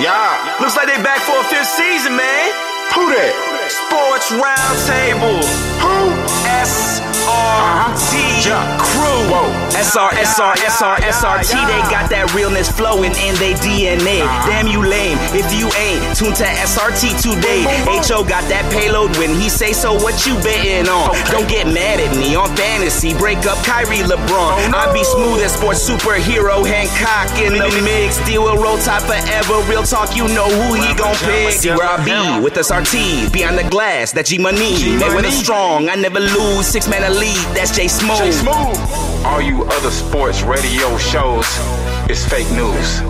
Yeah. Looks like they back for a fifth season, man. Who that? Sports Roundtable. Yeah. Crew. SR, SR, SR, SRT. They got that realness flowing in their DNA. Damn you lame if you ain't tuned to SRT today. HO got that payload when he say so. What you betting on? Don't get mad at me on fantasy. Break up Kyrie LeBron. I be smooth as sports superhero Hancock in the mix. Deal with roll tide forever. Real talk, you know who he gon' pick. See where I be with SRT behind the glass. That G Money. Made with a strong. I never lose. Six man elite. That's J Smooth. Jay Smooth. All you other sports radio shows is fake news.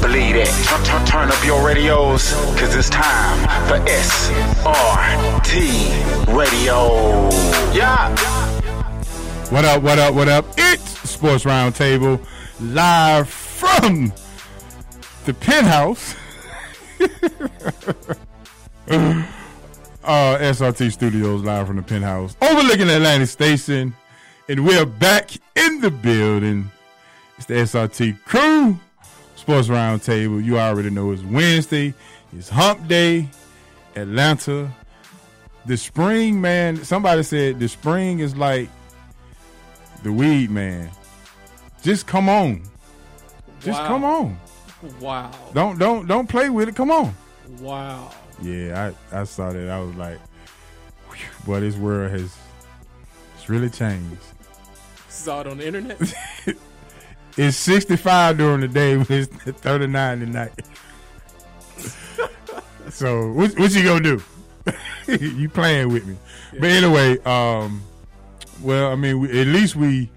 Believe it. Turn, turn, turn up your radios, cause it's time for SRT Radio. Yeah. What up, what up, what up? It's Sports Roundtable live from the penthouse. uh, SRT Studios live from the penthouse overlooking Atlantic Station. And we're back in the building. It's the SRT crew. Sports Roundtable. You already know it's Wednesday. It's hump day. Atlanta. The spring, man. Somebody said the spring is like the weed man. Just come on. Just Wow. come on. Wow. Don't don't don't play with it. Come on. Wow. Yeah, I, I saw that. I was like, boy, this world has it's really changed. Saw it on the internet. It's 65 during the day, but it's 39 at night. so what, what you gonna do? you playing with me? But anyway, um, well, I mean, we, at least we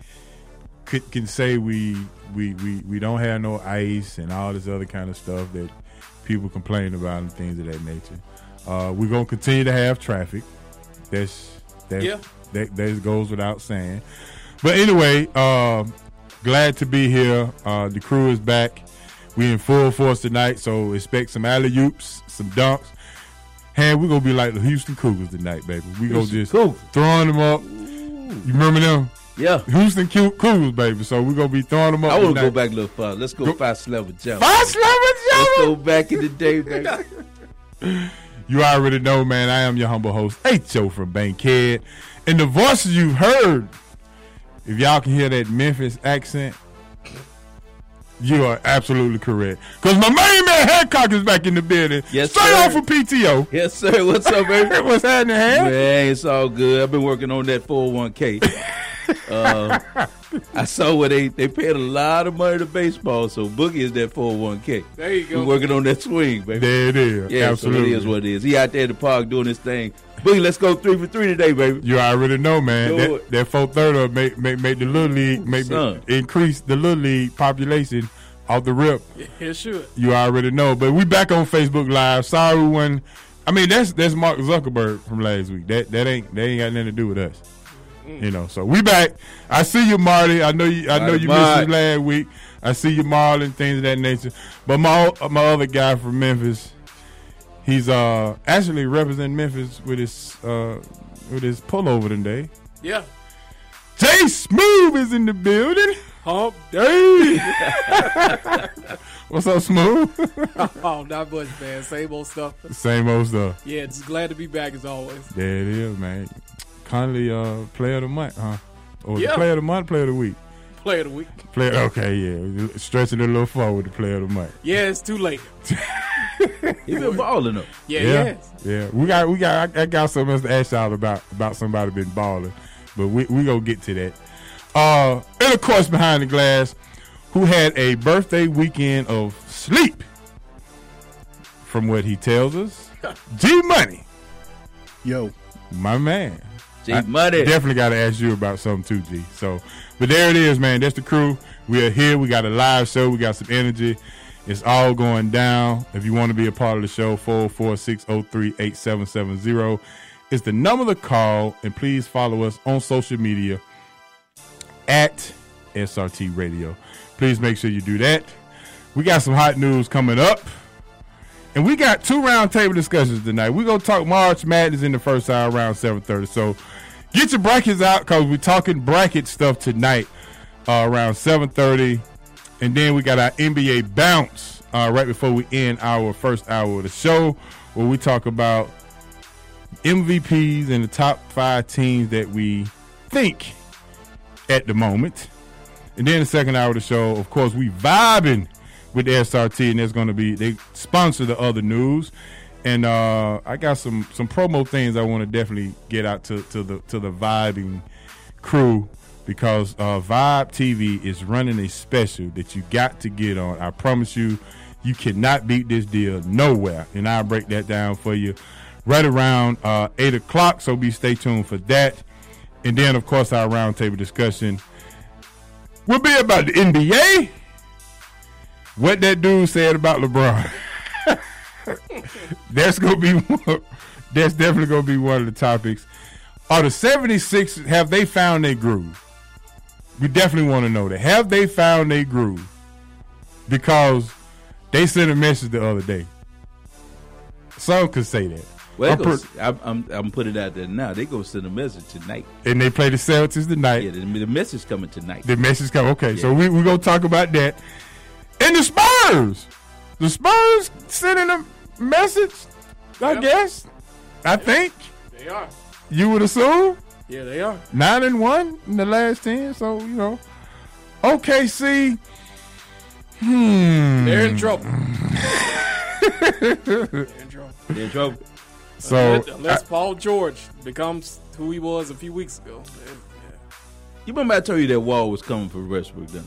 could, can say we, we we we don't have no ice and all this other kind of stuff that people complain about and things of that nature. Uh, we're gonna continue to have traffic. That's that Yeah. that that goes without saying. But anyway, um, glad to be here. Uh, the crew is back. We in full force tonight, so expect some alley oops, some dunks. Hey, we're gonna be like the Houston Cougars tonight, baby. We gonna just throwing them up. You remember them? Yeah. Houston Cou- Cougars, baby. So we're gonna be throwing them up. I want to tonight. go back a little far. Let's go, Go- fast level jump. Fast level Let's go back in the day, baby. You already know, man. I am your humble host, H.O. from Bankhead. And the voices you've heard, if y'all can hear that Memphis accent, you are absolutely correct. Because my main man Hancock is back in the building. Yes, Straight sir. off of PTO. yes, sir. What's up, baby? What's happening, Ham? Man, it's all good. I've been working on that 401k. uh, I saw where they, they paid a lot of money to baseball, so Boogie is that 401k. There you go. We're working on that swing, baby. There it is. yeah, absolutely. so it is what it is. He out there in the park doing his thing. Boogie, let's go three for three today, baby. You already know, man. Do That, it. that four thirty make, make make the little league make son. increase the little league population off the rip. It should. You already know. But we back on Facebook Live. Sorry when I mean that's that's Mark Zuckerberg from last week. That that ain't that ain't got nothing to do with us. You know, so we back. I see you, Marty. I know you. I know Marty you missed us last week. I see you, Marlon, things of that nature. But my my other guy from Memphis, he's uh actually representing Memphis with his uh with his pullover today. Yeah. Jay Smooth is in the building. Hump day. What's up, Smooth? oh, not much, man. Same old stuff. Same old stuff. Yeah, just glad to be back as always. There it is, man. Conley, uh, player of the month, huh? Or Yeah. player of the month, player of the week. Play of the week. Player, okay, yeah, stretching it a little forward The player of the month. Yeah, it's too late. He been balling up. Yeah, yeah, yeah. We got, we got. I, I got something else to ask y'all about about somebody been balling, but we we gonna get to that. Uh, and of course, behind the glass, who had a birthday weekend of sleep, from what he tells us, G Money, Yo, my man. G Money. Definitely got to ask you about something too, G. So, but there it is, man. That's the crew. We are here. We got a live show. We got some energy. It's all going down. If you want to be a part of the show, 446-03-8770 is the number to call. And please follow us on social media at SRT Radio. Please make sure you do that. We got some hot news coming up. And we got two roundtable discussions tonight. We're gonna talk March Madness in the first hour around 7:30. So get your brackets out because we're talking bracket stuff tonight uh, around 7:30. And then we got our NBA bounce uh, right before we end our first hour of the show, where we talk about MVPs and the top five teams that we think at the moment. And then the second hour of the show, of course, we vibing with the SRT, and there's going to be they sponsor the other news, and uh, I got some some promo things I want to definitely get out to to the to the vibing crew because uh, Vibe TV is running a special that you got to get on. I promise you, you cannot beat this deal nowhere, and I'll break that down for you right around uh, eight o'clock. So be stay tuned for that, and then of course our roundtable discussion will be about the NBA. What that dude said about LeBron. that's gonna be one, that's definitely gonna be one of the topics. Are the 76 have they found their groove? We definitely want to know that. Have they found their groove? Because they sent a message the other day. Some could say that. Well, I'm they per- I'm, I'm, I'm putting it out there now. They gonna send a message tonight. and they play the Celtics tonight. Yeah, the, the message coming tonight. The message coming. Okay, so Yeah. we we gonna talk about that. And the Spurs, the Spurs sending a message. I Yeah. guess. I think They are. you would assume Yeah, they are. nine and one in the last ten. So you know, OKC. Hmm. They're in trouble. They're in trouble. They're in trouble. So unless, unless Paul George becomes who he was a few weeks ago. yeah. You remember I told you that wall was coming for Westbrook, then?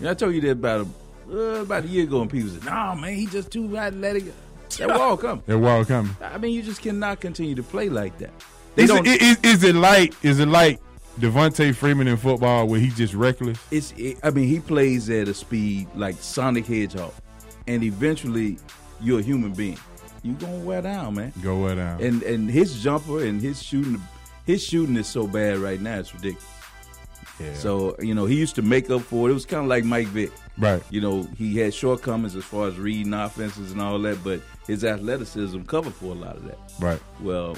Yeah, I told you that about a, uh, about a year ago, and people said, "No, man, he just too athletic." That wall coming. that wall coming. I mean, you just cannot continue to play like that. They Is don't. it, is, is it like is it like Devonta Freeman in football where he's just reckless? it's. It, I mean, he plays at a speed like Sonic Hedgehog, and eventually, you're a human being. You gonna wear down, man. Go what down. And and his jumper and his shooting, his shooting is so bad right now. It's ridiculous. yeah. So you know, he used to make up for it. It was kind of like Mike Vick. right. You know, he had shortcomings as far as reading offenses and all that, but his athleticism covered for a lot of that. Right. Well,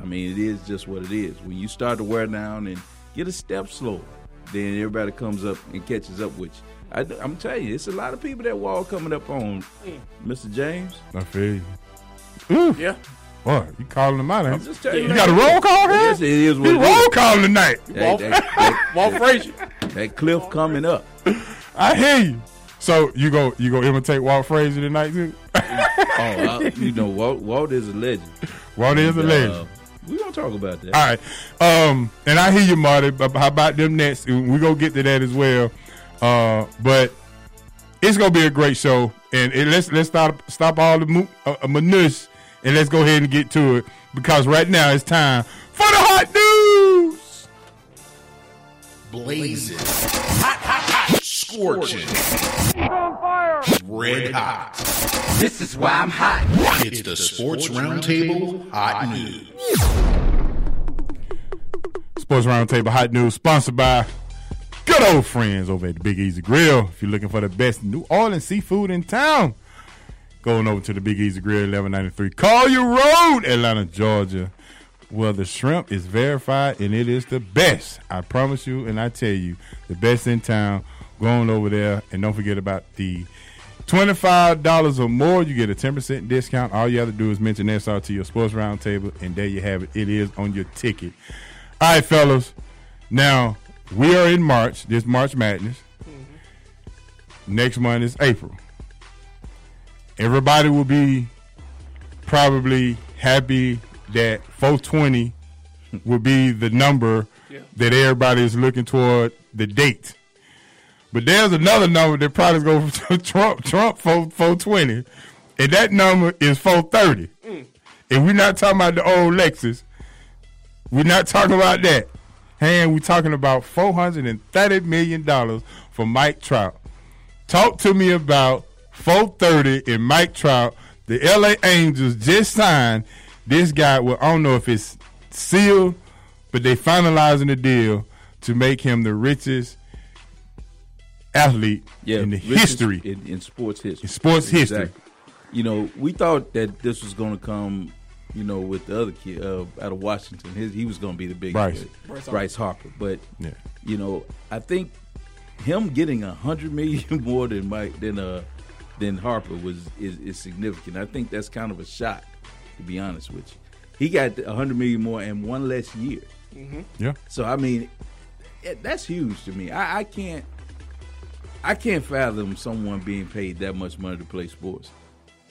I mean, it is just what it is. When you start to wear down and get a step slower, then everybody comes up and catches up with you. I, am telling you, it's a lot of people that wall coming up on Mr. James. I feel you. Ooh, Yeah. boy, you calling him out, I'm you? just telling you. You got a roll call here? Yes, it is what He it roll is. calling tonight. That, that, that, Walt Frazier. that cliff coming up. I hear you. So you go you go imitate Walt Frazier tonight too? Oh, I, you know, Walt, Walt is a legend. Walt is a legend. uh, we gonna talk about that. All right. Um, and I hear you, Marty. But how about them Nets? We're gonna get to that as well. Uh, but it's gonna be a great show. And it, let's let's stop stop all the mo- uh, uh, and let's go ahead and get to it because right now it's time for the hot news. blazing, hot, hot, hot, scorching, red hot. This is why I'm hot. It's the Sports Roundtable Hot News. Sports Roundtable Hot News, sponsored by good old friends over at the Big Easy Grill. If you're looking for the best New Orleans seafood in town, going over to the Big Easy Grill, 1193 Collier Road, Atlanta, Georgia, where the shrimp is verified and it is the best. I promise you, and I tell you, the best in town. Going over there, and don't forget about the Twenty-five dollars or more, you get a ten percent discount. All you have to do is mention SRT or Sports Roundtable, and there you have it. It is on your ticket. All right, fellas. Now we are in March. This March Madness. Next month is April. Everybody will be probably happy that 420 will be the number Yeah. that everybody is looking toward the date. But there's another number that probably goes to Trump, Trump 4, 420, and that number is 430. Mm. And we're not talking about the old Lexus. We're not talking about that. And we're talking about $430 million for Mike Trout. Talk to me about 430 and Mike Trout. The LA Angels just signed this guy. Well, I don't know if it's sealed, but they finalizing the deal to make him the richest athlete in the richest history, in, in sports history, in sports history. You know, we thought that this was going to come. You know, with the other kid uh, out of Washington, his, he was going to be the big Bryce. Bryce Bryce, Harper. But Yeah. you know, I think him getting a hundred million more than Mike than uh than Harper was is, is significant. I think that's kind of a shock, to be honest with you. He got a hundred million more and one less year. Yeah. So I mean, it, that's huge to me. I, I can't, I can't fathom someone being paid that much money to play sports,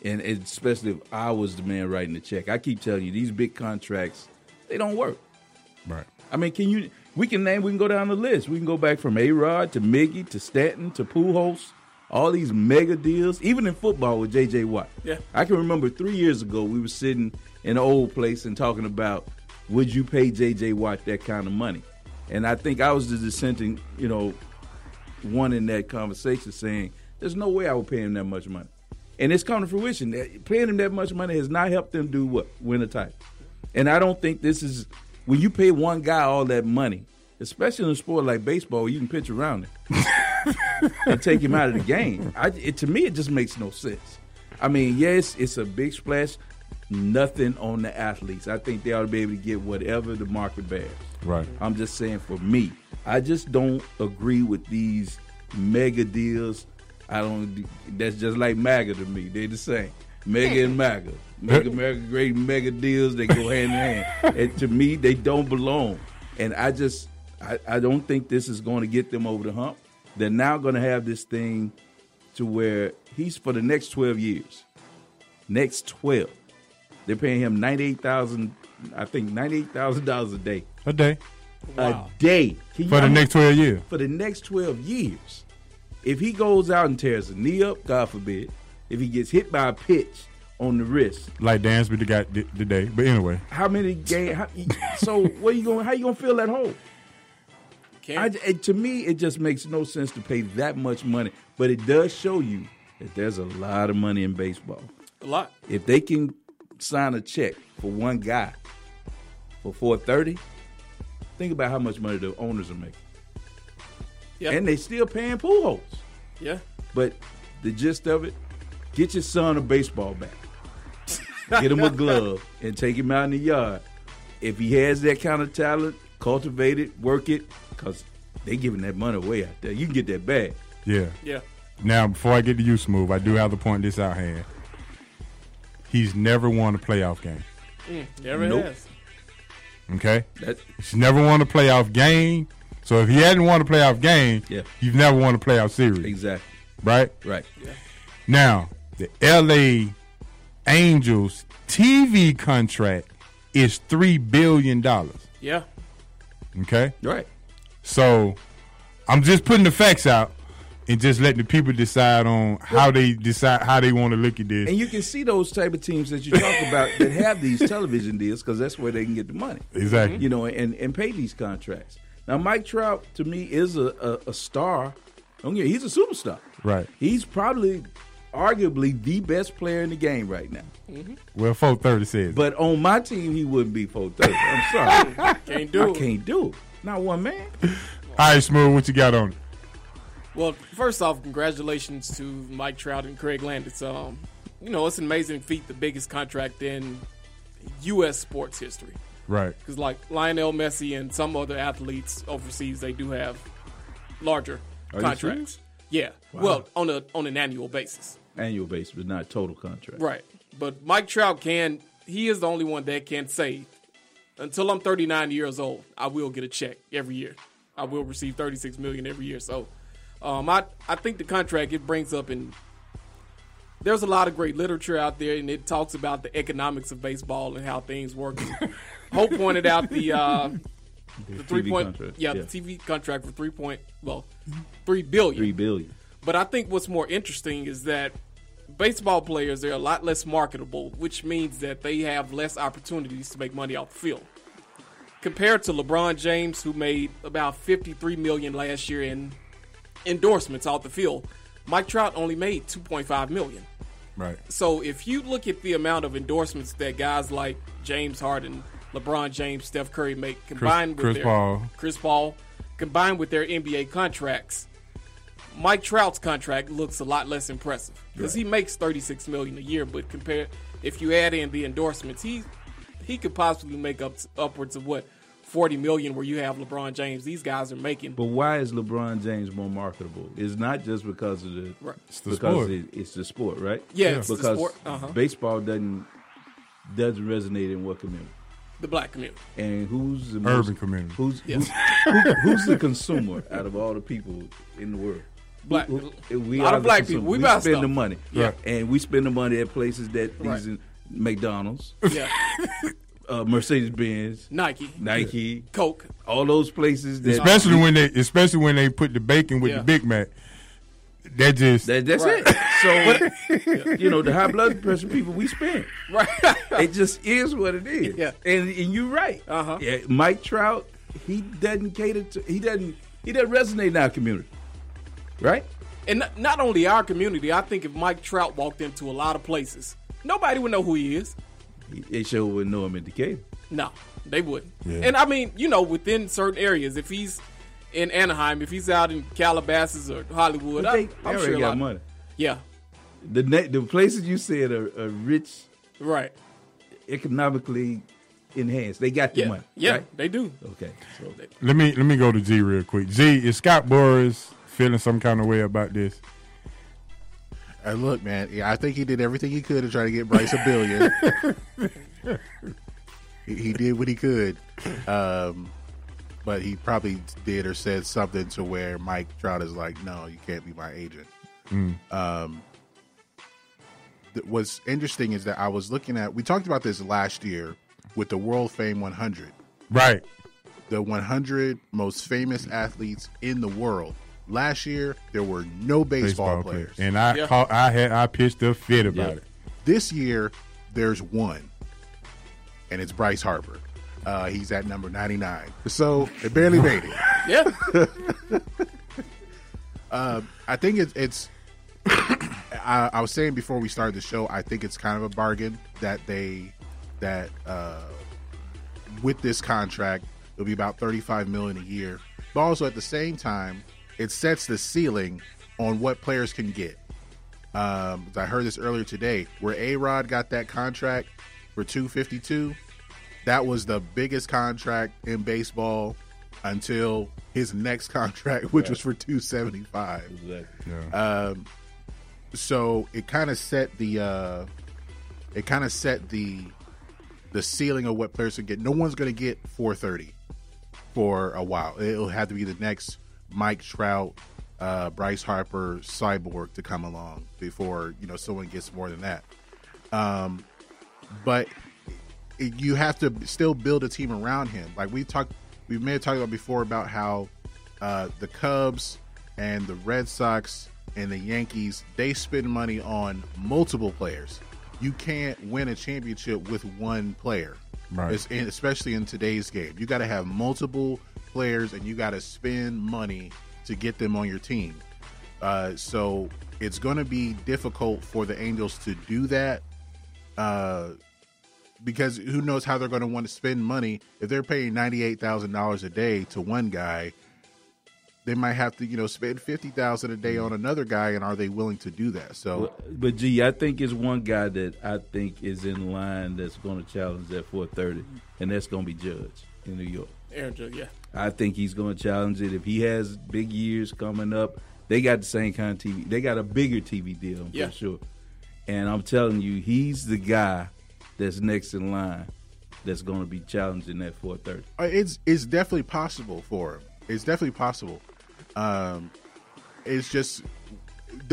and especially if I was the man writing the check. I keep telling you, these big contracts, they don't work. Right. I mean, can you? We can name. We can go down the list. We can go back from A Rod to Miggy to Stanton to Pujols. All these mega deals, even in football with J.J. Watt. Yeah. I can remember three years ago we were sitting in an old place and talking about would you pay J.J. Watt that kind of money, and I think I was the dissenting, you know, one in that conversation saying there's no way I would pay him that much money, and it's come to fruition. That Paying him that much money has not helped them do what win a title. And I don't think this is when you pay one guy all that money, especially in a sport like baseball, you can pitch around it and take him out of the game. I, it, to me, it just makes no sense. I mean, yes, it's a big splash. Nothing on the athletes. I think they ought to be able to get whatever the market bears. Right. I'm just saying for me, I just don't agree with these mega deals. I don't. That's just like MAGA to me. They're the same. Mega and MAGA. Make America great. Mega deals. They go hand in hand. And to me, they don't belong. And I just, I, I don't think this is going to get them over the hump. They're now going to have this thing to where he's for the next 12 years. Next 12. They're paying him 98000 I think $98,000 a day. A day Wow. A day. Can for the next twelve years. for the next 12 years. If he goes out and tears a knee up, God forbid, if he gets hit by a pitch on the wrist, Like Dansby the guy today. But anyway, how many games? so what you going? How you gonna fill that hole? Can't, I, it, to me, it just makes no sense to pay that much money. But it does show you that there's a lot of money in baseball. a lot. If they can sign a check for one guy for four thirty, think about how much money the owners are making, Yeah. and they still paying Pujols. yeah. But the gist of it, get your son a baseball bat. get him a glove and take him out in the yard. If he has that kind of talent, cultivate it, work it, because they giving that money away out there. You can get that bag. yeah. Yeah. Now, before I get to you, Smooth, I do have to point this out here. He's never won a playoff game. Mm, never Nope. has. Okay? That He's never won a playoff game. So if he hadn't won a playoff game, Yeah. you've never won a playoff series. exactly Right? right. Now, the LA Angels TV contract is $3 billion. Yeah. Okay? Right. So I'm just putting the facts out and just letting the people decide on how they decide how they want to look at this. And you can see those type of teams that you talk about that have these television deals because that's where they can get the money. Exactly. You know, and, and pay these contracts. Now, Mike Trout to me is a, a, a star. Oh, Don't get he's a superstar. Right. He's probably, arguably, the best player in the game right now. Mm-hmm. Well, 430 says. But on my team, he wouldn't be 430. I'm sorry. Can't do it. I it. can't do it. Not one man. All right, Smooth, what you got on it? Well, first off, congratulations to Mike Trout and Craig Landis. Um, you know, it's an amazing feat, the biggest contract in U.S. sports history. Right. Because like Lionel Messi and some other athletes overseas, they do have larger Are contracts. Yeah. Well, on a on an annual basis. Annual basis, but not total contract. Right. But Mike Trout can he is the only one that can say until I'm 39 years old, I will get a check every year. I will receive 36 million every year. So um, I I think the contract it brings up and there's a lot of great literature out there and it talks about the economics of baseball and how things work. Hope pointed out the uh, the three TV point contract, yeah, yeah. the TV contract for three point well three billion. Three billion. But I think what's more interesting is that baseball players they're a lot less marketable, which means that they have less opportunities to make money off the field. Compared to LeBron James, who made about 53 million last year in endorsements off the field, Mike Trout only made 2.5 million. Right. So if you look at the amount of endorsements that guys like James Harden, LeBron James, Steph Curry make combined Chris with their Paul. Chris Paul, combined with their NBA contracts, Mike Trout's contract looks a lot less impressive because he makes 36 million a year. But compare if you add in the endorsements, he he could possibly make up upwards of what forty million where you have LeBron James. These guys are making. But why is LeBron James more marketable? It's not just because of the, Right. It's the because sport. It, it's the sport, right? Yeah, it's the because sport. Uh-huh. baseball doesn't doesn't resonate in what community? the black community. And who's the Urban most, community. Who's Yeah. who- who's the consumer out of all the people in the world? Black. Who- who- we A lot of black consumer. people. We We, buy spend stuff. the money, Yeah. and we spend the money at places that Right. these McDonald's, Yeah, uh, Mercedes Benz, Nike, Nike, Coke. all those places that especially when they especially when they put the bacon with Yeah. the Big Mac. That just That, that's Right. it. So, you know, the high blood pressure people, we spend. Right. It just is what it is. Yeah. And and you're right. Uh-huh. Yeah, Mike Trout, he doesn't cater to he doesn't he doesn't resonate in our community. Right? and not, not only our community. I think if Mike Trout walked into a lot of places, nobody would know who he is. They sure wouldn't know him in Decatur. No, they wouldn't. Yeah. And I mean, you know, within certain areas, if he's in Anaheim, if he's out in Calabasas or Hollywood, But I, they, they I'm already sure a got lot- money. Yeah, The ne- the places you said are, are rich, right. economically enhanced. They got the Yeah, money. yeah, right? they do. Okay. So let me let me go to Z real quick. Z is Scott Boras feeling some kind of way about this? Uh, look, man, yeah, I think he did everything he could to try to get Bryce a billion. he, he did what he could, um, but he probably did or said something to where Mike Trout is like, "No, you can't be my agent." Um, th- what's interesting is that I was looking at. We talked about this last year with the World Fame 100 Right. the 100 most famous athletes in the world. Last year, there were no baseball, players. And I Yeah. call, I had I pitched a fit about Yeah. it. This year, there's one, and it's Bryce Harper. Uh, he's at number 99. So it barely made it. Yeah, I think it's. it's I, I was saying before we started the show, I think it's kind of a bargain that they that uh, with this contract it'll be about 35 million a year, but also at the same time it sets the ceiling on what players can get. Um, I heard this earlier today, where A Rod got that contract for 252. That was the biggest contract in baseball until his next contract, which was for 275 exactly. so it kind of set the uh it kind of set the the ceiling of what players can get. No one's going to get 430 for a while. It'll have to be the next Mike Trout, uh, Bryce Harper, Cyborg to come along before you know someone gets more than that. Um, but you have to still build a team around him. Like we talked, we may have talked about before about how uh, the Cubs and the Red Sox and the Yankees they spend money on multiple players. You can't win a championship with one player, Right. It's- especially in today's game. You got to have multiple players, and you got to spend money to get them on your team. Uh, so it's going to be difficult for the Angels to do that. Uh, because who knows how they're going to want to spend money if they're paying ninety eight thousand dollars a day to one guy. They might have to, you know, spend fifty thousand a day on another guy, and are they willing to do that? So, But, but gee, I think it's one guy that I think is in line that's going to challenge that 430, and that's going to be Judge in New York. Aaron Judge. Yeah, I think he's going to challenge it. If he has big years coming up, they got the same kind of TV. They got a bigger TV deal Yeah. for sure. And I'm telling you, he's the guy that's next in line that's going to be challenging that 430. uh, it's it's definitely possible for him. It's definitely possible. Um, it's just,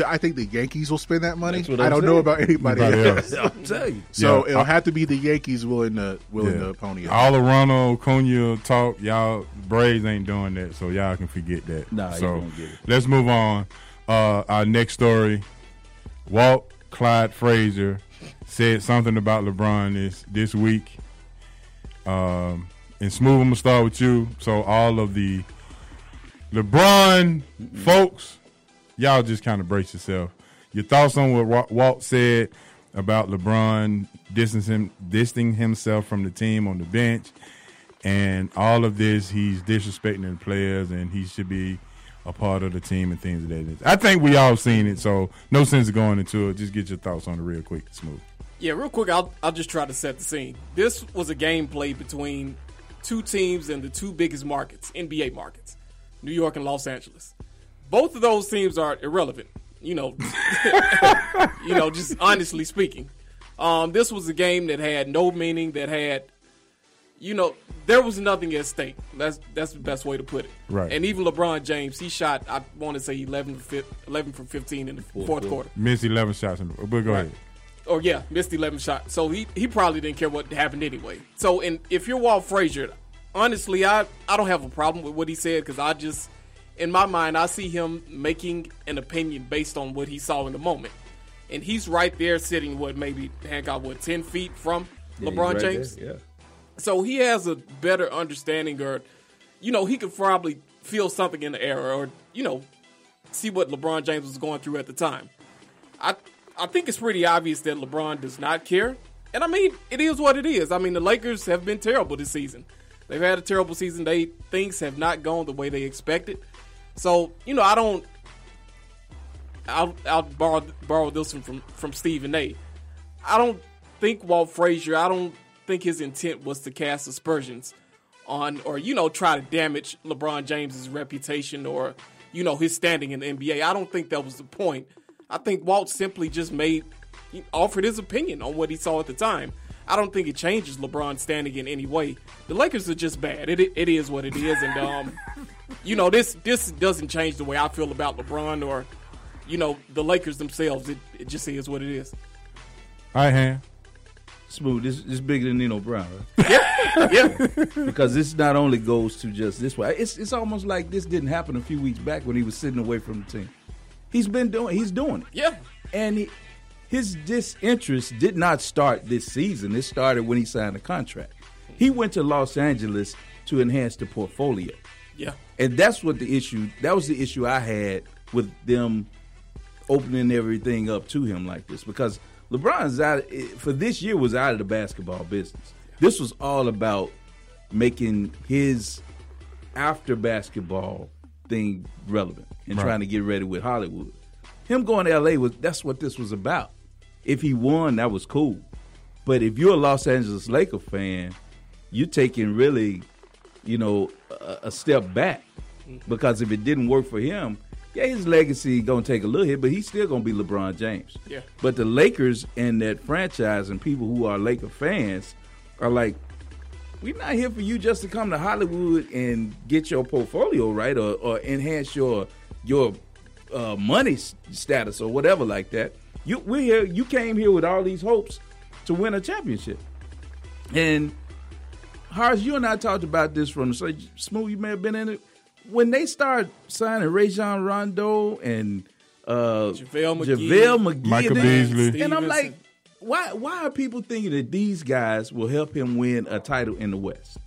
I think the Yankees will spend that money. I don't know about anybody Anybody else. else. I'm telling you. So Yeah. it'll have to be the Yankees willing to willing Yeah. to pony up. All the Ronald Acuña talk, y'all Braves ain't doing that, so y'all can forget that. Nah, so won't get it. let's move on. Uh, our next story: Walt Clyde Frazier said something about LeBron this this week. Um, and Smooth, I'm gonna start with you. So all of the LeBron folks, y'all just kind of brace yourself. Your thoughts on what Walt said about LeBron distancing, distancing himself from the team on the bench, and all of this, he's disrespecting the players, and he should be a part of the team and things of that. nature. I think we all seen it, so no sense of going into it. Just get your thoughts on it real quick, smooth. yeah. Real quick, I'll I'll just try to set the scene. This was a game played between two teams in the two biggest markets, NBA markets, New York and Los Angeles. Both of those teams are irrelevant. You know, you know, just honestly speaking. Um, this was a game that had no meaning, that had, you know, there was nothing at stake. That's that's the best way to put it. Right. And even LeBron James, he shot, I want to say 11, for fif- 11 from 15 in the fourth quarter. Missed 11 shots. In the, but go ahead. Or yeah, missed 11 shots. So he, he probably didn't care what happened anyway. So and if you're Walt Frazier, honestly, I, I don't have a problem with what he said because I just, in my mind, I see him making an opinion based on what he saw in the moment. And he's right there sitting, what, maybe Hancock, what, 10 feet from Yeah, LeBron right James? there, Yeah. So he has a better understanding, or, you know, he could probably feel something in the air, or, you know, see what LeBron James was going through at the time. I I think it's pretty obvious that LeBron does not care. And I mean, it is what it is. I mean, the Lakers have been terrible this season. They've had a terrible season. They things have not gone the way they expected. So, you know, I don't I'll, I'll borrow borrow this one from from Stephen A. I don't think Walt Frazier. I don't think his intent was to cast aspersions on or you know try to damage LeBron James's reputation or you know his standing in the NBA. I don't think that was the point. I think Walt simply just made offered his opinion on what he saw at the time. I don't think it changes LeBron's standing in any way. The Lakers are just bad. It it is what it is, and um, you know this this doesn't change the way I feel about LeBron or you know the Lakers themselves. It it just is what it is. All right, hand. Smooth. This is bigger than Nino Brown, right? Yeah, because this not only goes to just this way. It's it's almost like this didn't happen a few weeks back when he was sitting away from the team. He's been doing. He's doing it. yeah, and he, his disinterest did not start this season. It started when he signed the contract. He went to Los Angeles to enhance the portfolio, yeah. And that's what the issue. That was the issue I had with them opening everything up to him like this because LeBron's out for this year was out of the basketball business. This was all about making his after basketball thing relevant and Right. trying to get ready with Hollywood. Him going to LA was that's what this was about. If he won, that was cool. But if you're a Los Angeles Laker fan, you're taking really, you know, a, a step back because if it didn't work for him, yeah, his legacy gonna take a little hit, but he's still gonna be LeBron James. Yeah. But the Lakers and that franchise and people who are Laker fans are like, we're not here for you just to come to Hollywood and get your portfolio right or, or enhance your your uh, money status or whatever like that. You we're here. You came here with all these hopes to win a championship, and Harris, you and I talked about this from the so smooth. You may have been in it when they start signing Rajon Rondo and uh, JaVale McGee. JaVale McGee, Michael and Beasley. and I'm like, why why are people thinking that these guys will help him win a title in the West?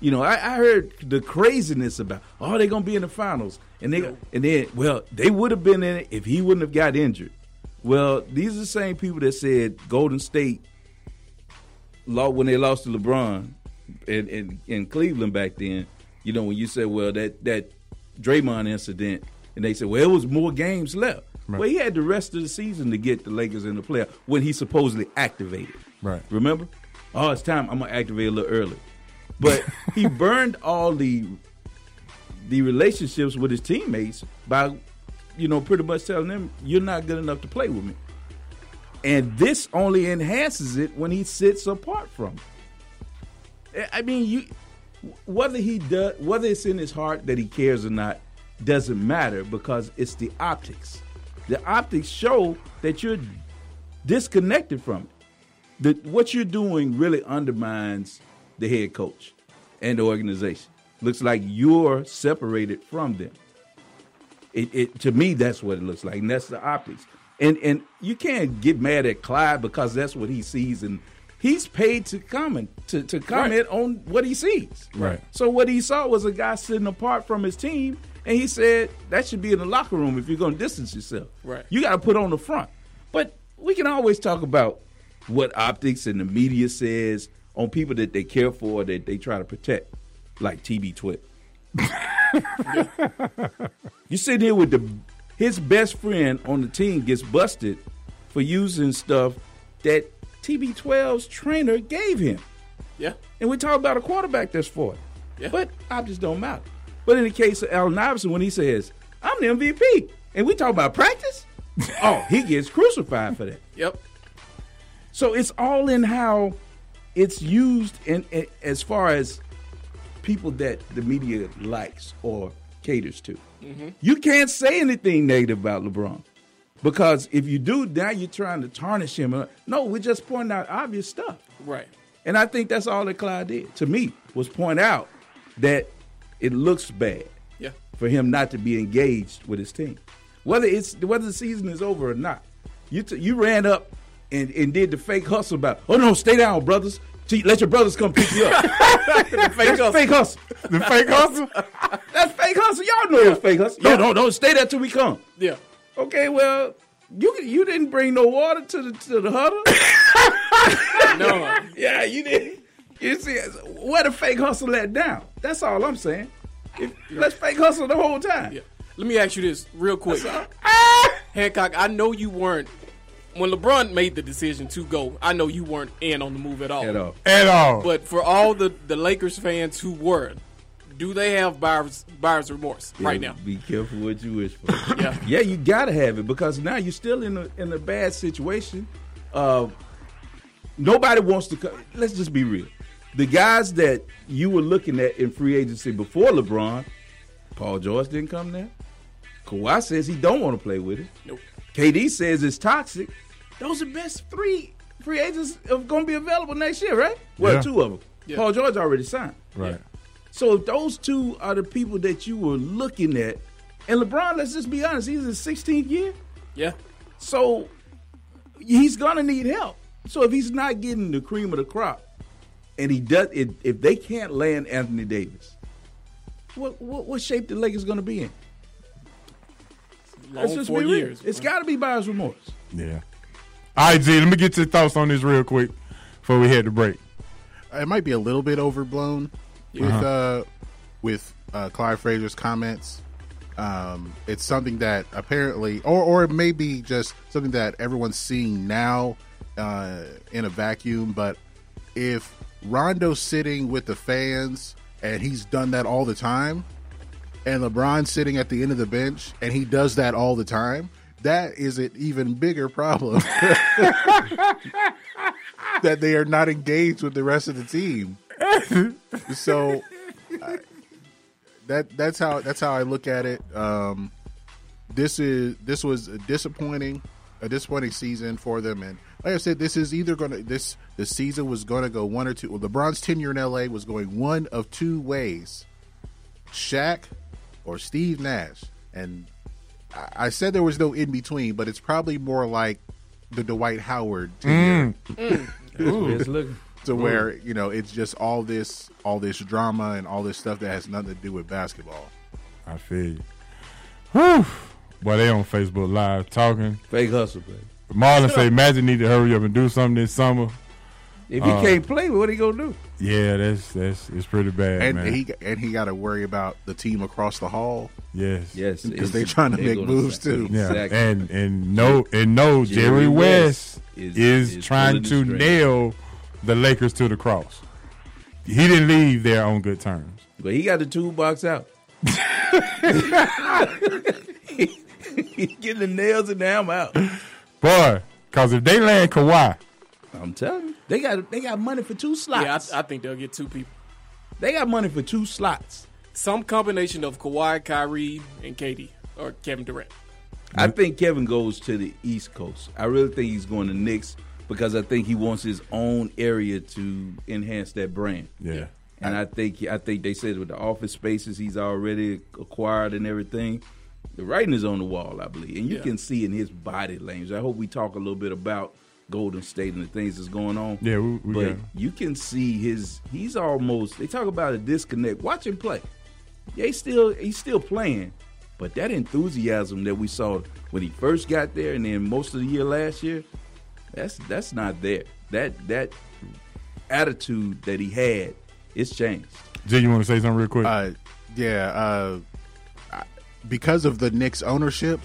You know, I, I heard the craziness about oh they're gonna be in the finals and they and then well they would have been in it if he wouldn't have got injured. Well, these are the same people that said Golden State lost when they lost to LeBron in, in, in Cleveland back then. You know, when you said, well, that that Draymond incident, and they said, well, it was more games left. Right. Well, he had the rest of the season to get the Lakers in the playoff when he supposedly activated. Right. Remember? Oh, it's time. I'm gonna activate a little early. But he burned all the the relationships with his teammates by, you know, pretty much telling them you're not good enough to play with me. And this only enhances it when he sits apart from. I mean, you whether he does whether it's in his heart that he cares or not doesn't matter because it's the optics. The optics show that you're disconnected from it. The, what you're doing really undermines the head coach and the organization. Looks like you're separated from them. It, it to me that's what it looks like, and that's the optics. And and you can't get mad at Clyde because that's what he sees, and he's paid to comment to, to comment on what he sees. Right. So what he saw was a guy sitting apart from his team, and he said that should be in the locker room if you're going to distance yourself. Right. You got to put on the front. But we can always talk about what optics and the media says on people that they care for that they try to protect, like TB12. you sitting here with the his best friend on the team gets busted for using stuff that TB12's trainer gave him. Yeah. And we talk about a quarterback that's 40. Yeah. But objects don't matter. But in the case of Allen Iverson, when he says, I'm the MVP, and we talk about practice, oh, he gets crucified for that. Yep. So it's all in how it's used in, in as far as people that the media likes or caters to. Mm-hmm. You can't say anything negative about LeBron because if you do, now you're trying to tarnish him. Uh, no, we're just pointing out obvious stuff. Right. And I think that's all that Clyde did to me was point out that it looks bad Yeah. for him not to be engaged with his team, whether it's whether the season is over or not. You t- you ran up and, and did the fake hustle about oh no stay down brothers let your brothers come pick you up. That's fake hustle. Fake hustle. The fake hustle? That's fake hustle. Y'all know it's fake hustle. No, no, no. Stay there till we come. Yeah. Okay, well, you you didn't bring no water to the to the huddle. No. yeah, you didn't. You see, where the fake hustle let down? That's all I'm saying. If, let's fake hustle the whole time. Yeah. Let me ask you this real quick. That's. Hancock, I know you weren't when LeBron made the decision to go. I know you weren't in on the move at all. At all. At all. But for all the the Lakers fans who were, do they have buyer's buyer's remorse right now? Be careful what you wish for. Yeah. yeah, you gotta have it because now you're still in a in a bad situation. Uh, nobody wants to. Co- Let's just be real. The guys that you were looking at in free agency before LeBron, Paul George didn't come there. Kawhi says he don't want to play with it. Nope. KD says it's toxic. Those are best three free agents are going to be available next year, right? Well, Yeah. two of them. Yeah. Paul George already signed. right. So if those two are the people that you were looking at, and LeBron, let's just be honest, he's his 16th year, Yeah. so he's gonna need help. So if he's not getting the cream of the crop, and he does, if, if they can't land Anthony Davis, what what, what shape the Lakers gonna be in? Long just four be real. years. It's got to be buyer's remorse. Yeah. All right, Z, let me get your thoughts on this real quick before we head to break. it might be a little bit overblown with uh with uh Clyde Frazier's comments. Um, it's something that apparently, or or it may be just something that everyone's seeing now uh, in a vacuum. But if Rondo's sitting with the fans and he's done that all the time, and LeBron's sitting at the end of the bench and he does that all the time, that is an even bigger problem. that they are not engaged with the rest of the team. So I- that that's how that's how I look at it. Um, this is this was a disappointing a disappointing season for them, and like I said, this is either gonna this the season was gonna go one or two. Well, LeBron's tenure in LA was going one of two ways: Shaq or Steve Nash, and I, I said there was no in between, but it's probably more like the Dwight Howard tenure It's looking. To where you know it's just all this all this drama and all this stuff that has nothing to do with basketball. I feel you. Whew. Boy, they on Facebook Live talking. Fake hustle, baby. Marlon say Magic need to hurry up and do something this summer. If he Uh, can't play, what he gonna do? Yeah, that's that's it's pretty bad, And man. he and he got to worry about the team across the hall. yes, Yes, Because it's- they trying to they're make gonna moves, sack- too. Yeah, Exactly. and and no and no Jerry, Jerry West, West is- is, is trying to strings. nail the Lakers to the cross. He didn't leave there on good terms. But he got the toolbox out. He getting the nails and the hammer out. Boy, because if they land Kawhi, I'm telling you, they got they got money for two Yeah, slots. I, I think they'll get two people. they got money for two slots. Some combination of Kawhi, Kyrie, and KD or Kevin Durant. I think Kevin goes to the East Coast. I really think he's going to Knicks because I think he wants his own area to enhance that brand. yeah, And I think I think they said with the office spaces he's already acquired and everything, the writing is on the wall, I believe. And you Yeah. can see in his body language. I hope we talk a little bit about Golden State and the things that's going on. Yeah, we- we but got- you can see his he's almost they talk about a disconnect. Watch him play. Yeah, he's still he's still playing, but that enthusiasm that we saw when he first got there and then most of the year last year, that's that's not there. That that attitude that he had, it's changed. Jay, you want to say something real quick? Uh, yeah, uh, because of the Knicks ownership,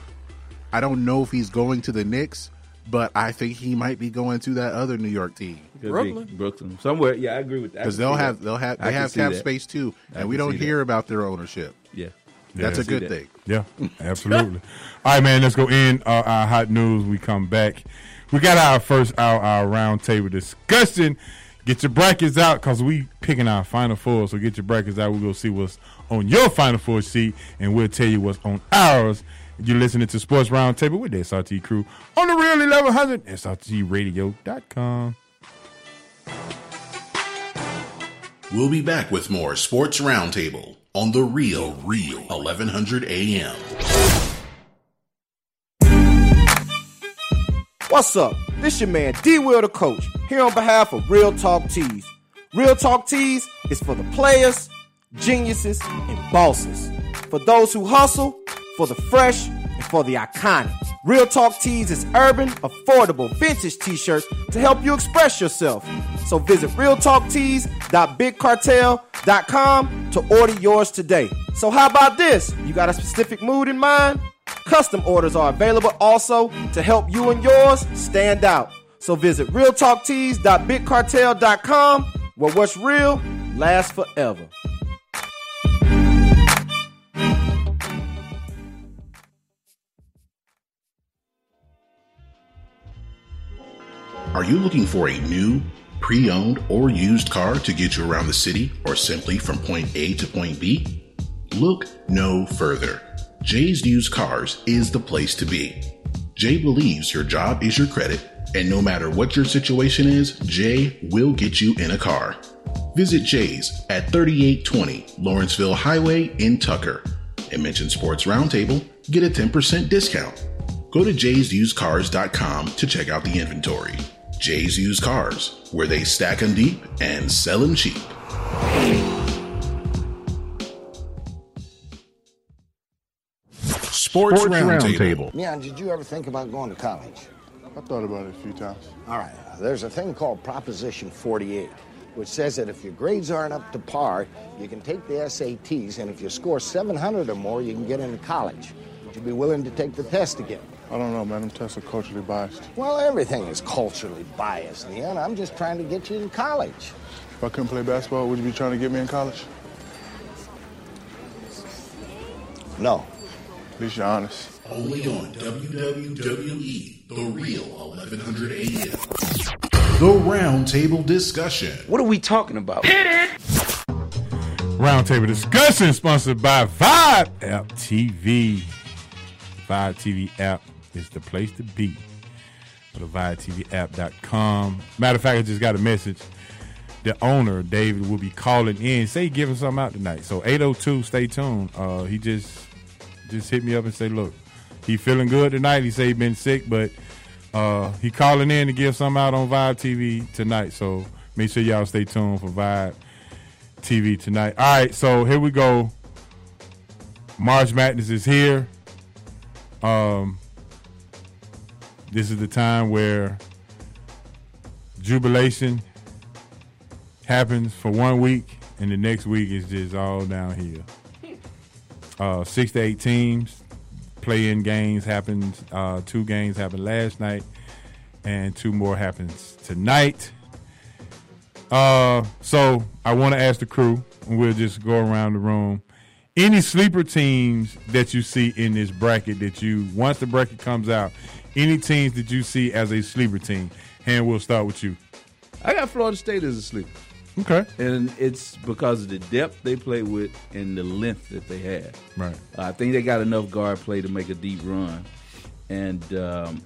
I don't know if he's going to the Knicks, but I think he might be going to that other New York team Brooklyn? Brooklyn, somewhere. Yeah, I agree with that. Because they'll have that. they'll have they can have cap that. space too, and we don't see that. hear about their ownership. Yeah, That's a good that. thing. Yeah, absolutely. All right, man. Let's go in uh, our hot news. We come back. We got our first hour, our round table discussion. Get your brackets out because we picking our final four. So get your brackets out. We'll gonna see what's on your final four sheet, and we'll tell you what's on ours. You're listening to Sports Roundtable with the SRT crew on the Real 1100 SRTRadio.com. We'll be back with more Sports Roundtable on the Real Real 1100 AM. What's up? This your man D Will the coach here on behalf of Real Talk Tees. Real Talk Tees is for the players, geniuses, and bosses. For those who hustle, for the fresh, and for the iconic. Real Talk Tees is urban, affordable, vintage t-shirts to help you express yourself. So visit realtalktees.bigcartel.com to order yours today. So how about this? You got a specific mood in mind? Custom orders are available also to help you and yours stand out. So visit realtalktees.bigcartel.com where what's real lasts forever. Are you looking for a new, pre owned, or used car to get you around the city or simply from point A to point B? Look no further. Jay's Used Cars is the place to be. Jay believes your job is your credit, and no matter what your situation is, Jay will get you in a car. Visit Jay's at 3820 Lawrenceville Highway in Tucker and mention Sports Roundtable, get a 10% discount. Go to jaysusedcars.com to check out the inventory. Jay's Used Cars, where they stack 'em deep and sell 'em cheap. Sports, Roundtable. Neon, did you ever think about going to college? I thought about it a few times. All right, there's a thing called Proposition 48, which says that if your grades aren't up to par, you can take the SATs, and if you score 700 or more, you can get into college. Would you be willing to take the test again? I don't know, man. Them tests are culturally biased. Well, everything is culturally biased, Neon. I'm just trying to get you in college. If I couldn't play basketball, would you be trying to get me in college? No. At least honest. Only on WWE, The Real 1100 AM. The Roundtable Discussion. What are we talking about? Roundtable discussion sponsored by Vibe App TV. Vibe TV app is the place to be. Go to VibeTVApp.com. Matter of fact, I just got a message. The owner, David, will be calling in. Say he giving something out tonight. So 802, stay tuned. Uh, he just just hit me up and say, look, he feeling good tonight. He say he been sick, but uh, he calling in to give something out on Vibe TV tonight. So make sure y'all stay tuned for Vibe TV tonight. All right, so here we go. March Madness is here. Um, this is the time where jubilation happens for one week, and the next week is just all downhill. Uh, six to eight teams play-in games happened. Uh, two games happened last night, and two more happens tonight. Uh, so I want to ask the crew, and we'll just go around the room. Any sleeper teams that you see in this bracket that you once the bracket comes out, any teams that you see as a sleeper team? And we'll start with you. I got Florida State as a sleeper. Okay. And it's because of the depth they play with and the length that they have. Right. I think they got enough guard play to make a deep run, and um,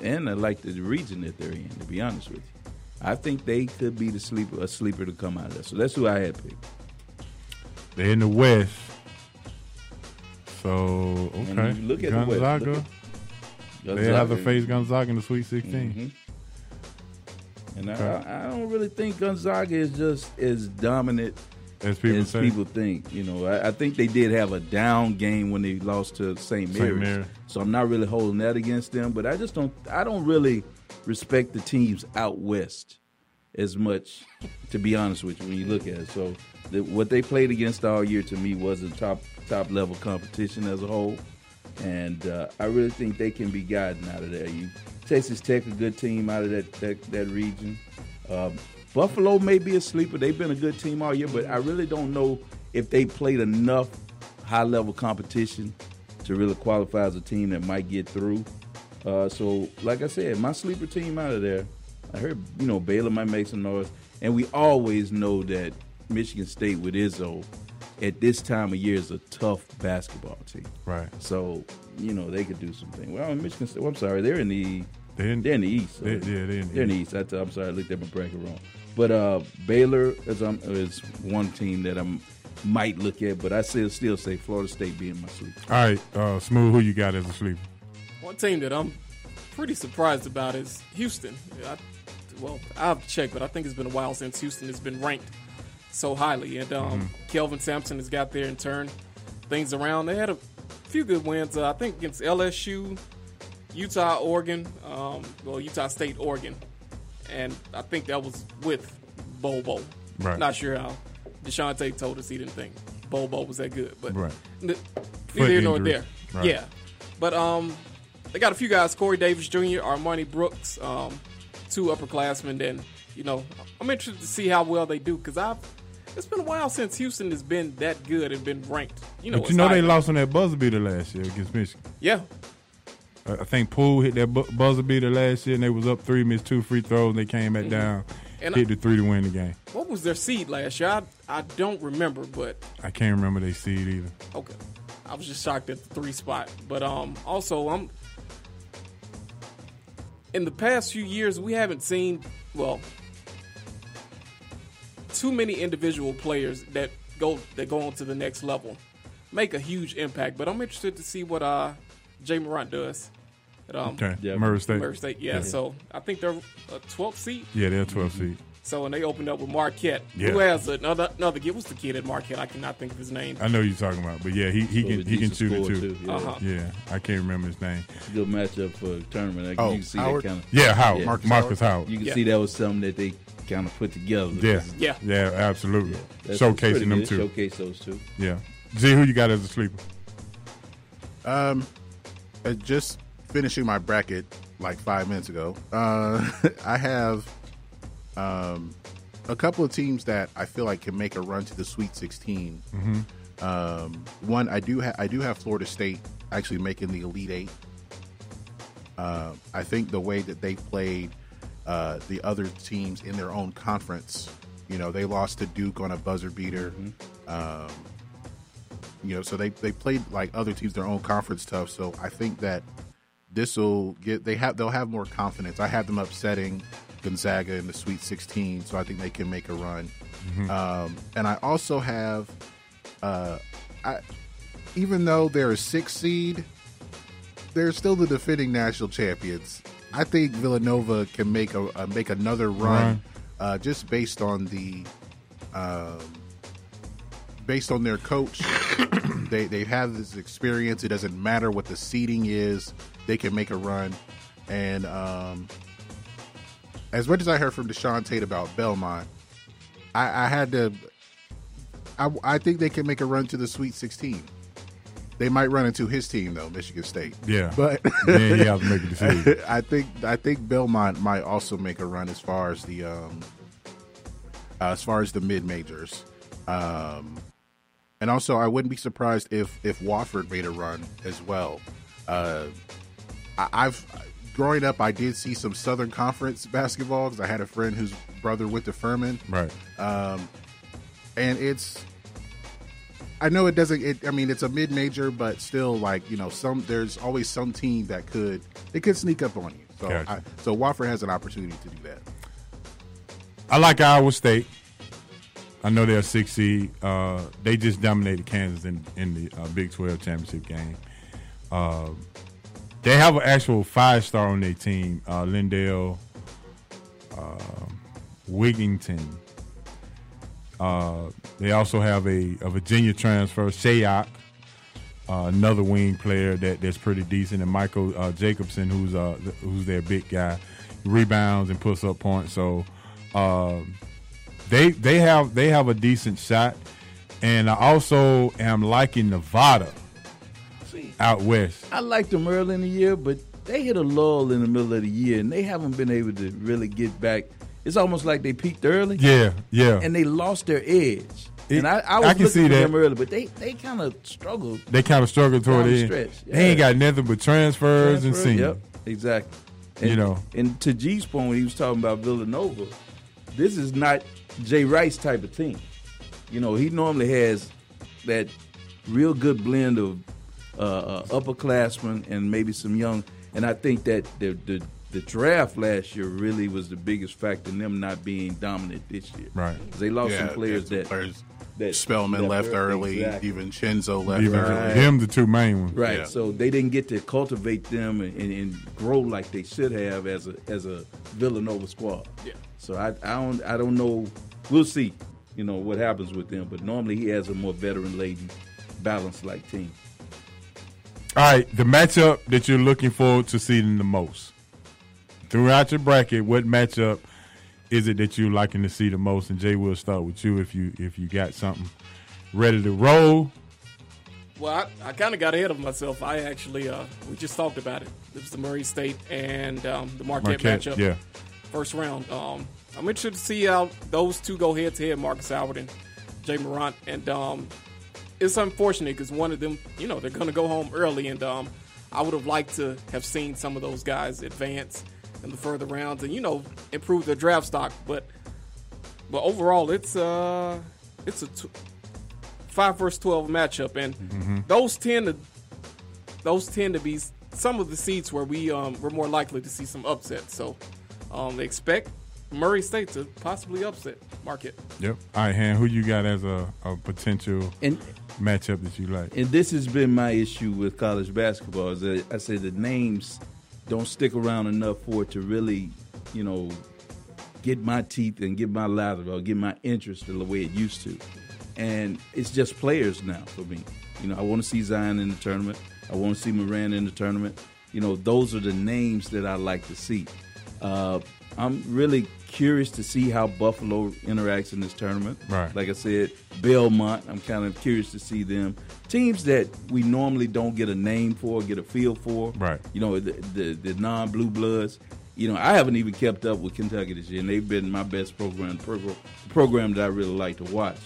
and I like the region that they're in. To be honest with you, I think they could be the sleeper, a sleeper to come out of that. So that's who I had picked. They're in the West. So okay, look at the West, Gonzaga. They have to Gonzaga. face Gonzaga in the Sweet 16 And Okay. I, I don't really think Gonzaga is just as dominant as people as people think. You know, I, I think they did have a down game when they lost to St. Mary's. Mary. So I'm not really holding that against them. But I just don't. I don't really respect the teams out west as much, to be honest with you. When you look at it, so the, what they played against all year to me wasn't top top level competition as a whole. and uh, I really think they can be gotten out of there. You Texas Tech, a good team out of that that, that region. Uh, Buffalo may be a sleeper. They've been a good team all year, but I really don't know if they played enough high level competition to really qualify as a team that might get through. Uh, so, like I said, my sleeper team out of there. I heard you know Baylor might make some noise, and we always know that Michigan State with Izzo at this time of year is a tough basketball team. Right. So you know they could do something. Well, Michigan State. Well, I'm sorry, they're in the They're in, they're in the East. so- They- yeah, they're in the they're in the East. I t- I'm sorry, I looked at my bracket wrong. But uh, Baylor is, um, is one team that I might look at, but I still still say Florida State being my sleeper. All right, uh, Smooth, who you got as a sleeper? One team that I'm pretty surprised about is Houston. I, well, I have to check, but I think it's been a while since Houston has been ranked so highly. And um, Kelvin Sampson has got there and turned things around. They had a few good wins, uh, I think, against LSU, Utah, Oregon, um, well, Utah State, Oregon. And I think that was with Bobo. Right. Not sure how Deshaunte told us he didn't think Bobo was that good. But Right. n- neither here nor there. Right. Yeah. But um, they got a few guys: Corey Davis Jr., Armani Brooks, um, two upperclassmen. And you know, I'm interested to see how well they do because I've. It's been a while since Houston has been that good and been ranked. You know, but you know they lost on that buzzer beater last year against Michigan. Yeah, I think Poole hit that bu- buzzer beater last year, and they was up three, missed two free throws, and they came back down, Mm-hmm. And hit I- the three to win the game. what was their seed last year? I, I don't remember, but I can't remember they seed either. Okay. I was just shocked at the three spot. But um also I'm in the past few years we haven't seen well too many individual players that go that go on to the next level make a huge impact. But I'm interested to see what uh Ja Morant does. At, um, Okay, Yeah. Murray State. Murray State, yeah. So I think they're a 12th seed. Yeah, they're 12 seed. So and they opened up with Marquette, Yeah. who has another another kid. What's the kid at Marquette? I cannot think of his name. I know you're talking about, but yeah, he he So can he can decent shoot it scorer, too. Yeah. Uh-huh. Yeah, I can't remember his name. It's a good matchup for a tournament. I, Oh, you can see Howard? that kind of. Yeah, Howard, Yeah. Marcus, Marcus Howard. You can Yeah. see that was something that they kind of put together. Yeah, Yeah. yeah, absolutely. That's Showcasing them too. Showcase those two. Yeah. Z, who you got as a sleeper? Um, just finishing my bracket like five minutes ago. Uh, I have um a couple of teams that I feel like can make a run to the Sweet 16. Um, one I do ha- I do have Florida State actually making the Elite Eight. Uh, I think the way that they played uh, the other teams in their own conference, you know, they lost to Duke on a buzzer beater. Um, you know, so they they played like other teams their own conference tough. So I think that this will get they have they'll have more confidence. I have them upsetting Gonzaga in the Sweet 16, so I think they can make a run. Um, and I also have, uh, I even though they're a six seed, they're still the defending national champions. I think Villanova can make a, uh make another run, Run. Uh, just based on the um, based on their coach. they they have had this experience. It doesn't matter what the seating is; they can make a run. And um, as much as I heard from Deshaun Tate about Belmont, I, I had to. I, I think they can make a run to the Sweet 16. They might run into his team though, Michigan State. Yeah. but Then he has to make a decision. I think I think Belmont might also make a run as far as the um, uh, as far as the mid majors, um, and also I wouldn't be surprised if if Wofford made a run as well. Uh, I, I've growing up, I did see some Southern Conference basketball because I had a friend whose brother went to Furman, Right. um, and it's. I know it doesn't. It, I mean, it's a mid major, but still, like you know, some there's always some team that could they could sneak up on you. So, Gotcha. I, so Wofford has an opportunity to do that. I like Iowa State. I know they're six seed. Uh, they just dominated Kansas in in the uh, Big Twelve championship game. Uh, they have an actual five star on their team. Uh, Lindell, uh, Wigginton. Uh, they also have a, a Virginia transfer, Shayok, uh, another wing player that, that's pretty decent, and Michael Jacobson, who's who's their big guy, rebounds and puts up points. So they they have they have a decent shot, and I also am liking Nevada out west. I liked them early in the year, but they hit a lull in the middle of the year, and they haven't been able to really get back. It's almost like they peaked early, Yeah, yeah. and they lost their edge. It- and I, I was I can looking see that. them early, but they, they kind of struggled. they kind of struggled toward the end. stretch, They ain't got nothing but transfers, and seniors. Yep, exactly. And, You know. and to G's point when he was talking about Villanova, this is not Jay Wright's type of team. You know, he normally has that real good blend of uh, uh, upperclassmen and maybe some young. And I think that the, the the draft last year really was the biggest factor in them not being dominant this year. Right. 'Cause They lost Yeah, some players yeah, that players. that Spellman left early. Exactly. Even Chenzo left Even early. them, the two main ones. Right. Yeah. So they didn't get to cultivate them and, and, and grow like they should have as a as a Villanova squad. Yeah. So I I don't I don't know. We'll see. You know what happens with them, but normally he has a more veteran laden, balanced like team. All right, the matchup that you're looking forward to seeing the most throughout your bracket. What matchup is it that you're liking to see the most? And Jay, we'll start with you if you if you got something ready to roll. Well, I, I kind of got ahead of myself. I actually, uh, we just talked about it. It was the Murray State and um, the Marquette, Marquette, matchup. yeah. First round. Um, I'm interested to see how those two go head to head, Marcus Howard and Ja Morant. And um, it's unfortunate because one of them, you know, they're going to go home early. And um, I would have liked to have seen some of those guys advance in the further rounds and, you know, improve their draft stock. But but overall, it's uh, it's a t- five versus twelve matchup, and those tend to those tend to be some of the seats where we um, we're more likely to see some upsets. So um, they expect Murray State to possibly upset Marquette. Yep. All right, Han, who you got as a, a potential And matchup that you like? and this has been my issue with college basketball is that I say the names don't stick around enough for it to really, you know, get my teeth and get my lather or get my interest in the way it used to. And it's just players now for me. You know, I want to see Zion in the tournament. I want to see Moran in the tournament. You know, those are the names that I like to see. Uh, I'm really curious to see how Buffalo interacts in this tournament. Right. Like I said, Belmont, I'm kind of curious to see them. Teams that we normally don't get a name for, get a feel for. Right. You know, the, the, the non blue bloods. You know, I haven't even kept up with Kentucky this year, and they've been my best program, program, program that I really like to watch.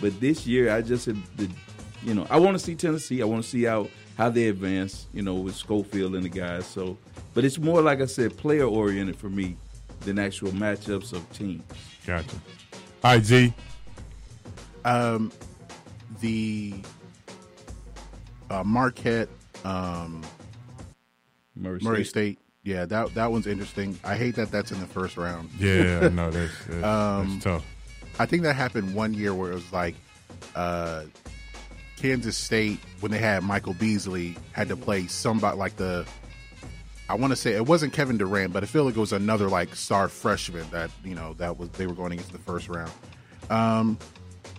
But this year, I just, have the, you know, I want to see Tennessee. I want to see how how they advance. You know, with Schofield and the guys. So, but it's more like I said, player oriented for me than actual matchups of teams. Gotcha. All right, G. Um, the uh, Marquette um, Murray, Murray State. State. Yeah, that that one's interesting. I hate that that's in the first round. Yeah, no, that's that's, Um, that's tough. I think that happened one year where it was like uh, Kansas State when they had Michael Beasley had to play somebody like the. I want to say it wasn't Kevin Durant, but I feel like it was another like star freshman that you know that was they were going against the first round. Um,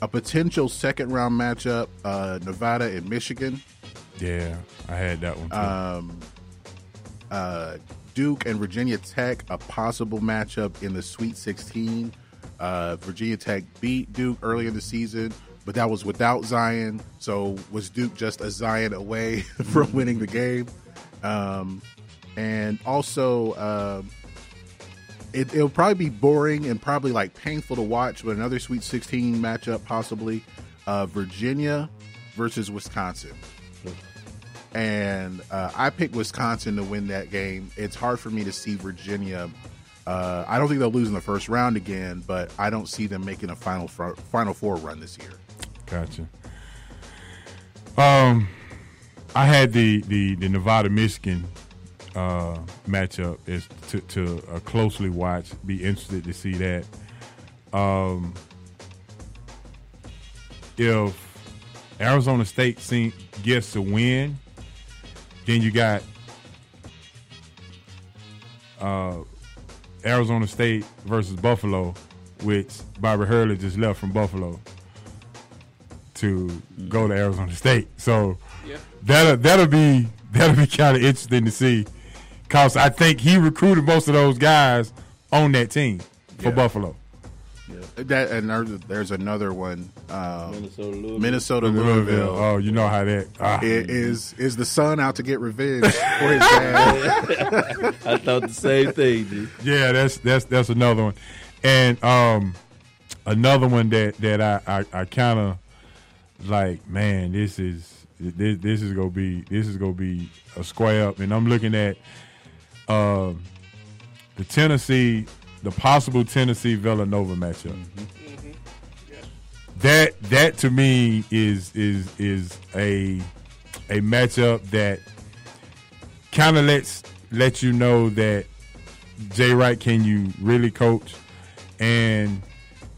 a potential second round matchup: uh, Nevada and Michigan. Yeah, I had that one too. Um, uh, Duke and Virginia Tech, a possible matchup in the Sweet 16. Uh, Virginia Tech beat Duke early in the season, but that was without Zion. So was Duke just a Zion away from winning the game? Um, and also, um, it, it'll probably be boring and probably like painful to watch, but another Sweet 16 matchup possibly. Uh, Virginia versus Wisconsin and uh, I picked Wisconsin to win that game. It's hard for me to see Virginia. Uh, I don't think they'll lose in the first round again, but I don't see them making a final fr- final four run this year. Gotcha. Um, I had the the, the Nevada Michigan uh, matchup is to, to uh, closely watch. Be interested to see that. Um, if Arizona State gets a win, then you got uh, Arizona State versus Buffalo, which Bobby Hurley just left from Buffalo to go to Arizona State. So Yeah. that'll that'll be that'll be kind of interesting to see, cause I think he recruited most of those guys on that team for Yeah. Buffalo. That and there's, there's another one. Um, Minnesota, Louisville. Minnesota, Louisville. Louisville. Oh, you know how that. Ah. It is is the son out to get revenge for his dad? I thought the same thing, dude. Yeah, that's that's that's another one, and um, another one that that I I, I kind of like. Man, this is this this is gonna be this is gonna be a square up, and I'm looking at um the Tennessee, the possible Tennessee Villanova matchup. That that to me is is is a a matchup that kind of lets let you know that Jay Wright, can you really coach? And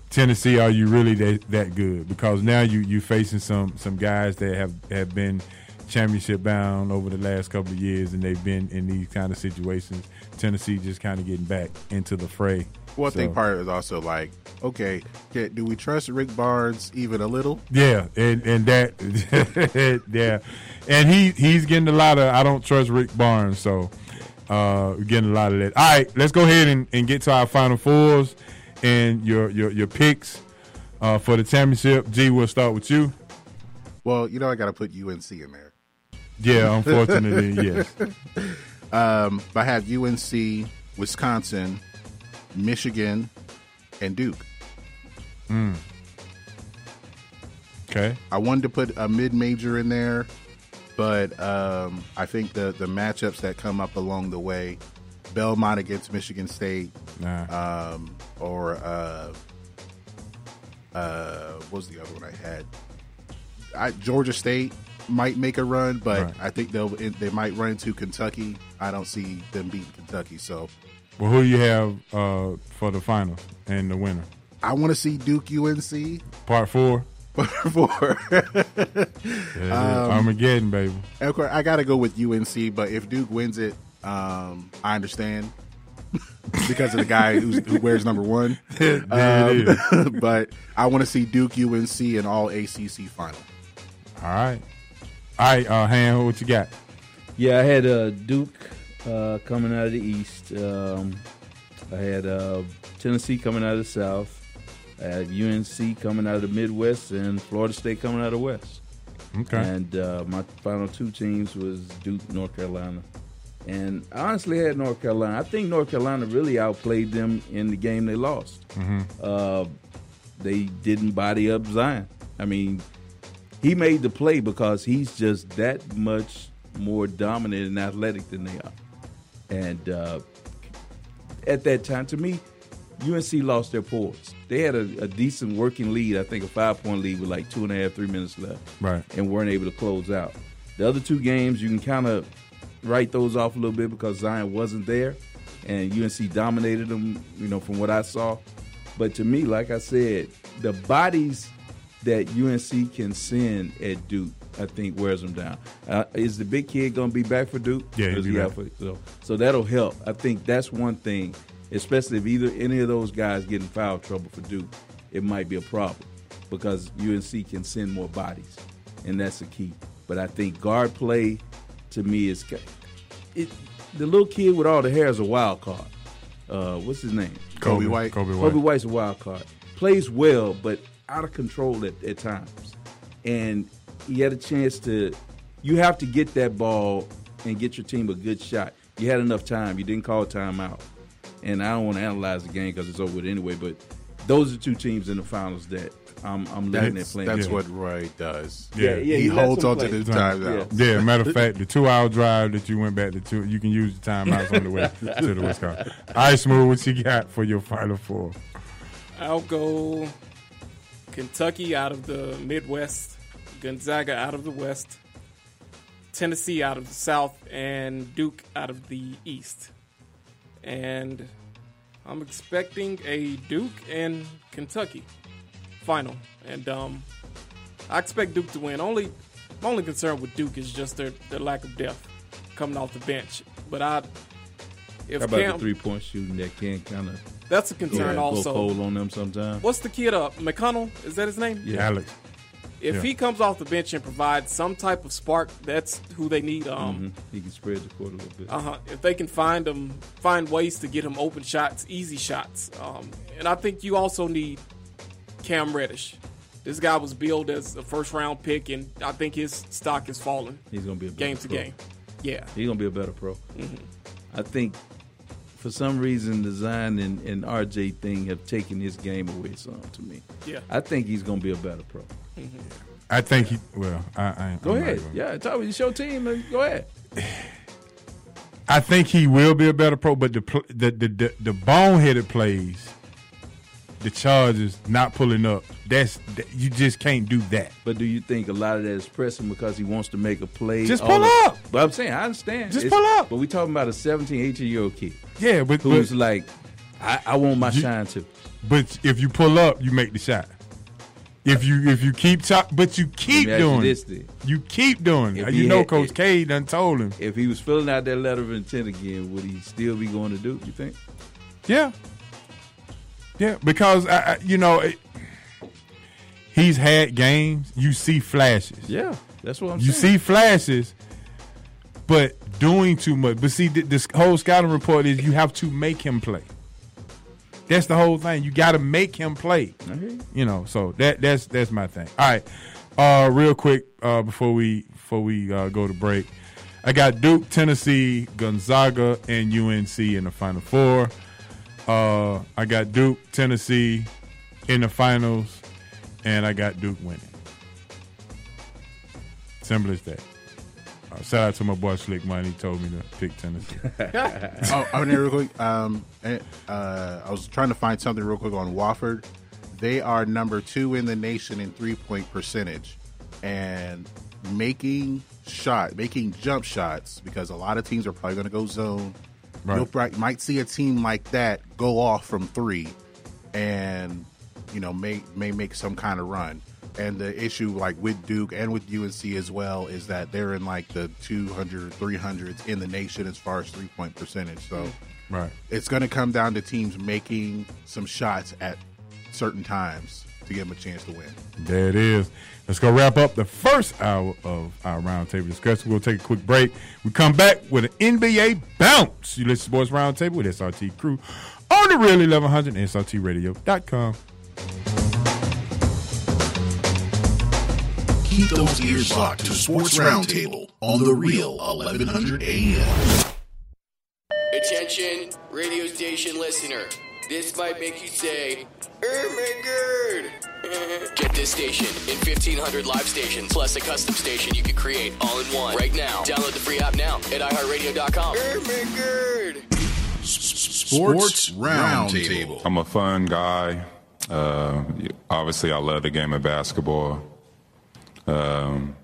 Tennessee, are you really that, that good? Because now you you facing some some guys that have have been championship bound over the last couple of years, and they've been in these kind of situations. Tennessee just kind of getting back into the fray. Well, I think So- part is also like, okay, do we trust Rick Barnes even a little? Yeah, and and that yeah, and he he's getting a lot of. I don't trust Rick Barnes, so uh, we're getting a lot of that. All right, let's go ahead and, and get to our final fours and your your your picks uh, for the championship. G, we'll start with you. Well, you know, I got to put UNC in there. Yeah, unfortunately, yes. Um, I have UNC, Wisconsin, Michigan, and Duke. Okay, I wanted to put a mid-major in there, but um, I think the the matchups that come up along the way, Belmont against Michigan State, nah. um, or uh, uh, what was the other one I had? I, Georgia State might make a run, but Right. I think they'll they might run into Kentucky. I don't see them beating Kentucky, so well, who you have uh, for the final and the winner? I want to see Duke UNC Part four. for. Yeah, Armageddon, baby. Of course, I got to go with UNC, but if Duke wins it, um, I understand because of the guy who's, who wears number one. There it is. Um, but I want to see Duke UNC in all ACC final. All right, all right. Uh, Han, what you got? Yeah, I had uh, Duke uh, coming out of the East. Um, I had uh, Tennessee coming out of the South. I had UNC coming out of the Midwest and Florida State coming out of the West. Okay. And uh, my final two teams was Duke, North Carolina. And I honestly had North Carolina. I think North Carolina really outplayed them in the game they lost. Uh, they didn't body up Zion. I mean, he made the play because he's just that much more dominant and athletic than they are. And uh, at that time, to me, UNC lost their poise. They had a, a decent working lead, I think a five point lead with like two and a half, three minutes left Right. and weren't able to close out. The other two games, you can kind of write those off a little bit because Zion wasn't there, and UNC dominated them. You know, from what I saw. But to me, like I said, the bodies that UNC can send at Duke, I think wears them down. Uh, is the big kid going to be back for Duke? Yeah, he'll be he back. for- so, so that'll help. I think that's one thing, especially if either any of those guys get in foul trouble for Duke, it might be a problem because UNC can send more bodies, and that's the key. But I think guard play, to me, is it. The little kid with all the hair is a wild card. Uh, what's his name? Coby White. Coby White. Coby White's a wild card. Plays well, but out of control at, at times. And he had a chance to. You have to get that ball and get your team a good shot. You had enough time. You didn't call a timeout. And I don't want to analyze the game because it's over with anyway. But those are two teams in the finals that I'm, I'm looking at That's, playing. that's Yeah. what Roy does. Yeah, yeah, he he holds on to play. the timeout. Yeah, matter of fact, the two hour drive that you went back to two, you can use the timeouts on the way to the West Coast. All right, Smooth, what you got for your final four? I'll go Kentucky out of the Midwest, Gonzaga out of the West, Tennessee out of the South, and Duke out of the East. And I'm expecting a Duke and Kentucky final. And um, I expect Duke to win. Only my only concern with Duke is just their, their lack of depth coming off the bench. But I if How about Cam, the three point shooting that can kind of that's a go, concern go also. cold on them sometimes? What's the kid up? McConnell? Is that his name? Yeah. Alex. If Yeah. he comes off the bench and provides some type of spark, that's who they need. Um, Mhm. He can spread the court a little bit. uh huh. If they can find him, find ways to get him open shots, easy shots. Um, and I think you also need Cam Reddish. This guy was billed as a first round pick, and I think his stock is falling He's gonna be a better game to game. Yeah. He's gonna be a better pro. Mhm. I think for some reason the Zion and, and RJ thing have taken his game away some to me. Yeah. I think he's gonna be a better pro. Mm-hmm. I think he. Well, I. I Go I'm not ahead. gonna- Yeah, talk it's your team. man. Go ahead. I think he will be a better pro, but the pl- the the the, the boneheaded plays, the Chargers not pulling up. That's that, you just can't do that. But do you think a lot of that is pressing because he wants to make a play? Just pull the- up. But I'm saying I understand. Just It's- pull up. But we talking about a 17, 18 year old kid. Yeah, but who's but, like, I, I want my You- shine too. but if you pull up, you make the shot. If you if you keep chop, but you keep Let me ask you doing this it. You keep doing it. You know, had- Coach K done told him. If he was filling out that letter of intent again, would he still be going to Duke? You think? Yeah, yeah, because I, I, you know it, he's had games. You see flashes. Yeah, that's what I'm saying. you saying. see flashes, but doing too much. But see, th- this whole scouting report is you have to make him play. That's the whole thing. You got to make him play. I hear you. You know, so that that's that's my thing. All right, uh, real quick uh, before we before we uh, go to break, I got Duke, Tennessee, Gonzaga, and UNC in the Final Four. Uh, I got Duke, Tennessee in the finals, and I got Duke winning. Simple as that. Uh, shout out to my boy Slick Money. He told me to pick Tennessee. oh, oh, and real quick. Um, uh, I was trying to find something real quick on Wofford. They are number two in the nation in three point percentage, and making shot, making jump shots because a lot of teams are probably going to go zone. Right. You'll might see a team like that go off from three, and you know may may make some kind of run. And the issue, like with Duke and with UNC as well, is that they're in like the 200, 300s in the nation as far as three point percentage. So mm-hmm. right. it's going to come down to teams making some shots at certain times to give them a chance to win. There it is. Let's go wrap up the first hour of our roundtable discussion. We'll take a quick break. We come back with an NBA bounce. You listen to Sports Roundtable with SRT Crew on the Real 1100 and SRTRadio.com. Keep those ears locked to Sports Roundtable on the Real 1100 AM. Attention, radio station listener. This might make you say, Oh my god. Get this station in 1500 live stations plus a custom station you can create all in one right now. Download the free app now at iHeartRadio.com. Oh my god. Sports Roundtable. I'm a fun guy. Uh, obviously, I love the game of basketball. Um,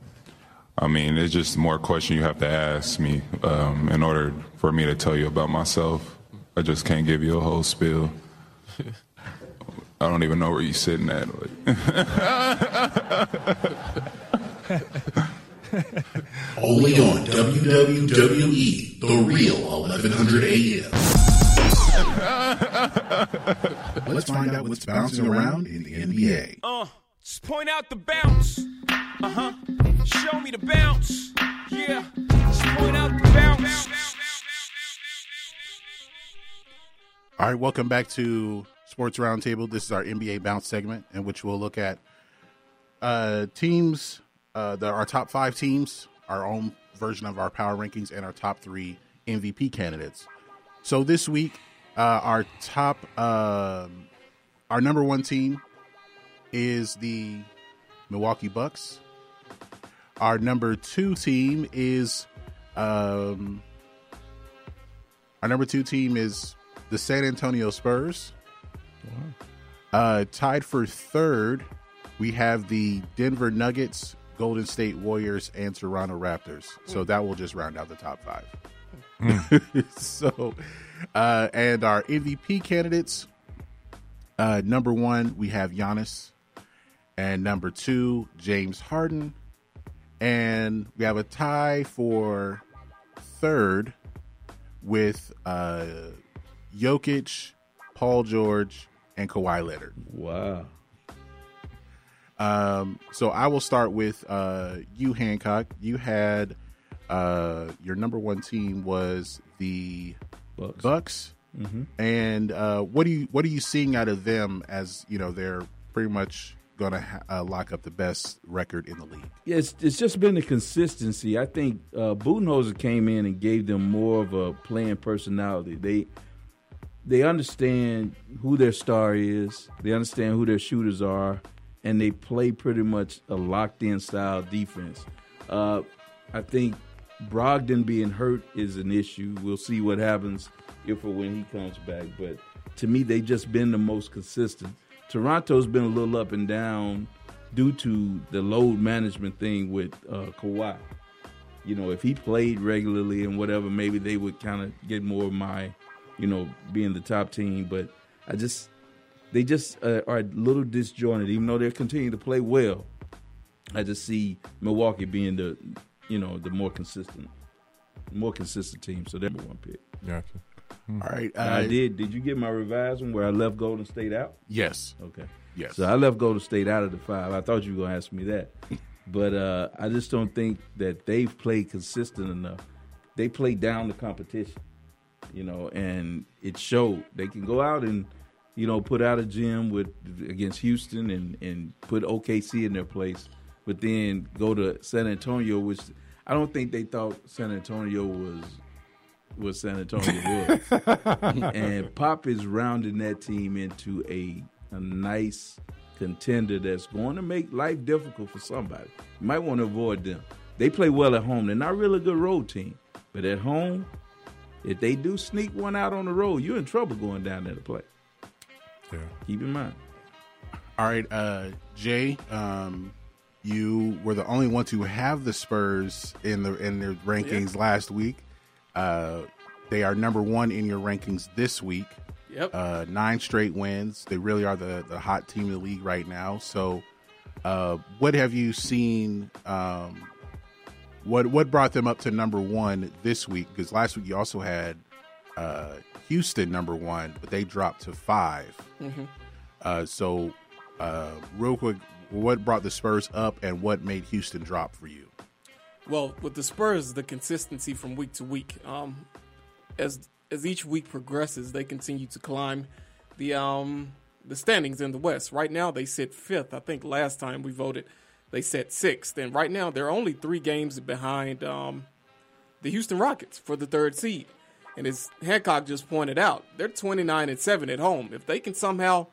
I mean, it's just more question you have to ask me um, in order for me to tell you about myself. I just can't give you a whole spiel. I don't even know where you're sitting at. Only on WWE, The Real 1100 AM. Let's find out what's bouncing around in the NBA. Uh, just point out the bounce. Uh huh. Show me the bounce. Yeah. Just point out the All right, welcome back to Sports Roundtable. This is our NBA bounce segment in which we'll look at uh, teams, uh, the, our top five teams, our own version of our power rankings, and our top three MVP candidates. So this week, uh, our top, um our number one team is the Milwaukee Bucks. Our number two team is, um, our number two team is the San Antonio Spurs. Uh, tied for third, we have the Denver Nuggets, Golden State Warriors, and Toronto Raptors. So that will just round out the top five. so, uh, and our MVP candidates uh, number one, we have Giannis. And number two, James Harden. And we have a tie for third with uh, Jokic, Paul George, and Kawhi Leonard. Wow. Um, so I will start with uh, you, Hancock. You had uh, your number one team was the Bucks, Mhm. and uh, what do you what are you seeing out of them as you know they're pretty much going to ha- uh, lock up the best record in the league? Yeah, it's, it's just been the consistency. I think uh, Budenholzer came in and gave them more of a playing personality. They they understand who their star is. They understand who their shooters are, and they play pretty much a locked in style defense. Uh, I think Brogdon being hurt is an issue. We'll see what happens if or when he comes back. But to me, they've just been the most consistent. Toronto's been a little up and down due to the load management thing with uh, Kawhi. You know, if he played regularly and whatever, maybe they would kind of get more of my, you know, being the top team. But I just, they just uh, are a little disjointed, even though they're continuing to play well. I just see Milwaukee being the, you know, the more consistent, more consistent team. So they're number one pick. Gotcha. All right, And I uh, did. Did you get my revised one where I left Golden State out? Yes. Okay. Yes. So I left Golden State out of the five. I thought you were gonna ask me that, but uh, I just don't think that they've played consistent enough. They play down the competition, you know, and it showed. They can go out and you know put out a gym with against Houston and and put OKC in their place, but then go to San Antonio, which I don't think they thought San Antonio was what San Antonio was. and Pop is rounding that team into a a nice contender that's going to make life difficult for somebody. You might want to avoid them. They play well at home. They're not really a good road team, but at home, if they do sneak one out on the road, you're in trouble going down there to play. Yeah. Keep in mind. All right, uh, Jay, um, you were the only one to have the Spurs in the in their rankings last week. Uh, they are number one in your rankings this week. Yep. Uh, nine straight wins. They really are the the hot team in the league right now. So, uh, what have you seen? Um, what what brought them up to number one this week? Because last week you also had uh, Houston number one, but they dropped to 5 Mhm. Uh, so, uh, real quick, what brought the Spurs up, and what made Houston drop for you? Well, with the Spurs, the consistency from week to week. Um, as as each week progresses, they continue to climb the um the standings in the West. Right now, they sit fifth. I think last time we voted, they set sixth, and right now they're only three games behind um the Houston Rockets for the third seed. And as Hancock just pointed out, they're twenty nine and seven at home. If they can somehow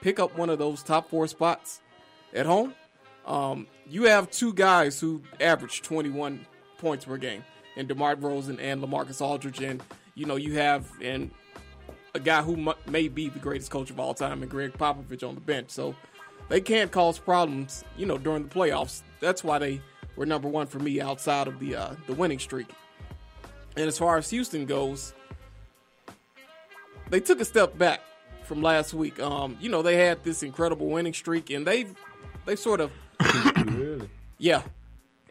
pick up one of those top four spots at home, um, you have two guys who average 21 points per game, and DeMar DeRozan and LaMarcus Aldridge, and you know you have and a guy who mu- may be the greatest coach of all time, and Gregg Popovich on the bench. So they can't cause problems, you know, during the playoffs. That's why they were number one for me outside of the uh, the winning streak. And as far as Houston goes, they took a step back from last week. Um, you know, they had this incredible winning streak, and they've they sort of really? yeah,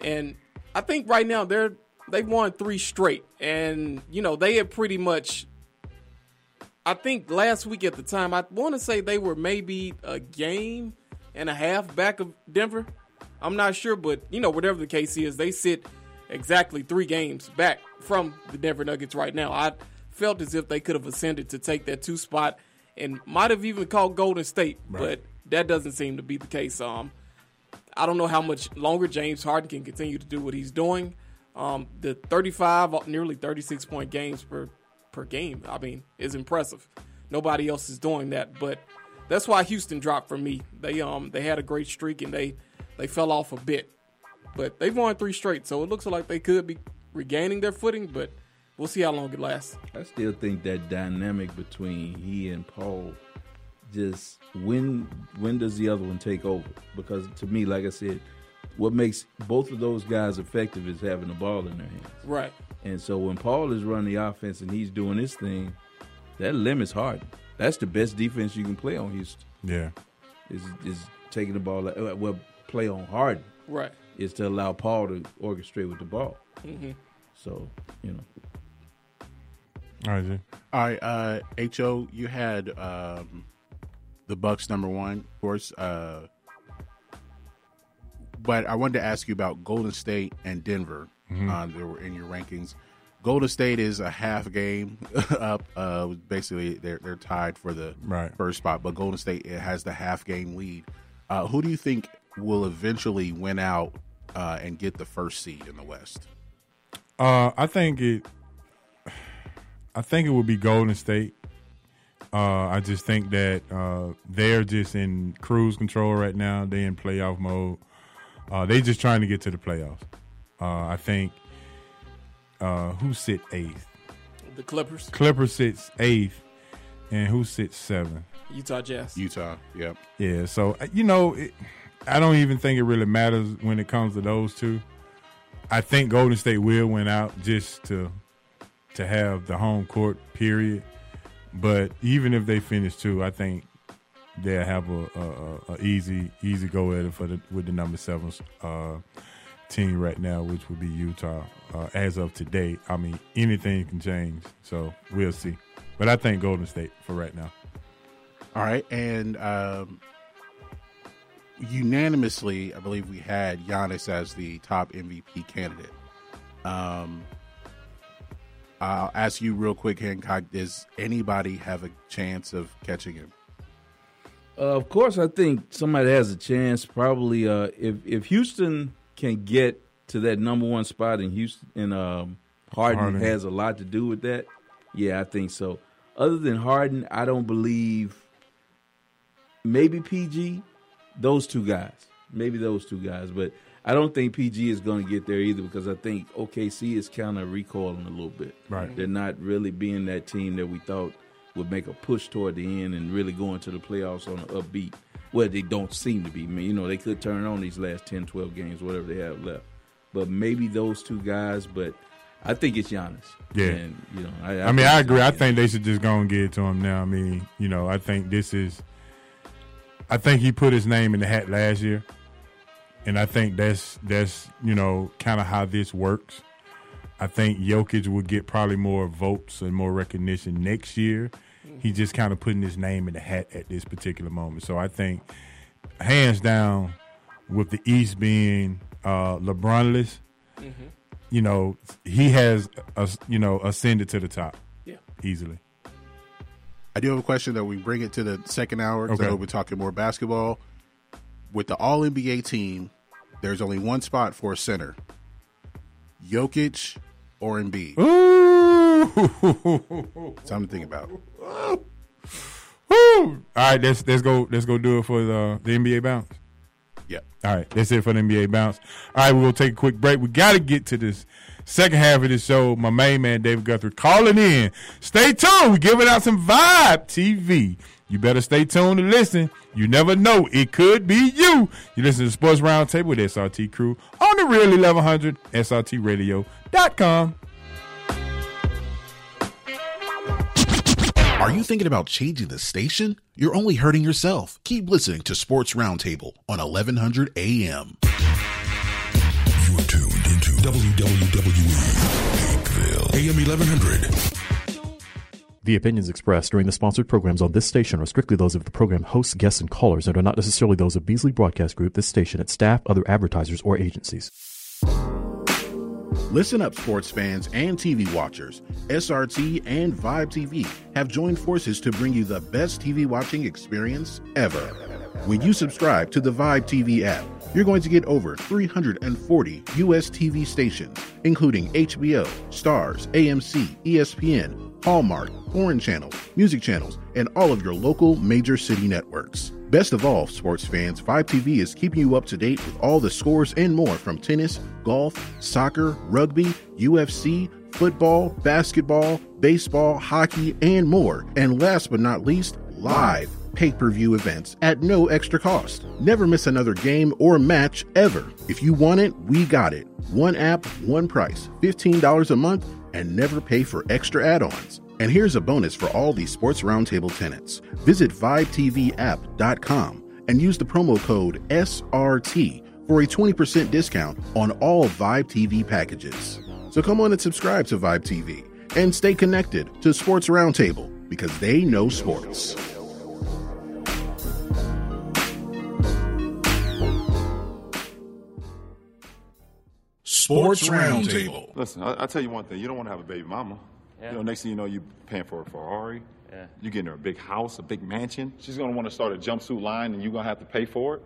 and I think right now they're they've won three straight, and you know they have pretty much. I think last week at the time, I want to say they were maybe a game and a half back of Denver. I'm not sure, but you know whatever the case is, they sit exactly three games back from the Denver Nuggets right now. I felt as if they could have ascended to take that two spot and might have even called Golden State, but that doesn't seem to be the case. Um, I don't know how much longer James Harden can continue to do what he's doing. Um, the 35, nearly 36 point games per per game, I mean, is impressive. Nobody else is doing that, but that's why Houston dropped for me. They um they had a great streak and they they fell off a bit, but they've won three straight, so it looks like they could be regaining their footing, but we'll see how long it lasts. I still think that dynamic between he and Paul just when when does the other one take over? Because to me, like I said, what makes both of those guys effective is having the ball in their hands. Right. And so when Paul is running the offense and he's doing his thing, that limits Harden. That's the best defense you can play on Houston. Yeah. Is is taking the ball uh, well play on Harden. Right. Is to allow Paul to orchestrate with the ball. Mhm. So, you know. All right, Jay. All right, uh, Ho, you had um, the Bucks number one, of course. Uh, but I wanted to ask you about Golden State and Denver. Mhm. Uh, they were in your rankings. Golden State is a half game up. Uh, basically, they're they're tied for the Right. first spot, but Golden State has the half game lead. Uh, who do you think will eventually win out uh, and get the first seed in the West? Uh, I think it. I think it would be Golden State. Uh, I just think that uh, they're just in cruise control right now. They're in playoff mode. Uh, they just trying to get to the playoffs. Uh, I think uh, who sit eighth? The Clippers, Clippers sits eighth, and who sits seventh? Utah Jazz. Utah. Yep. Yeah, so uh, you know, it, I don't even think it really matters when it comes to those two. I think Golden State will win out just to to have the home court period. But even if they finish two, I think they'll have a, a, a, a easy easy go at it for the with the number seven uh, team right now, which would be Utah. Uh, as of today, I mean anything can change, so we'll see. But I think Golden State for right now. All right, and um, unanimously, I believe we had Giannis as the top MVP candidate. Um, I'll ask you real quick, Hancock. Does anybody have a chance of catching him? Uh, of course, I think somebody has a chance. Probably, uh, if if Houston can get to that number one spot in Houston, and um, Harden, Harden. has a lot to do with that. Yeah, I think so. Other than Harden, I don't believe. Maybe PG, those two guys. Maybe those two guys, but I don't think PG is going to get there either because I think OKC is kind of recoiling a little bit. Right. They're not really being that team that we thought would make a push toward the end and really go into the playoffs on an upbeat. Well, they don't seem to be. I mean, you know, they could turn on these last 10, 12 games, whatever they have left. But maybe those two guys, but I think it's Giannis. Yeah. And, you know, I, I, mean, I agree. I think they should just go and get it to him now. I mean, you know, I think this is. I think he put his name in the hat last year, and I think that's that's you know kind of how this works. I think Jokic will get probably more votes and more recognition next year. He's just kind of putting his name in the hat at this particular moment. So I think, hands down, with the East being uh, LeBronless, you know, he has, uh, you know, ascended to the top. Yeah. easily. I do have a question that we bring it to the second hour because Okay. I know we're talking more basketball. With the All NBA team, there's only one spot for a center: Jokic or Embiid. Ooh. Something to think about. All right, let's let's go let's go do it for the the NBA bounce. Yep. All right, that's it for the NBA bounce. All right, we'll take a quick break. We got to get to this second half of this show. My main man David Guthrie calling in. Stay tuned. We're giving out some Vibe TV. You better stay tuned and listen. You never know. It could be you. You listen to Sports Roundtable with SRT Crew on the Real 1100 SRTRadio.com. Are you thinking about changing the station? You're only hurting yourself. Keep listening to Sports Roundtable on 1100 AM. You are tuned into WWE Pinkville, AM 1100. The opinions expressed during the sponsored programs on this station are strictly those of the program hosts, guests, and callers and are not necessarily those of Beasley Broadcast Group, this station, its staff, other advertisers, or agencies. Listen up, sports fans and TV watchers. SRT and Vibe TV have joined forces to bring you the best TV watching experience ever. When you subscribe to the Vibe TV app, you're going to get over 340 U.S. TV stations, including HBO, Starz, AMC, ESPN, Hallmark, foreign channels, music channels, and all of your local major city networks. Best of all, sports fans, Vibe TV is keeping you up to date with all the scores and more from tennis, golf, soccer, rugby, UFC, football, basketball, baseball, hockey, and more. And last but not least, live pay per view events at no extra cost. Never miss another game or match ever. If you want it, we got it. One app, one price, $15 a month, and never pay for extra add ons. And here's a bonus for all these Sports Roundtable tenants. Visit VibeTVApp.com and use the promo code SRT for a 20% discount on all Vibe TV packages. So come on and subscribe to Vibe TV and stay connected to Sports Roundtable because they know sports. Sports Roundtable. Listen, I, I tell you one thing: you don't want to have a baby mama. Yeah. You know, next thing you know, you're paying for a Ferrari. Yeah. You getting her a big house, a big mansion. She's gonna want to start a jumpsuit line, and you're gonna have to pay for it.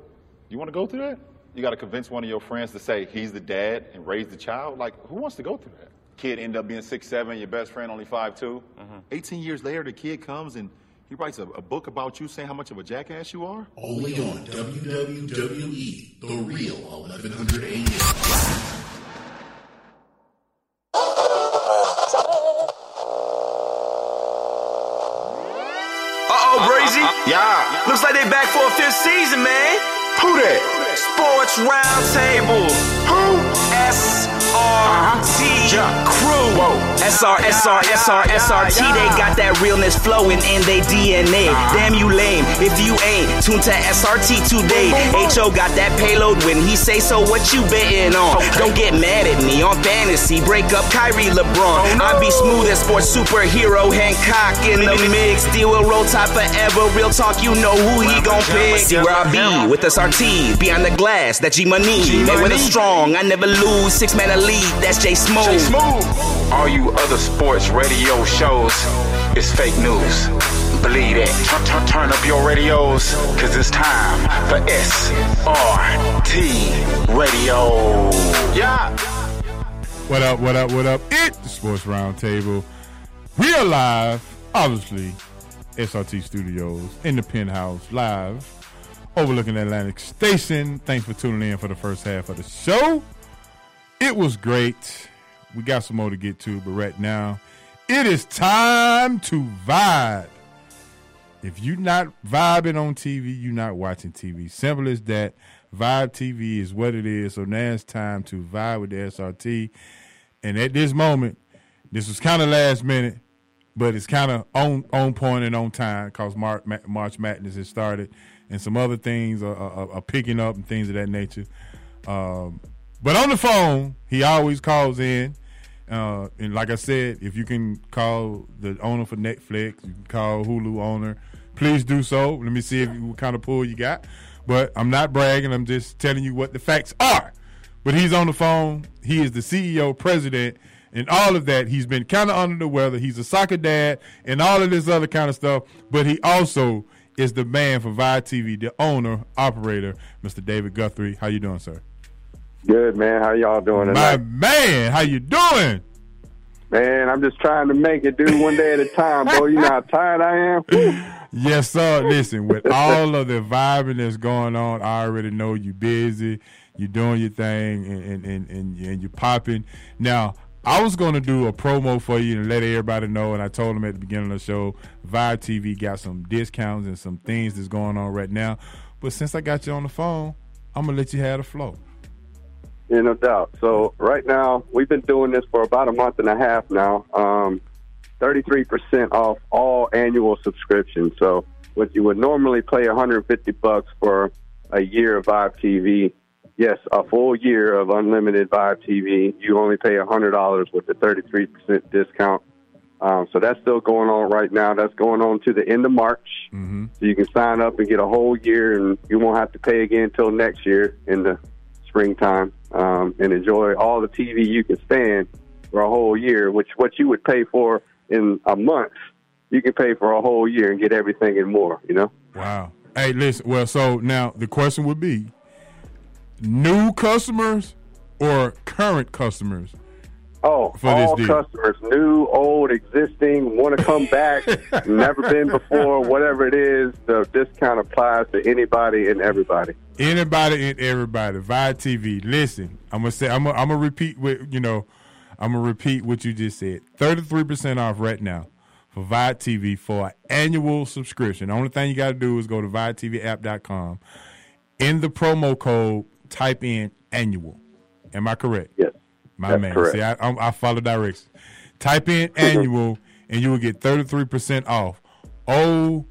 You want to go through that? You got to convince one of your friends to say he's the dad and raise the child. Like, who wants to go through that? Kid end up being six seven. Your best friend only five Mm-hmm. 18 years later, the kid comes and he writes a, a book about you, saying how much of a jackass you are. Only on WWE, the real 1100 AM. Uh-oh, uh, uh, Yeah. Looks like they back for a fifth season, man. Who that? Sports Roundtable. Who? SRT Crew. SR, SR, SR, SRT. They got that realness flowing in they DNA. Damn you lame if you ain't tuned to SRT today. HO got that payload when he say so. What you betting on? Don't get mad at me on fantasy. Break up Kyrie LeBron. I be smooth as sports superhero Hancock in the mix. Deal with roll tide forever. Real talk, you know who he gon' pick. See where I be with SRT behind the glass. That G Money. They with a strong. I never lose. Six man a lead. That's J Smooth. All you other sports radio shows it's fake news. Believe it. Turn, turn, turn up your radios, cause it's time for SRT Radio. Yeah. What up, what up, what up? It's the Sports Roundtable. We are live, obviously, SRT Studios in the penthouse, live, overlooking Atlantic Station. Thanks for tuning in for the first half of the show. It was great. We got some more to get to, but right now, it is time to vibe. If you're not vibing on TV, you're not watching TV. Simple as that. Vibe TV is what it is. So now it's time to vibe with the SRT. And at this moment, this was kind of last minute, but it's kind of on on point and on time because March, March Madness has started, and some other things are, are, are picking up and things of that nature. Um, but on the phone, he always calls in. Uh, and like I said, if you can call the owner for Netflix, you can call Hulu owner. Please do so. Let me see if what kind of pull you got. But I'm not bragging. I'm just telling you what the facts are. But he's on the phone. He is the CEO, president, and all of that. He's been kind of under the weather. He's a soccer dad and all of this other kind of stuff. But he also is the man for Vibe TV, the owner, operator, Mr. David Guthrie. How you doing, sir? Good man. How y'all doing tonight? My man, how you doing? Man, I'm just trying to make it, dude, one day at a time, bro. You know how tired I am. Yes, sir. Listen, with all of the vibing that's going on, I already know you busy. You're doing your thing and and, and, and, and you're popping. Now, I was going to do a promo for you and let everybody know, and I told them at the beginning of the show, Vibe TV got some discounts and some things that's going on right now. But since I got you on the phone, I'm going to let you have the flow. Yeah, no doubt. So right now, we've been doing this for about a month and a half now. Um, 33% off all annual subscriptions. So what you would normally pay 150 bucks for a year of Vibe TV, yes, a full year of unlimited Vibe TV, you only pay $100 with the 33% discount. Um, so that's still going on right now. That's going on to the end of March. Mm-hmm. So you can sign up and get a whole year, and you won't have to pay again until next year in the springtime, um, and enjoy all the TV you can stand for a whole year, which what you would pay for in a month, you can pay for a whole year and get everything and more. You know. Wow. Hey, listen. Well, so now the question would be new customers or current customers? Oh, For all customers, new, old, existing, want to come back, never been before, whatever it is, the discount applies to anybody and everybody. Anybody and everybody. Vibe TV. Listen, I'm gonna say I'm gonna, I'm gonna repeat what you know. I'm gonna repeat what you just said. Thirty three percent off right now for Vibe TV for an annual subscription. The only thing you got to do is go to VibeTVApp.com. In the promo code, type in annual. Am I correct? Yes. My man. correct. See, I, I'm- I follow directions. Type in mm-hmm. annual, and you will get 33% off. Old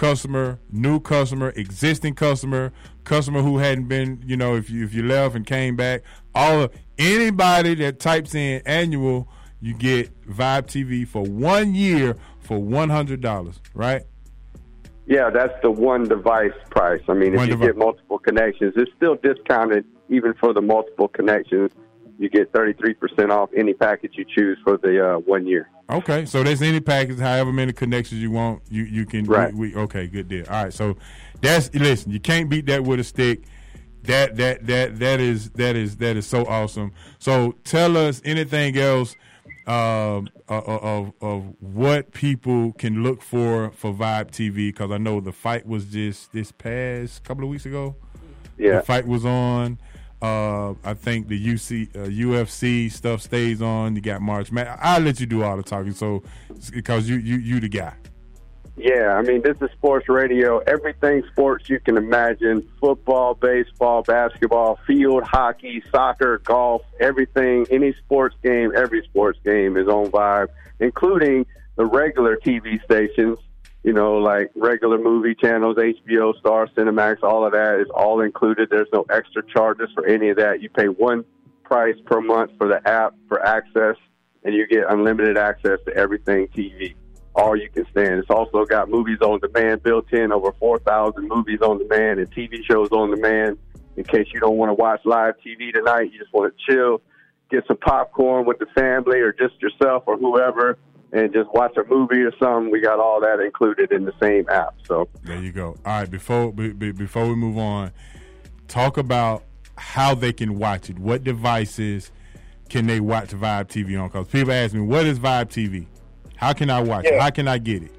customer, new customer, existing customer, customer who hadn't been, you know, if you if you left and came back, all of anybody that types in annual, you get Vibe TV for one year for one hundred dollars, right? Yeah, that's the one device price. I mean, if One you device. get multiple connections, it's still discounted even for the multiple connections. you get 33% off any package you choose for the uh, one year. Okay, so there's any package, however many connections you want, you you can. Right. We, we- okay, good deal. All right, so that's listen. You can't beat that with a stick. That that that that is that is that is so awesome. So tell us anything else um, of, of of what people can look for for Vibe TV because I know the fight was just this past couple of weeks ago. Yeah. the fight was on. Uh, I think the UC uh, UFC stuff stays on. You got March Man. I'll let you do all the talking, so because you you you the guy. Yeah, I mean, this is sports radio. Everything sports you can imagine football, baseball, basketball, field hockey, soccer, golf, everything, any sports game, every sports game is on Vibe, including the regular TV stations, you know, like regular movie channels, HBO, Star, Cinemax, all of that is all included. There's no extra charges for any of that. You pay one price per month for the app for access, and you get unlimited access to everything TV all you can stand. It's also got movies on demand built in, over 4,000 movies on demand and TV shows on demand. In case you don't want to watch live TV tonight, you just want to chill, get some popcorn with the family or just yourself or whoever, and just watch a movie or something. We got all that included in the same app. So There you go. All right, before be, be- before we move on, talk about how they can watch it. What devices can they watch Vibe TV on? Because people ask me, what is Vibe TV? How can I watch it? How can I get it?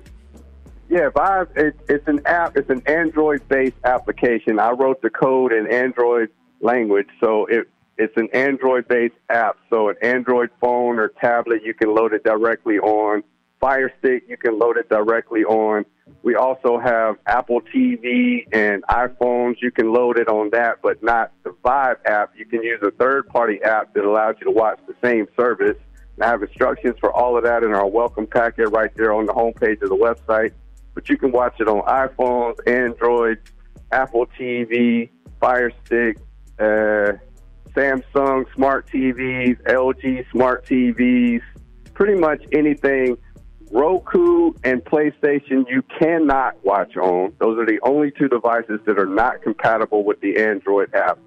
Yeah, Vibe. It, it's an app. It's an Android-based application. I wrote the code in Android language, so it it's an Android-based app. So an Android phone or tablet, you can load it directly on. Fire Stick, you can load it directly on. We also have Apple TV and iPhones. You can load it on that, but not the Vibe app. You can use a third-party app that allows you to watch the same service. And I have instructions for all of that in our welcome packet right there on the homepage of the website. But you can watch it on iPhones, Android, Apple TV, Fire Stick, uh, Samsung smart TVs, LG smart TVs, pretty much anything. Roku and PlayStation you cannot watch on. Those are the only two devices that are not compatible with the Android app.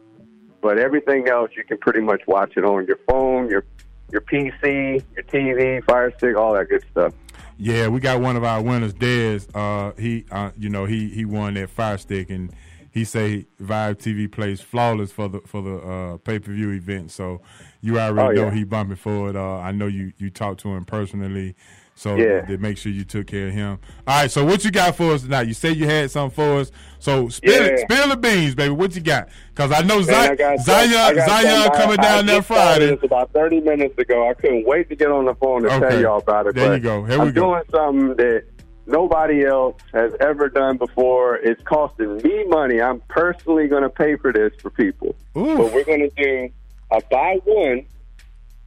But everything else you can pretty much watch it on your phone, your your PC, your TV, Fire Stick, all that good stuff. Yeah, we got one of our winners, Dez. Uh, he, uh, you know, he he won that Fire Stick, and he say Vibe TV plays flawless for the for the uh, pay per view event. So you already Oh, know yeah. he bumping for it. Uh, I know you you talked to him personally, so Yeah. to make sure you took care of him. All right, so what you got for us tonight? You say you had something for us. So spill it, Yeah. spill the beans, baby. What you got? Because I know Zion, Zion, I Zion some- coming I down there Friday. This about 30 minutes ago. I couldn't wait to get on the phone to Okay. tell y'all about it. There you go. Here I'm we go. doing something that nobody else has ever done before. It's costing me money. I'm personally going to pay for this for people. But we're going to do a buy one,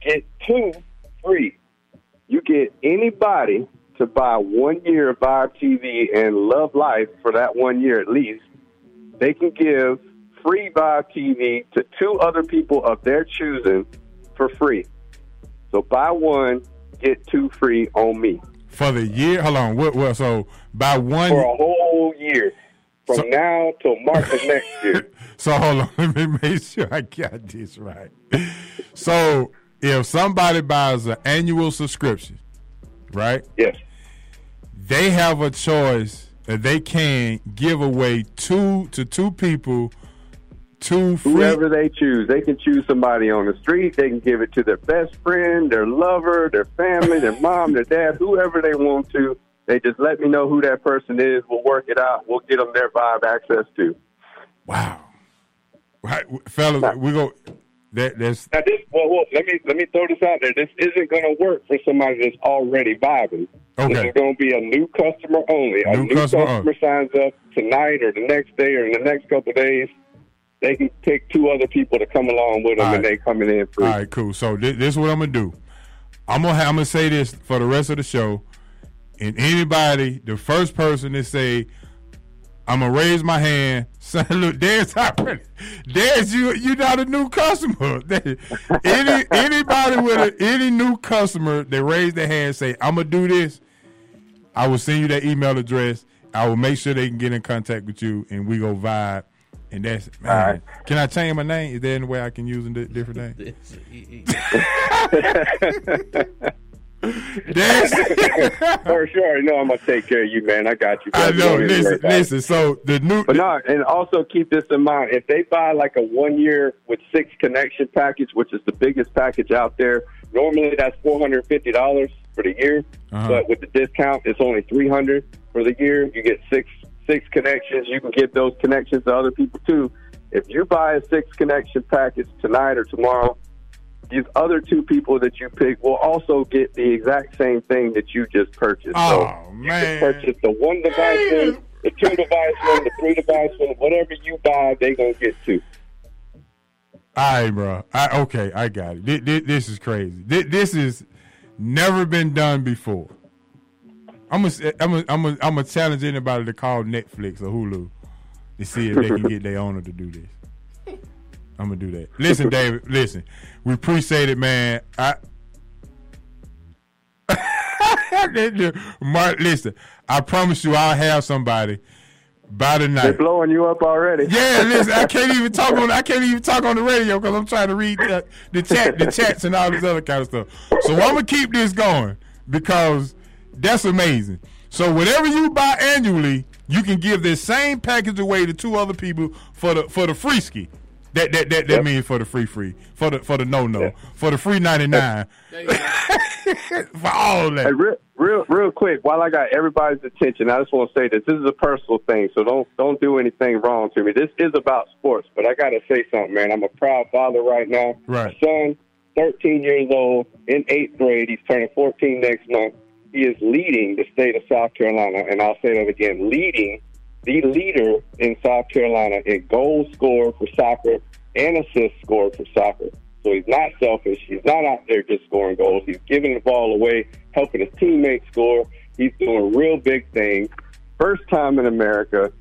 get two free. You get anybody to buy one year of Vibe TV and love life for that one year at least. They can give free Vibe TV to two other people of their choosing for free. So buy one, get two free on me For the year, hold on. What, what, so by one for a whole year from now till March of next year. So hold on, let me make sure I got this right. So if somebody buys an annual subscription, right? Yes. They have a choice that they can give away two to two people, two free. Whoever they choose, they can choose somebody on the street. They can give it to their best friend, their lover, their family, their mom, their dad, whoever they want to. They just let me know who that person is. We'll work it out. We'll get them their vibe access to. Wow, right, fellas, we go. That that's Now this, well, well, let me let me throw this out there. This isn't going to work for somebody that's already vibing. This Okay. is going to be a new customer only. A New new, customer customer, signs up tonight or the next day or in the next couple of days. They can take two other people to come along with them, All and right. they coming in free. All right, cool. So thi- this is what I'm gonna do. I'm gonna ha- I'm gonna say this for the rest of the show, and anybody, the first person to say, I'm gonna raise my hand. Say, look, there's already, there's you. You're not a new customer. any anybody with a, any new customer that raise their hand, say, I'm gonna do this. I will send you that email address. I will make sure they can get in contact with you, and we go vibe And that's man. Can I change my name? Is there any way I can use a di- different name? For sure. No, I'm gonna take care of you, man. I got you. I know. Don't even worry Listen, listen. So the new, But no, and also keep this in mind. If they buy like a one year with six connection package, which is the biggest package out there, normally that's four hundred fifty dollars for the year. Uh-huh. But with the discount, it's only three hundred for the year. You get six six connections. You can give those connections to other people too. If you buy a six connection package tonight or tomorrow, these other two people that you pick will also get the exact same thing that you just purchased. Oh, so you can purchase the one device one, the two device one, the three device one, whatever you buy, they're gonna get two. All right, bro. I, okay, I got it. Thi- thi- This, is crazy. Thi- This has never been done before. I'm gonna, eh, I'm gonna, I'm gonna, I'm challenge anybody to call Netflix or Hulu to see if they can get their owner to do this. I'm gonna do that. Listen, David. Listen, we appreciate it, man. I. Mark, listen. I promise you, I'll have somebody by the night. They're blowing you up already. Yeah, listen, I can't even talk on I can't even talk on the radio because I'm trying to read the, the chat, the chats, and all this other kind of stuff. So I'm gonna keep this going because that's amazing. So whatever you buy annually, you can give this same package away to two other people for the for the free ski. That that that, that Yep. means for the free free for the for the no no for the free ninety nine for all that. Hey, real, real, real quick, while I got everybody's attention, I just want to say this. This is a personal thing, so don't don't do anything wrong to me. This is about sports, but I got to say something, man. I'm a proud father right now. Right. Son, 13 years old, in eighth grade. He's turning 14 next month. He is leading the state of South Carolina, and I'll say that again: leading the leader in South Carolina in goal score for soccer and assist score for soccer. So he's not selfish. He's not out there just scoring goals. He's giving the ball away, helping his teammates score. He's doing real big things. First time in America.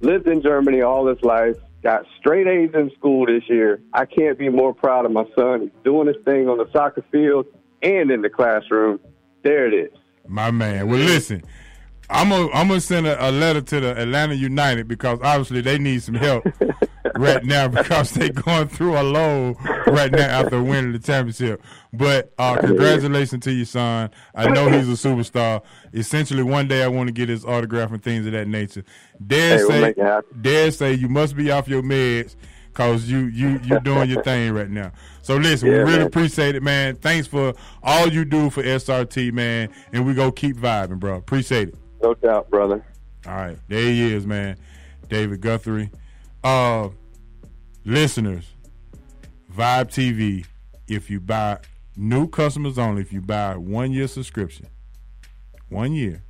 Lived in Germany all his life. Got straight A's in school this year. I can't be more proud of my son. He's doing his thing on the soccer field and in the classroom. There it is. My man. Well, listen, I'm gonna I'm gonna send a, a letter to the Atlanta United because obviously they need some help right now because they're going through a low right now after winning the championship. But uh, congratulations to your son. I know he's a superstar. Essentially, one day I want to get his autograph and things of that nature. Dare Hey, we'll say, happen. dare say you must be off your meds because you you you're doing your thing right now. So listen, we really man. appreciate it, man. Thanks for all you do for SRT, man. And we go keep vibing, bro. Appreciate it. No doubt, brother. All right, there he is, man. David Guthrie. Uh, listeners, Vibe TV. If you buy new customers only, if you buy one year subscription, one year,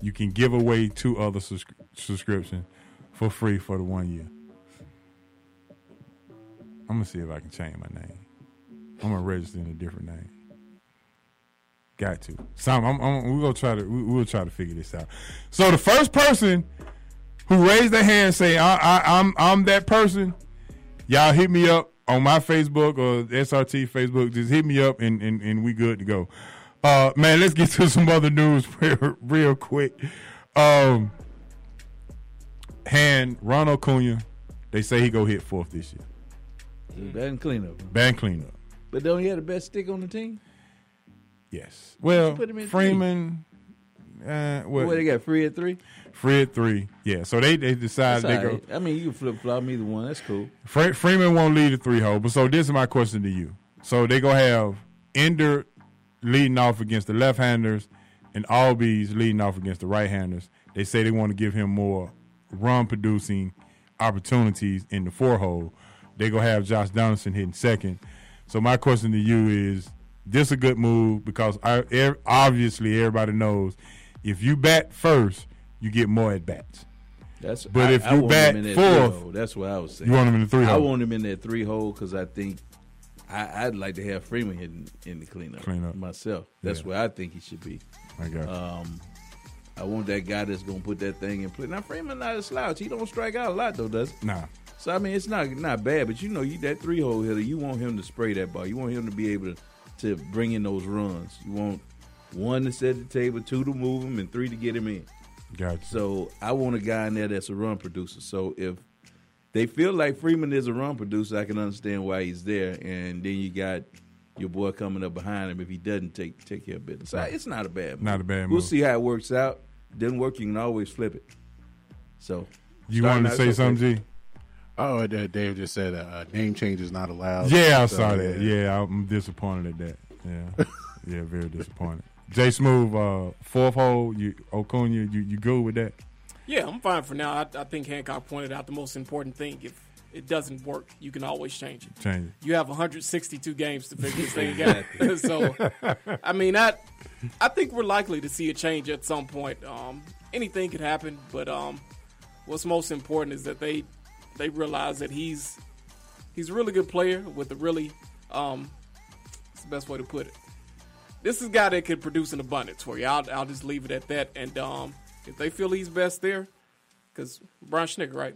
you can give away two other subscri- subscriptions for free for the one year. I'm gonna see if I can change my name. I'm gonna register in a different name. Got to. Some. I'm, I'm, we're gonna try to. We, we'll try to figure this out. So the first person who raised their hand and say I, I, I'm I'm that person, y'all hit me up on my Facebook or SRT Facebook. Just hit me up and and, and we good to go. Uh, man, let's get to some other news real, real quick. Um, hand Ronald Acuña, they say he go hit fourth this year. Bad cleanup. Bad cleanup. But don't he have the best stick on the team? Yes. Well, put him in Freeman. Uh, well, What, they got free at three? Free at three. Yeah. So they they decided they go. right. I mean, you can flip flop either one. That's cool. Fre- Freeman won't lead the three hole. But so this is my question to you. So they gonna have Ender leading off against the left handers and Albies leading off against the right handers. They say they want to give him more run producing opportunities in the four hole. They gonna have Josh Donaldson hitting second. So my question to you is: This a good move because I, er, obviously everybody knows if you bat first, you get more at bats. That's But I- if I you bat him in that three fourth, hole. that's what I was saying. you want him in the three I hole. want him in that three hole because I think I, I'd like to have Freeman hitting in the cleanup, Cleanup. myself. That's Yeah. where I think he should be. I got. Um, I want that guy that's gonna put that thing in play. Now Freeman not a slouch. He don't strike out a lot though, does he? Nah. So I mean, it's not not bad, but you know, you that three hole hitter, you want him to spray that ball. You want him to be able to, to bring in those runs. You want one to set the table, two to move him, and three to get him in. Gotcha. So I want a guy in there that's a run producer. So if they feel like Freeman is a run producer. I can understand why he's there, and then you got your boy coming up behind him if he doesn't take take care of business. So it's not a bad move. Not a bad We'll see how it works out. Doesn't work, you can always flip it. So You wanted to say something, G? Oh, uh, Dave just said uh, name change is not allowed. Yeah, I So, saw that. Yeah, I'm disappointed at that. Yeah, yeah, very disappointed. Jay Smooth, uh, fourth hole, you Acuña, you you good with that? Yeah, I'm fine for now. I, I think Hancock pointed out the most important thing. If it doesn't work, you can always change it. Change it. You have 162 games to figure this thing out. so, I mean, I, I think we're likely to see a change at some point. Um, anything could happen, but um, what's most important is that they they realize that he's he's a really good player with a really um, what's the best way to put it. This is a guy that could produce an abundance for you. I'll, I'll just leave it at that. And um, if they feel he's best there, because Brian Schnick, right?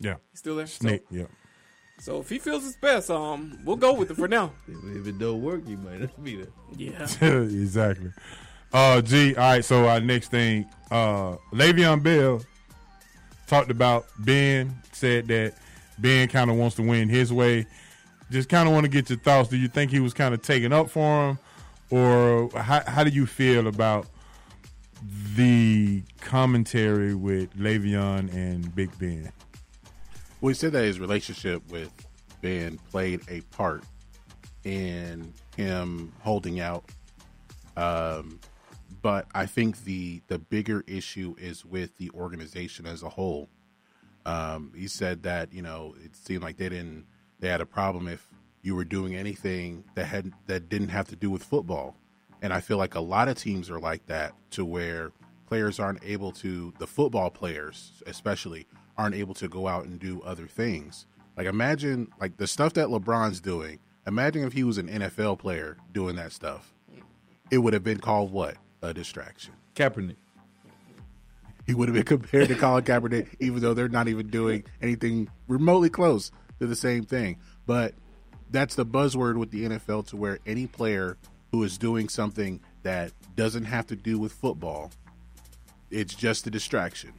Yeah, He's still there. Snake. Yeah. So if he feels it's best, um, we'll go with it for now. If it don't work, you might not be there. Yeah. exactly. Uh, G. All right. So our next thing, uh, Le'Veon Bell talked about Ben. Said that Ben kind of wants to win his way. Just kind of want to get your thoughts. Do you think he was kind of taken up for him, or how how do you feel about the commentary with Le'Veon and Big Ben? Well, he said that his relationship with Ben played a part in him holding out. Um, but I think the the bigger issue is with the organization as a whole. Um, he said that you know it seemed like they didn't they had a problem if you were doing anything that had that didn't have to do with football, and I feel like a lot of teams are like that to where players aren't able to the football players especially aren't able to go out and do other things. Like imagine like the stuff that LeBron's doing. Imagine if he was an NFL player doing that stuff. It would have been called what? A distraction. Kaepernick. He would have been compared to Colin Kaepernick, even though they're not even doing anything remotely close to the same thing. But that's the buzzword with the NFL to where any player who is doing something that doesn't have to do with football, it's just a distraction.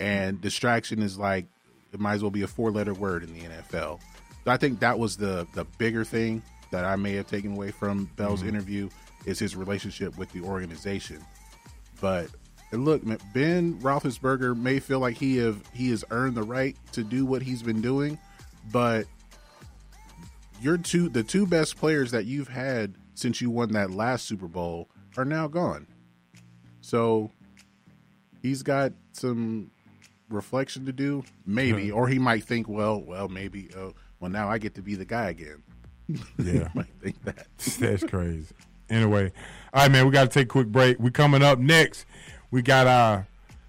And distraction is like it might as well be a four letter word in the NFL. So I think that was the the bigger thing that I may have taken away from Bell's Mhm. interview is his relationship with the organization. But look, Ben Roethlisberger may feel like he have he has earned the right to do what he's been doing, but your two the two best players that you've had since you won that last Super Bowl are now gone. So he's got some reflection to do, maybe, or he might think, well, well, maybe, uh, well, now I get to be the guy again. Yeah. might think that. That's crazy. Anyway, all right, man, we got to take a quick break. We coming up next. We got our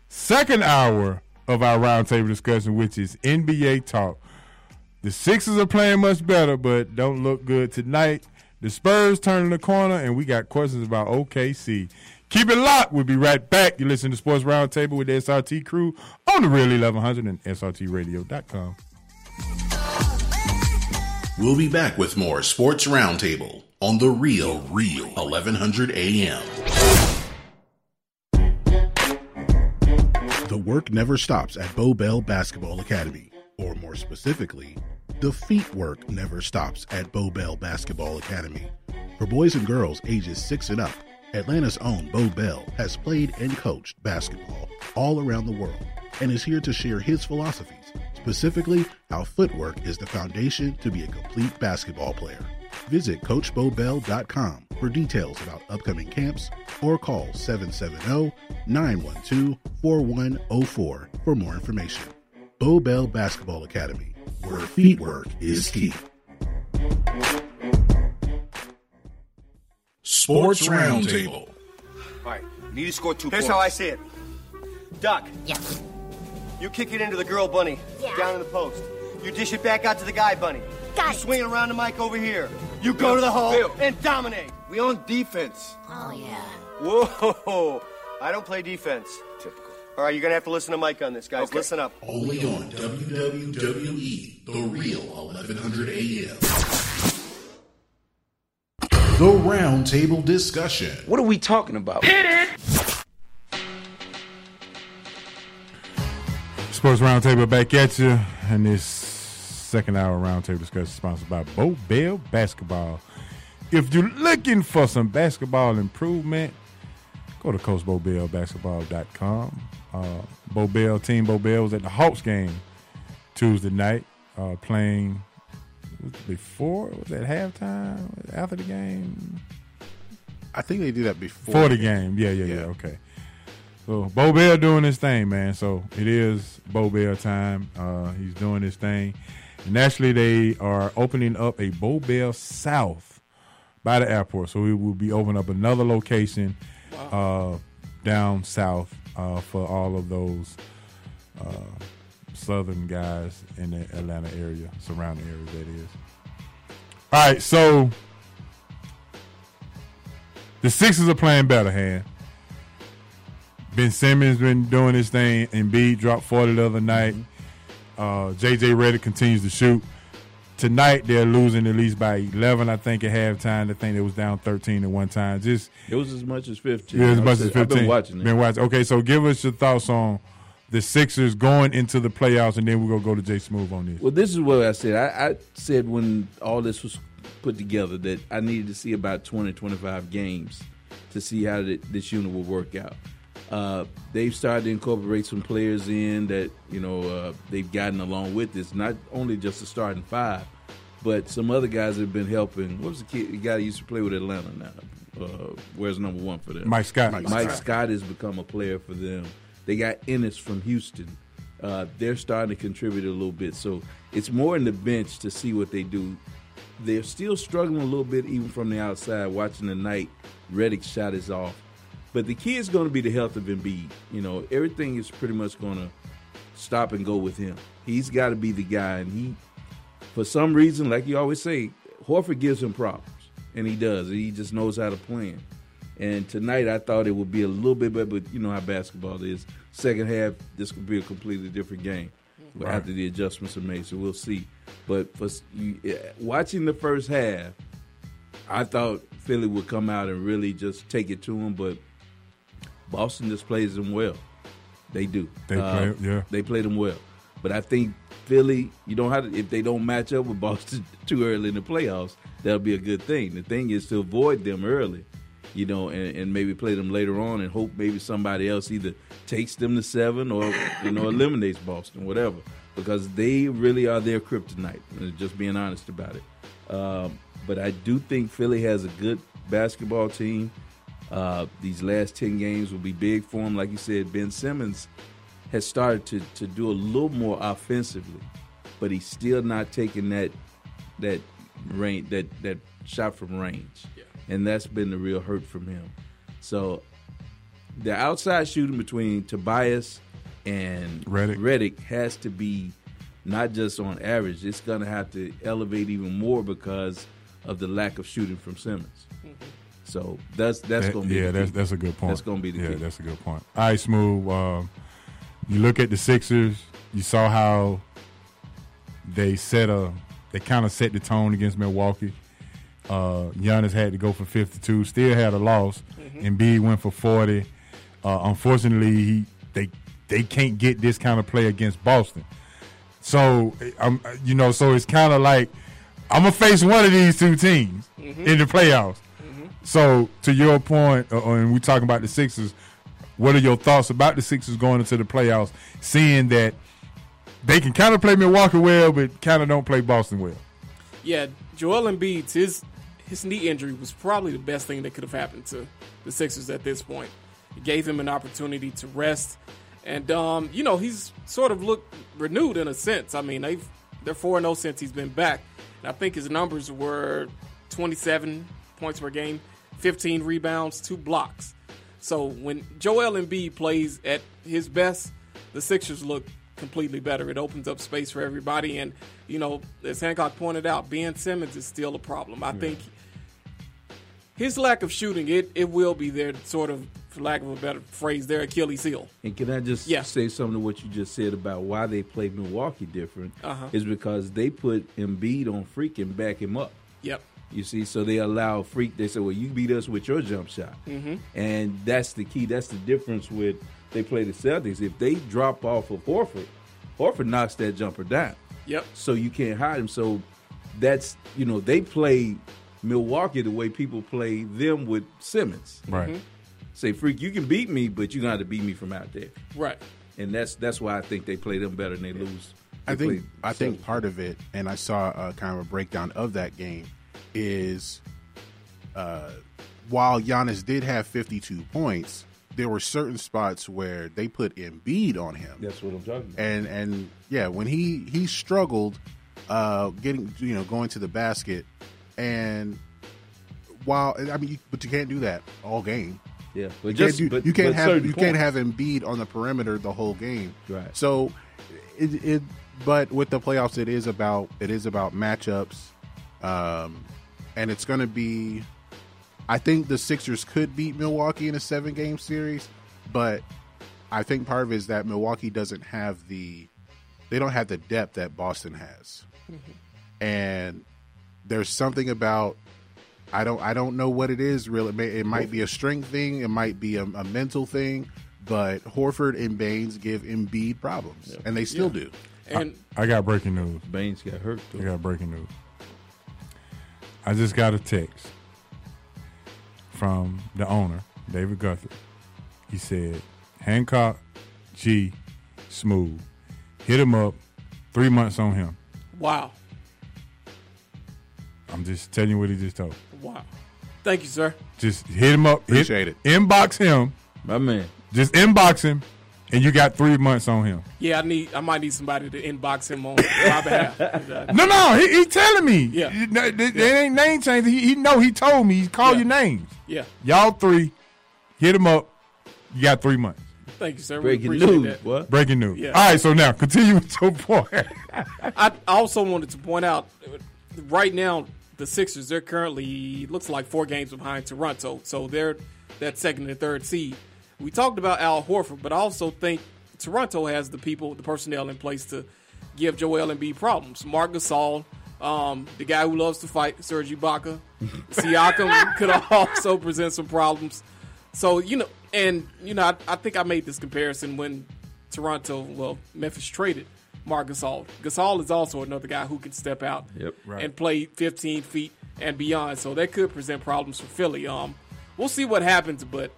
second hour of our roundtable discussion, which is NBA talk. The Sixers are playing much better, but don't look good tonight. The Spurs turning the corner, and we got questions about OKC. Keep it locked. We'll be right back. You listen to Sports Roundtable with the SRT crew on the Real 1100 and SRTRadio.com. We'll be back with more Sports Roundtable on the Real Real 1100 AM. The work never stops at Bo Bell Basketball Academy, or more specifically, the feet work never stops at Bo Bell Basketball Academy. For boys and girls ages 6 and up, Atlanta's own Bo Bell has played and coached basketball all around the world and is here to share his philosophies, specifically how footwork is the foundation to be a complete basketball player. Visit CoachBoBell.com for details about upcoming camps or call 770 912 4104 for more information. Bo Bell Basketball Academy, where feet work is key. Sports Roundtable. All right, you need to score two Here's how I see it. Duck. Yeah. You kick it into the girl bunny. Yeah. Down in the post. You dish it back out to the guy bunny. Got you it. swing it around the mic over here. You go to the hole Bill. and dominate. We on defense. Oh, yeah. Whoa. I don't play defense. Typical. All right, you're going to have to listen to Mike on this, guys. Listen up. Only on WWE, The Real 1100 AM. The Roundtable Discussion. What are we talking about? Hit it. Sports Sports Roundtable back at you, and this second hour roundtable discussion sponsored by Bo Bell Basketball. If you're looking for some basketball improvement, go to CoachBoBellBasketball.com. Uh, Bo Bell, Team Bo Bell was at the Hawks game Tuesday night, uh, playing before, was it halftime, after the game? I think they do that before For the game. Yeah, yeah, yeah, okay. So Bo Bell doing his thing, man. So it is Bo Bell time. Uh, he's doing his thing. And actually, they are opening up a Bo Bell South by the airport. So we will be opening up another location uh, down south uh, for all of those uh, southern guys in the Atlanta area, surrounding area, that is. All right, so the Sixers are playing better, hand. Ben Simmons been doing his thing. and Embiid dropped 40 the other night. Uh, JJ Redick continues to shoot. Tonight they're losing at least by 11, I think, at halftime. I think it was down 13 at one time. Just It was as much as 15. yeah, as much as 15. I've been watching it. Been watching. Okay, so give us your thoughts on the Sixers going into the playoffs, and then we're gonna go to Jay Smooth on this. Well, this is what I said. I, I said when all this was put together that I needed to see about 20, 25 games to see how this unit will work out. Uh, they've started to incorporate some players in that you know uh, they've gotten along with this. Not only just the starting five, but some other guys have been helping. What was the kid? The guy that used to play with Atlanta now. Uh, where's number one for them? Mike Scott. Mike, Mike Scott. Scott. has become a player for them. They got Ennis from Houston. Uh, they're starting to contribute a little bit. So it's more in the bench to see what they do. They're still struggling a little bit, even from the outside. Watching the night, Redick shot is off. But the key is going to be the health of Embiid. You know, everything is pretty much going to stop and go with him. He's got to be the guy, and he, for some reason, like you always say, Horford gives him problems, and he does. He just knows how to play him. And tonight, I thought it would be a little bit better, but you know how basketball is. Second half, this could be a completely different game Right. after the adjustments are made. So we'll see. But for you, watching the first half, I thought Philly would come out and really just take it to him, but Boston just plays them well. They do. They play- yeah. They play them well. But I think Philly, you don't have to, if they don't match up with Boston too early in the playoffs, that'll be a good thing. The thing is to avoid them early, you know, and, and maybe play them later on and hope maybe somebody else either takes them to seven or, you know, eliminates Boston, whatever. Because they really are their kryptonite, uh, just being honest about it. Um, but I do think Philly has a good basketball team. Uh, these last 10 games will be big for him. Like you said, Ben Simmons has started to, to do a little more offensively, but he's still not taking that that range that, that shot from range. And that's been the real hurt from him. So the outside shooting between Tobias and Redick. Reddick has to be not just on average, it's gonna have to elevate even more because of the lack of shooting from Simmons. So that's that's That- gonna be yeah, that's key. that's a good point. That's gonna be the yeah, key. that's a good point. All right, smooth. Um, you look at the Sixers. You saw how they set a they kind of set the tone against Milwaukee. Uh, Giannis had to go for 52, still had a loss. Mm-hmm. Embiid went for 40. Uh, unfortunately, he, they they can't get this kind of play against Boston. So, um, you know, so it's kind of like I'm gonna face one of these two teams Mhm. in the playoffs. So, to your point, uh, and we talking about the Sixers, what are your thoughts about the Sixers going into the playoffs, seeing that they can kind of play Milwaukee well, but kind of don't play Boston well? Yeah, Joel Embiid's his his knee injury was probably the best thing that could have happened to the Sixers at this point. It gave him an opportunity to rest, and um, you know he's sort of looked renewed in a sense. I mean they've they're four zero since he's been back, and I think his numbers were twenty seven points per game, fifteen rebounds, two blocks. So when Joel Embiid plays at his best, the Sixers look completely better. It opens up space for everybody, and you know, as Hancock pointed out, Ben Simmons is still a problem. I think his lack of shooting it it will be their sort of, for lack of a better phrase, their Achilles heel. And can I just Yeah. say something to what you just said about why they play Milwaukee different? Uh-huh. Is because they put Embiid on Freak and back him up. Yep. You see, so they allow Freak. They say, "Well, you beat us with your jump shot," Mhm. and that's the key. That's the difference with they play the Celtics. If they drop off of Horford, Horford knocks that jumper down. Yep. So you can't hide him. So that's you know they play Milwaukee the way people play them with Simmons. Right. Mm-hmm. Mhm. Say, freak, you can beat me, but you got to beat me from out there. Right. And that's that's why I think they play them better and they lose. I think I think part of it, and I saw uh, kind of a breakdown of that game, is uh, while Giannis did have 52 points, there were certain spots where they put Embiid on him. That's what I'm talking about. And and yeah, when he he struggled uh, getting you know going to the basket, and while I mean, you, but you can't do that all game. Yeah, You but can't, just do, but, you can't have you can't have Embiid on the perimeter the whole game. Right. So it, it but with the playoffs it is about it is about matchups. Um and it's going to be I think the Sixers could beat Milwaukee in a 7 game series, but I think part of it is that Milwaukee doesn't have the they don't have the depth that Boston has. Mm-hmm. And there's something about I don't I don't know what it is really. It, may, it might be a strength thing, it might be a, a mental thing, but Horford and Baynes give Embiid problems, and they still do. And I got breaking news. Baynes got hurt. I got breaking news. I just got a text from the owner, David Guthrie. He said, Hancock, G, smooth. Hit him up. Three months on him. wow, I'm just telling you what he just told. wow. Thank you, sir. Just hit him up. Appreciate it. Inbox him. My man. Just inbox him, and you got three months on him. Yeah, I need. I might need somebody to inbox him on my behalf. No, no, he, he telling me. Yeah. They, they- they ain't name change. He, he know. He told me. He called your names. Yeah. Y'all three, hit him up. You got three months. Thank you, sir. Breaking we appreciate news, that. what? Breaking news. Yeah. All right, so now continue with your point. I also wanted to point out right now the Sixers they're currently looks like four games behind Toronto, so they're that second and third seed. We talked about Al Horford, but I also think Toronto has the people, the personnel in place to give Joel Embiid problems. Marc Gasol, um, the guy who loves to fight, Serge Ibaka, Siakam could also present some problems. So you know, and you know, I, I think I made this comparison when Toronto, well, Memphis traded Marc Gasol. Gasol is also another guy who can step out Yep. Right. and play 15 feet and beyond. So that could present problems for Philly. Um, we'll see what happens, but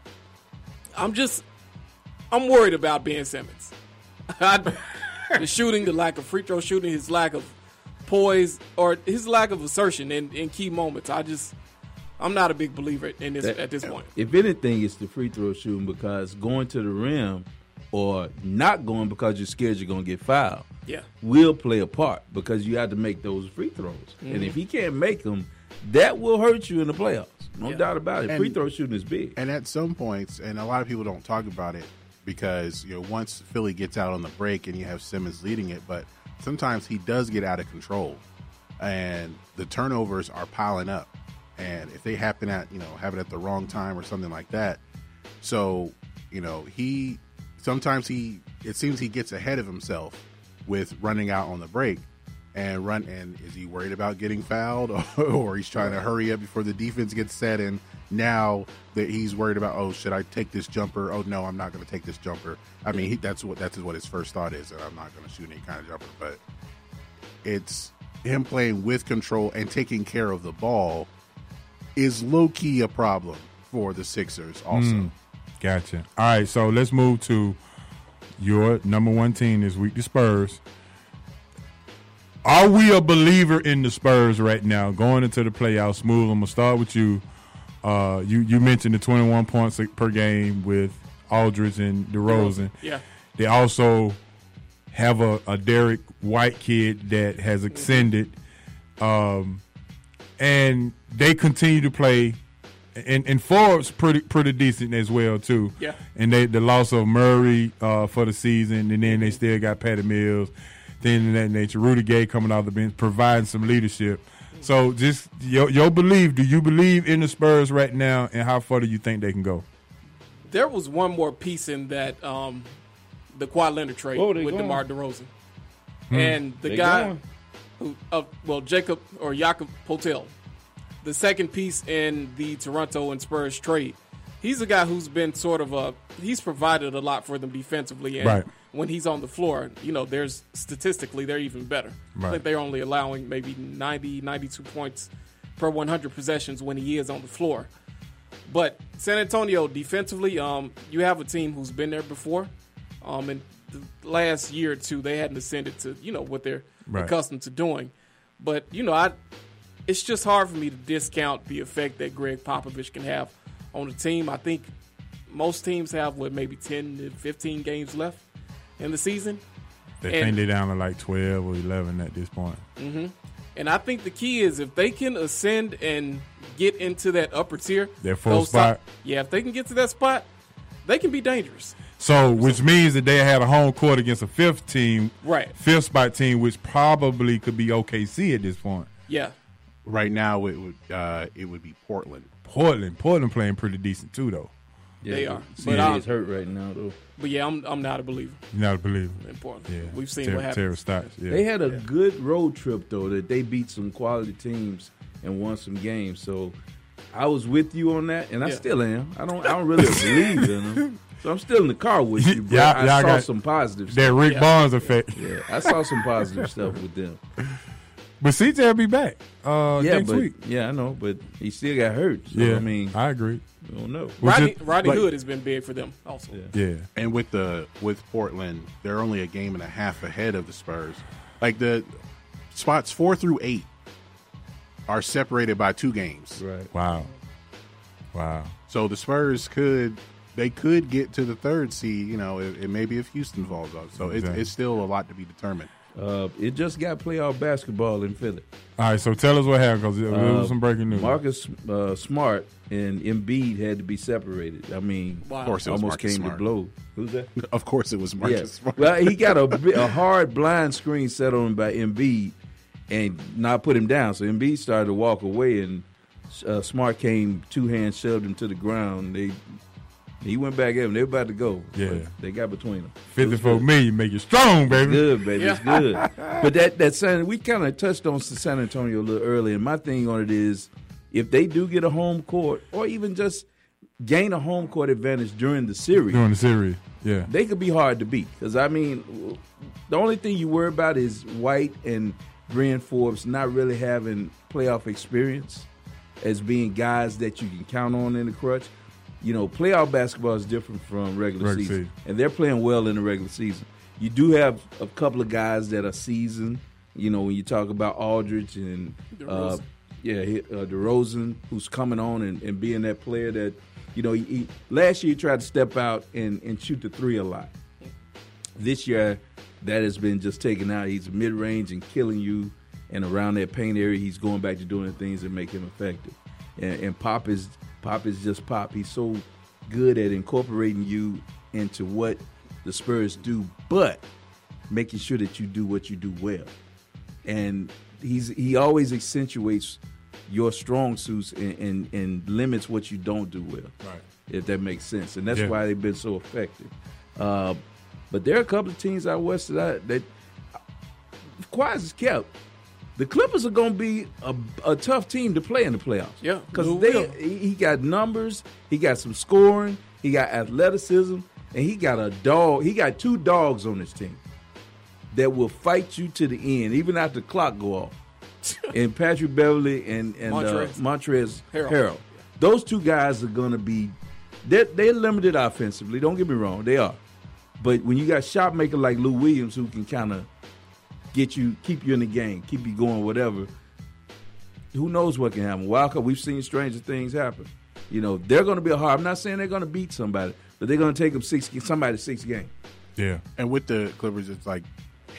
I'm just I'm worried about Ben Simmons. The shooting, the lack of free throw shooting, his lack of poise, or his lack of assertion in, in key moments. I just I'm not a big believer in this That- at this point. If anything, it's the free throw shooting because going to the rim or not going because you're scared you're going to get fouled Yeah. will play a part because you have to make those free throws. And Mhm. if he can't make them, that will hurt you in the playoffs. No Yeah. doubt about it. And- free throw shooting is big. And at some points, and a lot of people don't talk about it because you know once Philly gets out on the break and you have Simmons leading it, but sometimes he does get out of control, and the turnovers are piling up. And if they happen at you know have it at the wrong time or something like that, so you know he sometimes he it seems he gets ahead of himself with running out on the break and run and is he worried about getting fouled or, he's trying to hurry up before the defense gets set and now that he's worried about oh should I take this jumper? Oh no I'm not going to take this jumper. I mean he, that's what that's what his first thought is that I'm not going to shoot any kind of jumper but it's him playing with control and taking care of the ball is low key a problem for the Sixers also. Mm, gotcha. All right, so let's move to your number one team this week, the Spurs. Are we a believer in the Spurs right now going into the playoffs? Smooth. I'm gonna start with you. Uh, you you mentioned the 21 points per game with Aldridge and DeRozan. Yeah. They also have a, a Derrick White kid that has ascended, um, and they continue to play. And, and Forbes pretty pretty decent as well too. Yeah. And they the loss of Murray uh, for the season, and then they still got Patty Mills, things of that nature. Rudy Gay coming off the bench, providing some leadership. So just your your belief. Do you believe in the Spurs right now, and how far do you think they can go? There was one more piece in that um, the Kawhi Leonard trade Oh, with going. DeMar DeRozan, Hmm. and the They guy going. who, uh, well, Jacob or Jakob Poeltl, the second piece in the Toronto and Spurs trade, he he's a guy who's been sort of a he's provided a lot for them defensively, and Right. when he's on the floor, you know, there's statistically they're even better. I think they're only allowing maybe 90, 92 points per 100 possessions when he is on the floor. But San Antonio defensively, um, you have a team who's been there before. Um, and the last year or two, they hadn't ascended to you know what they're Right. accustomed to doing. But you know, I it's just hard for me to discount the effect that Gregg Popovich can have on the team. I think most teams have what maybe ten to fifteen games left in the season. They And- think they're down to like twelve or eleven at this point. hmm And I think the key is if they can ascend and get into that upper tier, Their full those top- spot. yeah, if they can get to that spot, they can be dangerous. So, which means that they had a home court against a fifth team, Right. Fifth spot team, which probably could be OKC at this point. Yeah. Right now, it would uh, it would be Portland. Portland, Portland playing pretty decent too, though. they are. But I'm- he's hurt right now, though. But yeah, I'm I'm not a believer. You're not a believer. In Portland. Yeah, We've seen Ter- what happens. Terry Stotts. Yeah. They had a good road trip though that they beat some quality teams and won some games. So I was with you on that, and I Yeah. still am. I don't. I don't really believe in them. So I'm still in the car with you, but Y'all- I y'all saw got some positive. that stuff. Rick yeah. Barnes effect. Yeah, I saw some positive stuff with them. But CJ will be back uh, yeah, next but week. yeah, I know, but he still got hurt. So, Yeah, I mean, I agree. I don't know. Rodney, Rodney like- Hood has been big for them also. Yeah. And with the with Portland, they're only a game and a half ahead of the Spurs. Like the spots four through eight are separated by two games. Right. Wow. Wow. So the Spurs could they could get to the third seed. You know, it, it maybe if Houston falls off. So it's, it's still a lot to be determined. Uh, it just got playoff basketball in Philly. All right, so tell us what happened because there Uh, was some breaking news. Marcus uh, Smart and Embiid had to be separated. I mean, Wow. Of course it was almost Marcus came Smart. to blow. Who's that? Of course, it was Marcus Yeah. Smart. Well, he got a, a hard blind screen set on him by Embiid and not put him down. So Embiid started to walk away, and uh, Smart came two hands, shoved him to the ground. They he went back at him. They were about to go. Yeah. they got between them. Fifty-four million make you strong, baby. Good, baby. It's good. But that that San, we kind of touched on San Antonio a little earlier. And my thing on it is, if they do get a home court, or even just gain a home court advantage during the series, During the series, yeah. they could be hard to beat. Because I mean, the only thing you worry about is White and Bryn Forbes not really having playoff experience as being guys that you can count on in the crutch. You know, playoff basketball is different from regular, Regular season, season. and they're playing well in the regular season. You do have a couple of guys that are seasoned. You know, when you talk about Aldridge and uh, yeah, he- uh, DeRozan, who's coming on and, and being that player that, you know, he, he, last year he tried to step out and, and shoot the three a lot. This year, that has been just taken out. He's mid range and killing you, and around that paint area, he's going back to doing things that make him effective. And, and Pop is Pop is just Pop. He's so good at incorporating you into what the Spurs do, but making sure that you do what you do well. And he's he always accentuates your strong suits and, and, and limits what you don't do well. Right. If that makes sense. And that's Yeah. why they've been so effective. Uh, but there are a couple of teams out west that, I, that as kept. The Clippers are going to be a, a tough team to play in the playoffs. Yeah, because they will. he he got numbers, he got some scoring, he got athleticism, and he got a dog. He got two dogs on his team that will fight you to the end, even after the clock go off. and Patrick Beverley and and Montrezl. Uh, Montrezl Harrell. Harrell. Those two guys are going to be they're, they're limited offensively. Don't get me wrong, they are. But when you got shot maker like Lou Williams who can kind of get you, keep you in the game, keep you going, whatever. Who knows what can happen? Wild Card, we've seen stranger things happen. You know, they're going to be a hard. I'm not saying they're going to beat somebody, but they're going to take them six, somebody six games. Yeah. And with the Clippers, it's like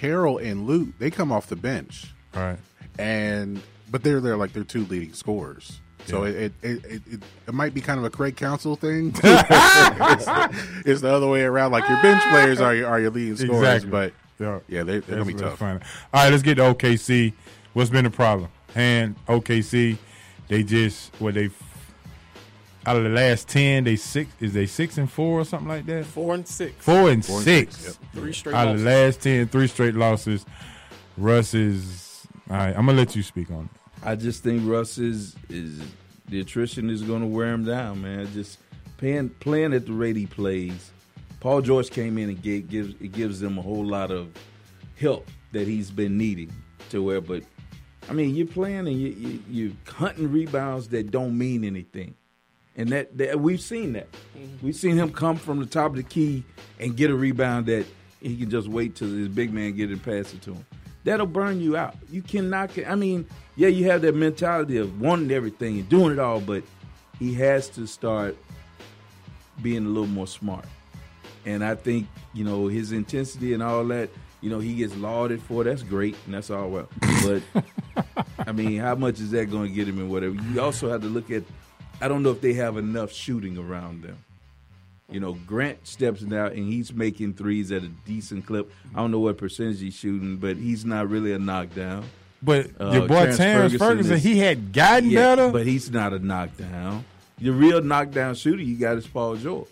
Harrell and Luke, they come off the bench. All right. And but they're there like they're like their two leading scorers. So Yeah. it, it, it, it it might be kind of a Craig Council thing. it's, the, it's the other way around. Like your bench players are your, are your leading scorers, Exactly. but Yeah, yeah, they, they're gonna be tough. I. All right, let's get to OKC. What's been the problem? And OKC, they just what they out of the last ten, they six is they six and four or something like that. Four and six. Four and Four and six. six, yep. Three straight Out of losses. the last ten, three straight losses. Russ is. All right, I'm gonna let you speak on it. I just think Russ is is the attrition is going to wear him down, man. Just playing playing at the rate he plays. Paul George came in and gave, gives it gives them a whole lot of help that he's been needing to where. But I mean, you're playing and you, you you're hunting rebounds that don't mean anything, and that, that we've seen that. Mm-hmm. We've seen him come from the top of the key and get a rebound that he can just wait till his big man get it and pass it to him. That'll burn you out. You cannot. I mean, yeah, you have that mentality of wanting everything and doing it all, but he has to start being a little more smart. And I think, you know, his intensity and all that, you know, he gets lauded for. That's great, and that's all well. But I mean, how much is that going to get him and whatever? You also have to look at. I don't know if they have enough shooting around them. You know, Grant steps out and he's making threes at a decent clip. I don't know what percentage he's shooting, but he's not really a knockdown. But uh, your boy Terrence Ferguson, is- he had gotten yeah, better. but he's not a knockdown. The real knockdown shooter you got is Paul George.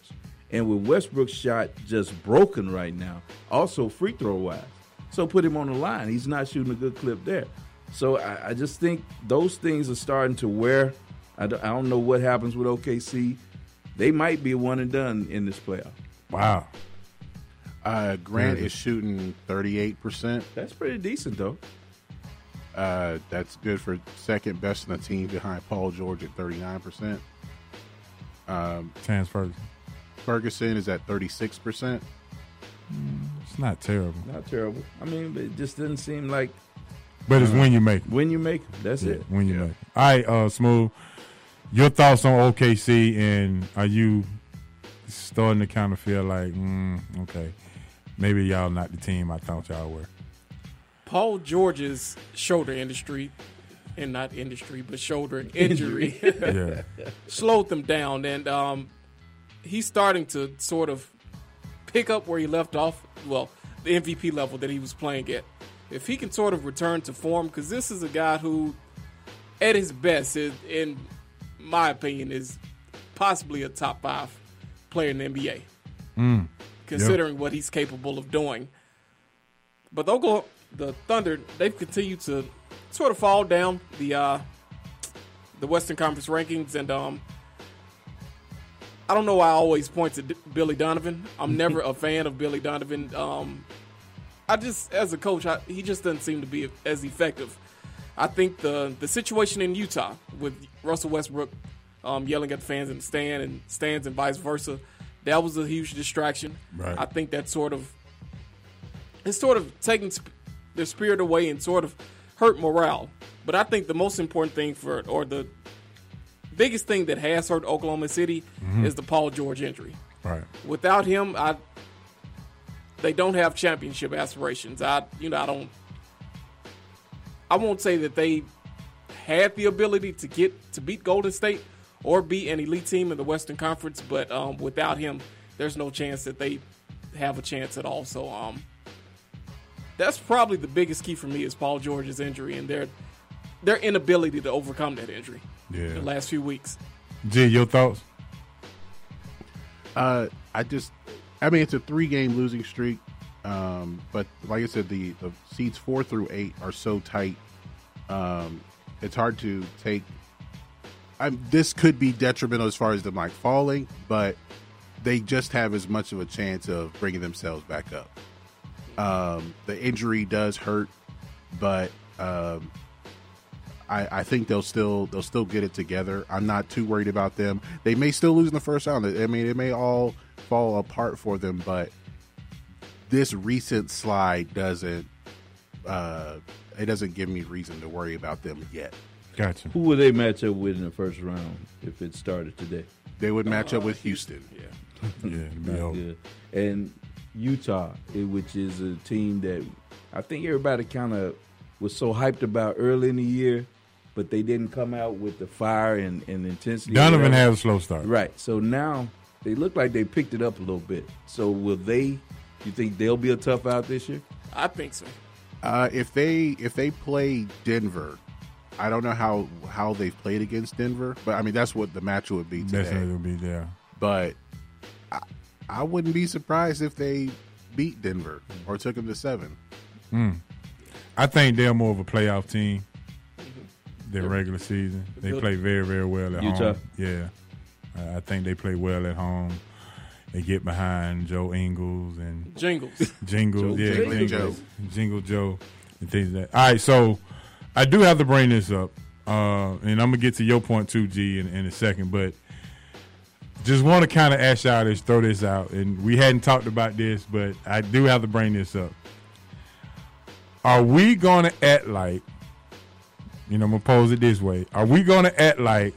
And with Westbrook's shot just broken right now, also free throw wise. So put him on the line. He's not shooting a good clip there. So I, I just think those things are starting to wear. I don't, I don't know what happens with OKC. They might be one and done in this playoff. Wow. Uh, Grant is shooting 38%. That's pretty decent, though. Uh, that's good for second best in the team behind Paul George at 39%. Um, Terrence Ferguson. Ferguson is at 36%. It's not terrible. Not terrible. I mean, it just doesn't seem like. But it's Uh, when you make it. When you make it. That's Yeah, it. When you make it. All right, uh, Smooth. Your thoughts on OKC, and are you starting to kind of feel like, mm, okay, maybe y'all not the team I thought y'all were? Paul George's shoulder industry, and not industry, but shoulder injury, Yeah. slowed them down, and um, he's starting to sort of pick up where he left off. Well, the MVP level that he was playing at. If he can sort of return to form, because this is a guy who, at his best, is, in my opinion, is possibly a top five player in the NBA Mm. considering what he's capable of doing. But the Oklahoma, the Thunder, they've continued to sort of fall down the uh, the Western Conference rankings, and um, I don't know why I always point to D- Billy Donovan. I'm never a fan of Billy Donovan. Um, I just, as a coach, I, he just doesn't seem to be as effective. I think the the situation in Utah with Russell Westbrook um, yelling at the fans in the stand and stands and vice versa, that was a huge distraction. Right. I think that sort of it's sort of taking sp- their spirit away and sort of hurt morale. But I think the most important thing for or the biggest thing that has hurt Oklahoma City Mhm. is the Paul George injury. Right. Without him, I they don't have championship aspirations. I you know I don't I won't say that they had the ability to get to beat Golden State or beat an elite team in the Western Conference, but um, without him, there's no chance that they have a chance at all. So um, that's probably the biggest key for me is Paul George's injury and their their inability to overcome that injury. Yeah. the last few weeks. G, your thoughts? Uh, I just, I mean, it's a three game losing streak. Um, but like I said, the, the seeds four through eight are so tight. Um, it's hard to take. I'm, this could be detrimental as far as them like falling, but they just have as much of a chance of bringing themselves back up. Um, the injury does hurt, but um, I, I think they'll still they'll still get it together. I'm not too worried about them. They may still lose in the first round. I mean, it may all fall apart for them, but this recent slide doesn't uh, it doesn't give me reason to worry about them yet. Gotcha. Who would they match up with in the first round if it started today? They would match up with Houston. Yeah. Yeah, it'd be Not over. good. And Utah, which is a team that I think everybody kind of was so hyped about early in the year, but they didn't come out with the fire and, and intensity. Donovan whatever. had a slow start. Right. So now they look like they picked it up a little bit. So will they? You think they'll be a tough out this year? I think so. Uh, if they if they play Denver, I don't know how how they've played against Denver, but I mean that's what the match would be today. Definitely will be there. But I, I wouldn't be surprised if they beat Denver or took them to seven. Hmm. I think they're more of a playoff team than regular season. They play very, very well at Utah? home. Yeah. I, I think they play well at home. They get behind Joe Ingles and Jingles. Jingles, Joe yeah, Jingle Jingles, Jingle Joe, and things like that. All right, so I do have to bring this up, uh, and I'm gonna get to your point too, G, in, in a second, but just want to kind of ask y'all this, throw this out, and we hadn't talked about this, but I do have to bring this up. Are we gonna act like, you know, I'm gonna pose it this way: Are we gonna act like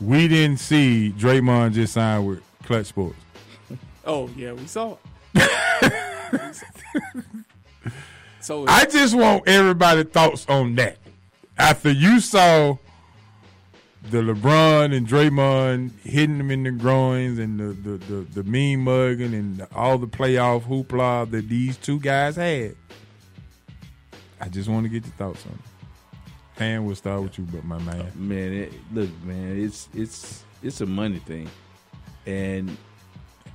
we didn't see Draymond just sign with Clutch Sports? Oh yeah, we saw it. so I just want everybody's thoughts on that. After you saw the LeBron and Draymond hitting them in the groins and the the, the, the mean mugging and all the playoff hoopla that these two guys had, I just want to get your thoughts on it. Pan, we'll start with you, but my man. Uh, man, it, look, man, it's it's it's a money thing, and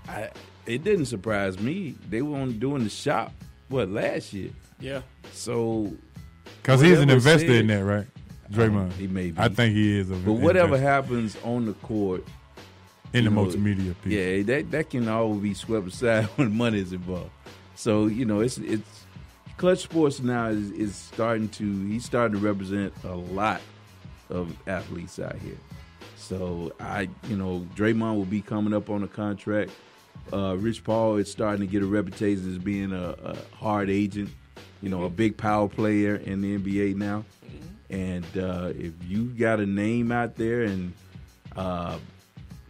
I it didn't surprise me. They were on doing the shop what last year. Yeah. So Because he's an investor said- in that, right? Draymond. he may be. I think he is. A But whatever investor. happens on the court, In the you know, multimedia piece. yeah, that that can all be swept aside when money is involved. So you know, it's it's Clutch Sports now is, is starting to he's starting to represent a lot of athletes out here. So I, you know, Draymond will be coming up on a contract. Uh, Rich Paul is starting to get a reputation as being a, a hard agent, you know, a big power player in the NBA now. And uh, if you got a name out there and uh,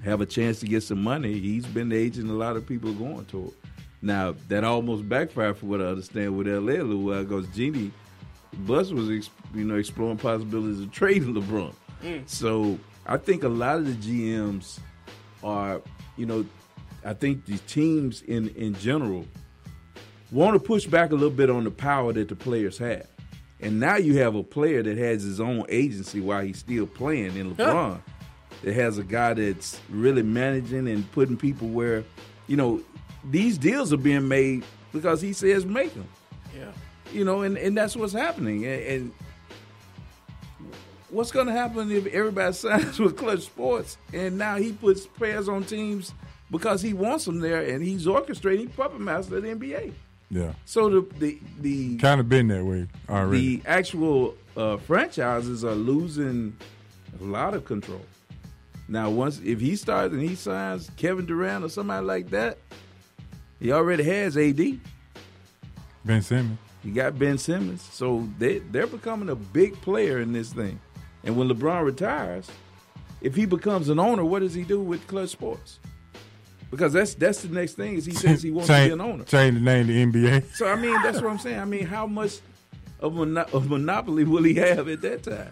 have a chance to get some money, he's been the agent a lot of people are going toward. Now that almost backfired for what I understand with LA a little while. Jeanie Buss was ex- you know exploring possibilities of trading LeBron. Mm. So I think a lot of the GMs are you know I think the teams in in general want to push back a little bit on the power that the players have. And now you have a player that has his own agency while he's still playing in LeBron. That has a guy that's really managing and putting people where, you know, these deals are being made because he says make them. Yeah. You know, and, and that's what's happening. And, and what's going to happen if everybody signs with Clutch Sports and now he puts players on teams because he wants them there and he's orchestrating, puppet master of the NBA. Yeah. So the the the Kind of been that way already. the actual uh, franchises are losing a lot of control. Now, once if he starts and he signs Kevin Durant or somebody like that, he already has AD. ben Simmons. He got Ben Simmons, so they they're becoming a big player in this thing. And when LeBron retires, if he becomes an owner, what does he do with Clutch Sports? Because that's that's the next thing is he says he wants to change, be an owner. Change the name to NBA. So I mean, that's what I'm saying. I mean, how much of a, mono- monopoly will he have at that time?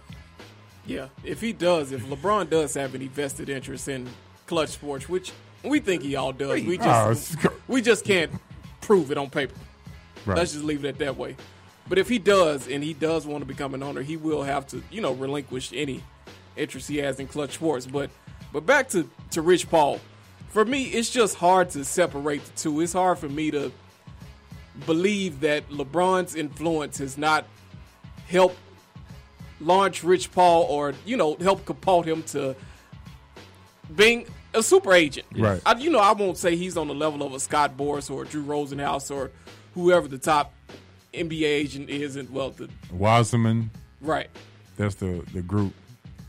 Yeah, if he does, if LeBron does have any vested interest in Clutch Sports, which we think he all does, we Oh, just it's- we just can't prove it on paper. Right. Let's just leave it at that way. But if he does, and he does want to become an owner, he will have to, you know, relinquish any interest he has in Clutch Sports. But but back to to Rich Paul, for me, it's just hard to separate the two. It's hard for me to believe that LeBron's influence has not helped launch Rich Paul or you know help catapult him to being a super agent. Right. I, you know, I won't say he's on the level of a Scott Boras or Drew Rosenhaus or whoever the top NBA agent is. And well, the Wasserman. right, That's the the group.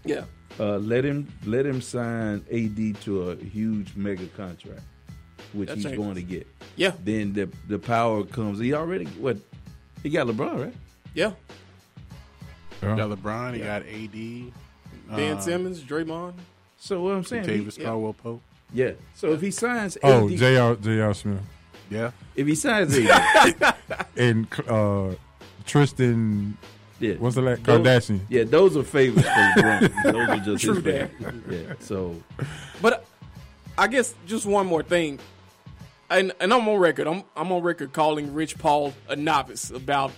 yeah, Uh, let him let him sign AD to a huge mega contract, which That he's changes. going to get. Yeah. Then the the power comes. He already what? He got LeBron, right? yeah. He got LeBron. He got AD. Ben um, Simmons, Draymond. So what I'm saying, he- Davis Caldwell Pope. Yeah. So if he signs Oh, AD, J.R. J.R. Smith. Yeah. if he signs AD, And uh, Tristan. yeah, What's the last? Those- Kardashian. Yeah, those are favorites for LeBron. those are just True his that. favorites. Yeah. So But I guess just one more thing, and and I'm on record. I'm I'm on record calling Rich Paul a novice about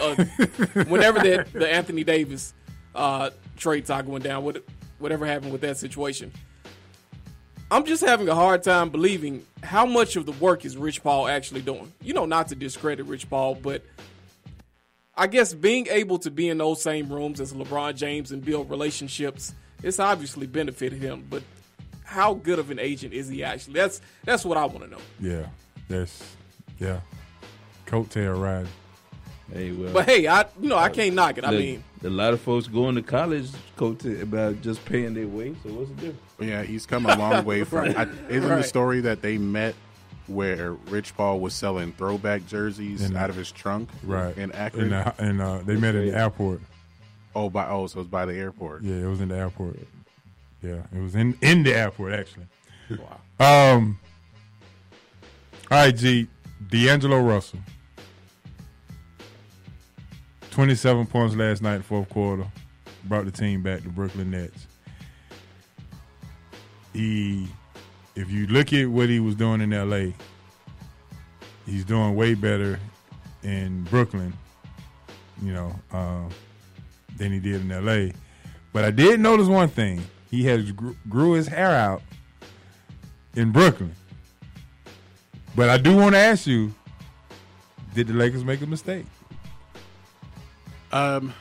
uh, whenever that the Anthony Davis uh, trade talk went down. What whatever happened with that situation. I'm just having a hard time believing how much of the work is Rich Paul actually doing. You know, not to discredit Rich Paul, but I guess being able to be in those same rooms as LeBron James and build relationships it's obviously benefited him, but how good of an agent is he actually? That's that's what I want to know. Yeah, that's yeah. Coattail ride. Hey, well, But hey, I you know I can't knock it. I Look, mean, a lot of folks going to college coach about just paying their way. So what's the difference? Yeah, he's come a long way from. Right. I, isn't Right. the story that they met where Rich Paul was selling throwback jerseys In- out of his trunk, Right. in Akron, And, uh, and uh, they met at the airport. Oh, by oh, so it's by the airport. Yeah, it was in the airport. Yeah, it was in in the airport actually. Wow. Um. All right, G. D'Angelo Russell. Twenty-seven points last night, fourth quarter, brought the team back. to Brooklyn Nets. He, if you look at what he was doing in L.A., he's doing way better in Brooklyn. You know, um, than he did in L.A. But I did notice one thing: he has gr- grew his hair out in Brooklyn. But I do want to ask you: Did the Lakers make a mistake? Um,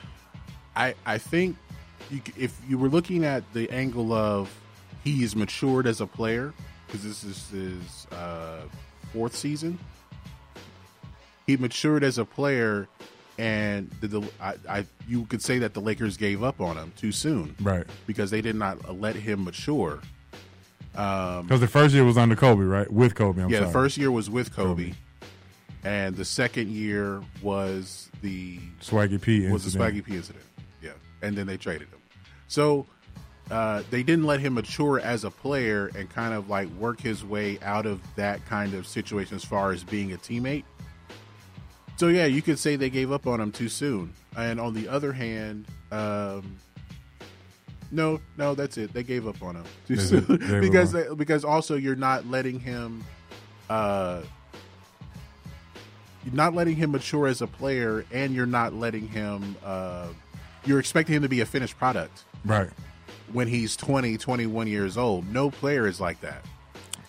I I think you, if you were looking at the angle of he's matured as a player because this is his uh, fourth season, he matured as a player, and the, the I, I you could say that the Lakers gave up on him too soon, Right. Because they did not let him mature. Um, Because the first year was under Kobe, right? With Kobe. I'm yeah, sorry. the first year was with Kobe, and the second year was the Swaggy P was the incident. Swaggy P incident. Yeah, and then they traded him. So uh, they didn't let him mature as a player and kind of like work his way out of that kind of situation as far as being a teammate. So yeah, you could say they gave up on him too soon. And on the other hand, um, no, no, that's it. They gave up on him too They soon. They because they, because also you're not letting him. Uh, not letting him mature as a player, and you're not letting him. Uh, you're expecting him to be a finished product, Right. When he's 20, 21 years old, no player is like that.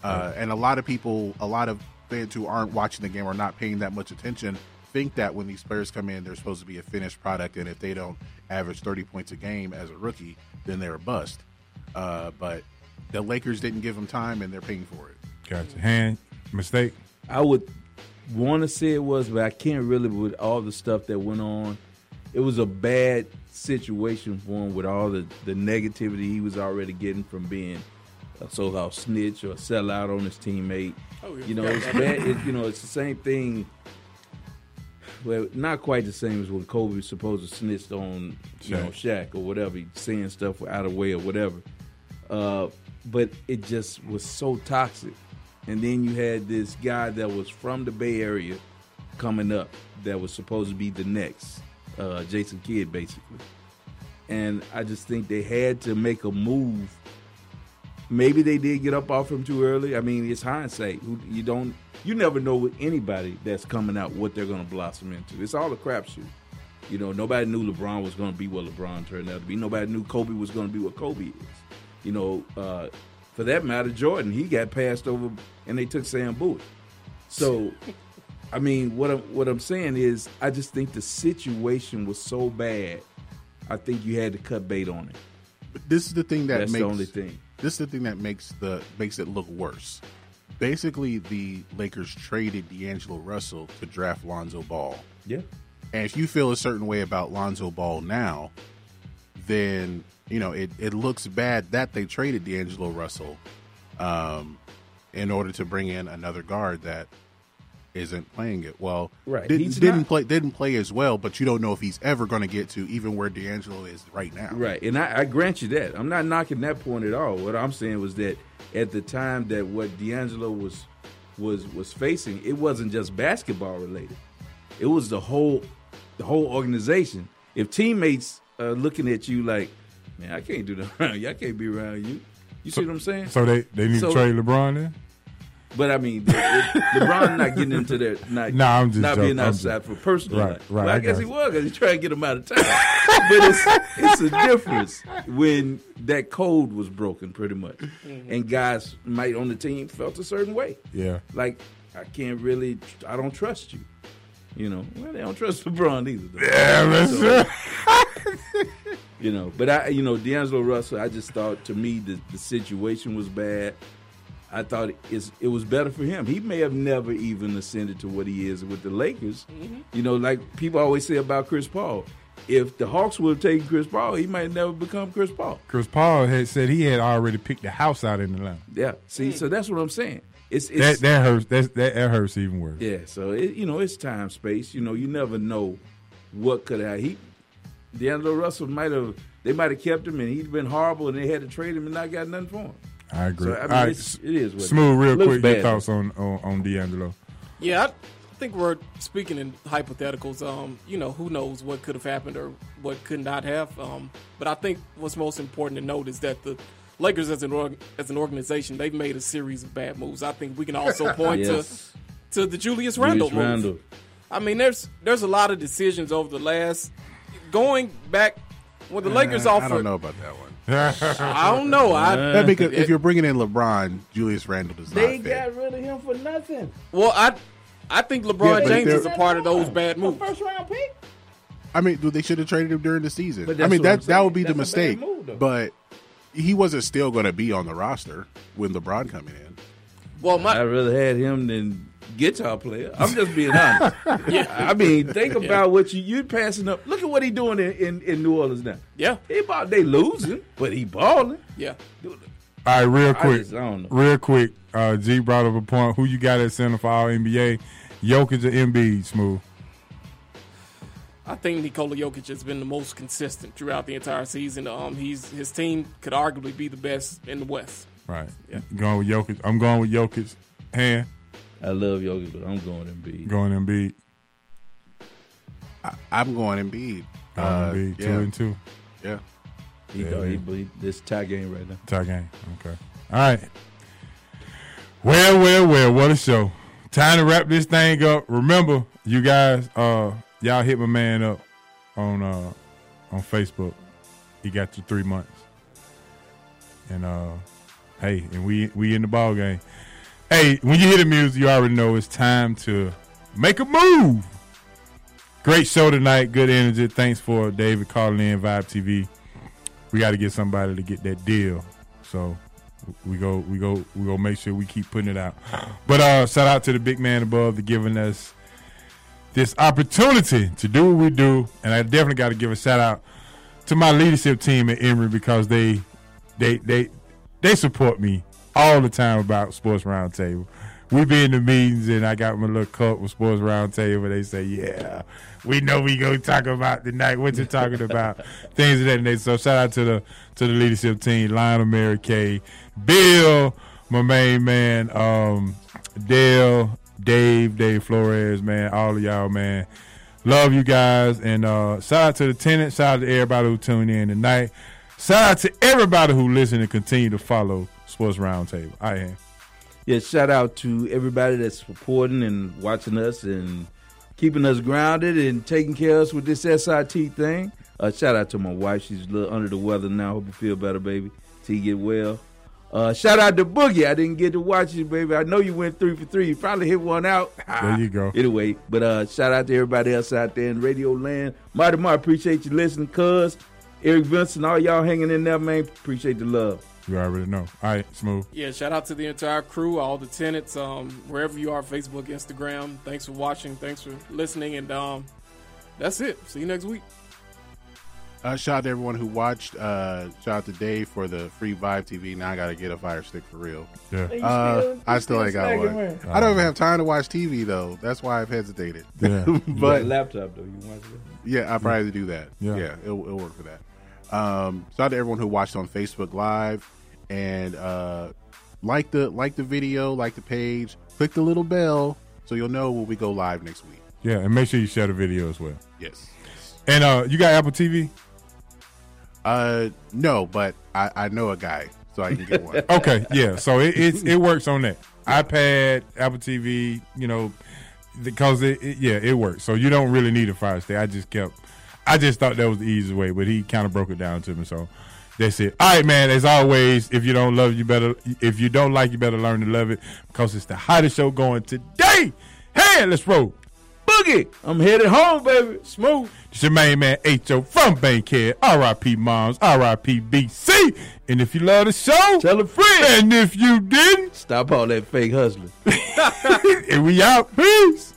Uh, and a lot of people, a lot of fans who aren't watching the game or not paying that much attention, think that when these players come in, they're supposed to be a finished product, and if they don't average 30 points a game as a rookie, then they're a bust. Uh, but the Lakers didn't give him time, and they're paying for it. Gotcha. Hand mistake. I would want to say it was, but I can't really with all the stuff that went on. It was a bad situation for him with all the, the negativity he was already getting from being a so-called snitch or sellout on his teammate. Oh, yeah. You know, it's bad. It, you know, it's the same thing. Well, not quite the same as when Kobe was supposed to snitch on, you know, Shaq or whatever, saying stuff out of way or whatever. Uh, but it just was so toxic. And then you had this guy that was from the Bay Area coming up that was supposed to be the next uh, Jason Kidd, basically. And I just think they had to make a move. Maybe they did get up off him too early. I mean, it's hindsight. You don't, you never know with anybody that's coming out what they're going to blossom into. It's all a crapshoot. You know, nobody knew LeBron was going to be what LeBron turned out to be. Nobody knew Kobe was going to be what Kobe is. You know, uh, for that matter, Jordan, he got passed over and they took Sam Bowie. So, I mean, what I'm what I'm saying is, I just think the situation was so bad. I think you had to cut bait on it. But this is the thing that That's the makes only thing. This is the thing that makes the makes it look worse. Basically, the Lakers traded D'Angelo Russell to draft Lonzo Ball. Yeah. And if you feel a certain way about Lonzo Ball now, then you know it, it looks bad that they traded D'Angelo Russell um, in order to bring in another guard that isn't playing it well. Right. Didn't, didn't not- play didn't play as well, but you don't know if he's ever going to get to even where D'Angelo is right now. Right, and I, I grant you that. I'm not knocking that point at all. What I'm saying was that at the time that what D'Angelo was was was facing, it wasn't just basketball related. It was the whole the whole organization. If teammates are looking at you like, man, I can't do that around you. I can't be around you. You see what I'm saying? So they they need So- to trade LeBron then. But I mean, it- it- LeBron not getting into that. Not, Nah, I'm just not joking. being I'm outside just- for personal Right, life. right, Well, I, I guess he was because he's trying to get him out of town. but it's it's a difference when that code was broken, pretty much, mm-hmm. and guys might on the team felt a certain way. Yeah. Like I can't really, I don't trust you. You know, well, they don't trust LeBron either. though. Yeah, that's So- You know, but I, you know, D'Angelo Russell. I just thought to me the, the situation was bad. I thought it's, it was better for him. He may have never even ascended to what he is with the Lakers. Mm-hmm. You know, like people always say about Chris Paul. If the Hawks would have taken Chris Paul, he might never become Chris Paul. Chris Paul had said he had already picked the house out in Atlanta. Yeah. See, mm. so that's what I'm saying. It's, it's That that hurts. That that, that hurts even worse. Yeah, so it, you know it's time space. You know you never know what could have he. D'Angelo Russell might have they might have kept him and he'd been horrible and they had to trade him and not got nothing for him. I agree. So, I mean, All right, it's- it is what smooth. is. Real Looks quick, your bad, thoughts on, on on D'Angelo? Yeah, I think we're speaking in hypotheticals. Um, you know, who knows what could have happened or what could not have. Um, but I think what's most important to note is that the Lakers, as an org- as an organization, they've made a series of bad moves. I think we can also point Yes. to to the Julius Julius Randle move. Randle. I mean, there's there's a lot of decisions over the last going back when the Lakers Uh, offered. I don't know about that one. I don't know. I That because if you're bringing in LeBron, Julius Randle does They not fit. got rid of him for nothing. Well, I I think LeBron but James is a part of those bad moves. First round pick. I mean, dude, they should have traded him during the season. But I mean, that that would be saying. the That's a bad mistake. move, but he wasn't still going to be on the roster when LeBron coming in. Well, my I'd rather had him than guitar player. I'm just being honest. Yeah. I mean, think about Yeah. what you you passing up. Look at what he doing in, in, in New Orleans now. Yeah, he about they losing, but he balling. Yeah. All right, real I quick, just- I don't know. real quick. Uh, G brought up a point. Who you got at center for All NBA? Jokic or Embiid? Smooth. I think Nikola Jokic has been the most consistent throughout the entire season. Um, he's his team could arguably be the best in the West. Right. Yeah. Going with Jokic. I'm going with Jokic. Hand. I love Jokic, but I'm going Embiid. Going Embiid. I, I'm going Embiid. Going Uh, Embiid. Two yeah. and two. Yeah. He, Yeah, go, he, yeah. he, this tie game right now. Tie game. Okay. All right. Well, well, well. What a show. Time to wrap this thing up. Remember, you guys, uh, y'all hit my man up on uh on Facebook. He got you three months. And uh hey, and we we in the ball game. Hey, when you hear the music, you already know it's time to make a move. Great show tonight. Good energy. Thanks for David calling in Vibe TV. We got to get somebody to get that deal. So we go, we go, we go. Make sure we keep putting it out. But uh, shout out to the big man above for giving us this opportunity to do what we do, and I definitely got to give a shout out to my leadership team at Emory because they, they, they, they support me all the time about Sports Roundtable. We be in the meetings and I got my little cup with Sports Roundtable. They say, "Yeah, we know we gonna talk about tonight. What you talking about? Things of that nature." So shout out to the to the leadership team, Lionel, Mary Kay, Bill, my main man, um, Dale, Dave, Dave Flores, man, all of y'all, man. Love you guys, and uh, shout out to the tenants. Shout out to everybody who tuned in tonight. Shout out to everybody who listen and continue to follow Sports Roundtable. I am. Yeah, shout out to everybody that's supporting and watching us and keeping us grounded and taking care of us with this SIT thing. Uh, shout out to my wife. She's a little under the weather now. Hope you feel better, baby. Till you get well. Uh, shout out to Boogie. I didn't get to watch you, baby. I know you went three for three. You probably hit one out. There you go. Anyway, but uh, shout out to everybody else out there in Radio Land. Mighty Mar, appreciate you listening, cuz. Eric Vincent, all y'all hanging in there, man. Appreciate the love. You already know. All right, smooth. Yeah, shout out to the entire crew, all the tenants, um, wherever you are, Facebook, Instagram. Thanks for watching. Thanks for listening, and um, that's it. See you next week. Uh, shout out to everyone who watched. Uh, shout out to Dave for the free Vibe TV. Now I got to get a Fire Stick for real. Yeah. Uh, still- I still still ain't got one. man. I don't even have time to watch TV though. That's why I've hesitated. Yeah. You got but a laptop though. You want to? yeah, I probably have to do that. Yeah. Yeah, it'll, it'll work for that. Um, shout out to everyone who watched on Facebook Live and uh, like the like the video, like the page, click the little bell so you'll know when we go live next week. Yeah, and make sure you share the video as well. Yes. And uh, you got Apple TV? Uh, no, but I, I know a guy, so I can get one. Okay, yeah. So it it's, it works on that iPad, Apple TV. You know, because it, it yeah it works. So you don't really need a Fire Stick. I just kept. I just thought that was the easiest way, but he kind of broke it down to me. So that's it. All right, man. As always, if you don't love, you better. If you don't like, you better learn to love it because it's the hottest show going today. Hey, let's roll. Boogie, I'm headed home, baby. Smooth. It's your main man, H.O. from Bankhead. R.I.P. Moms, R.I.P. B.C. And if you love the show, tell a friend. And if you didn't, stop all that fake hustling. and we out. Peace.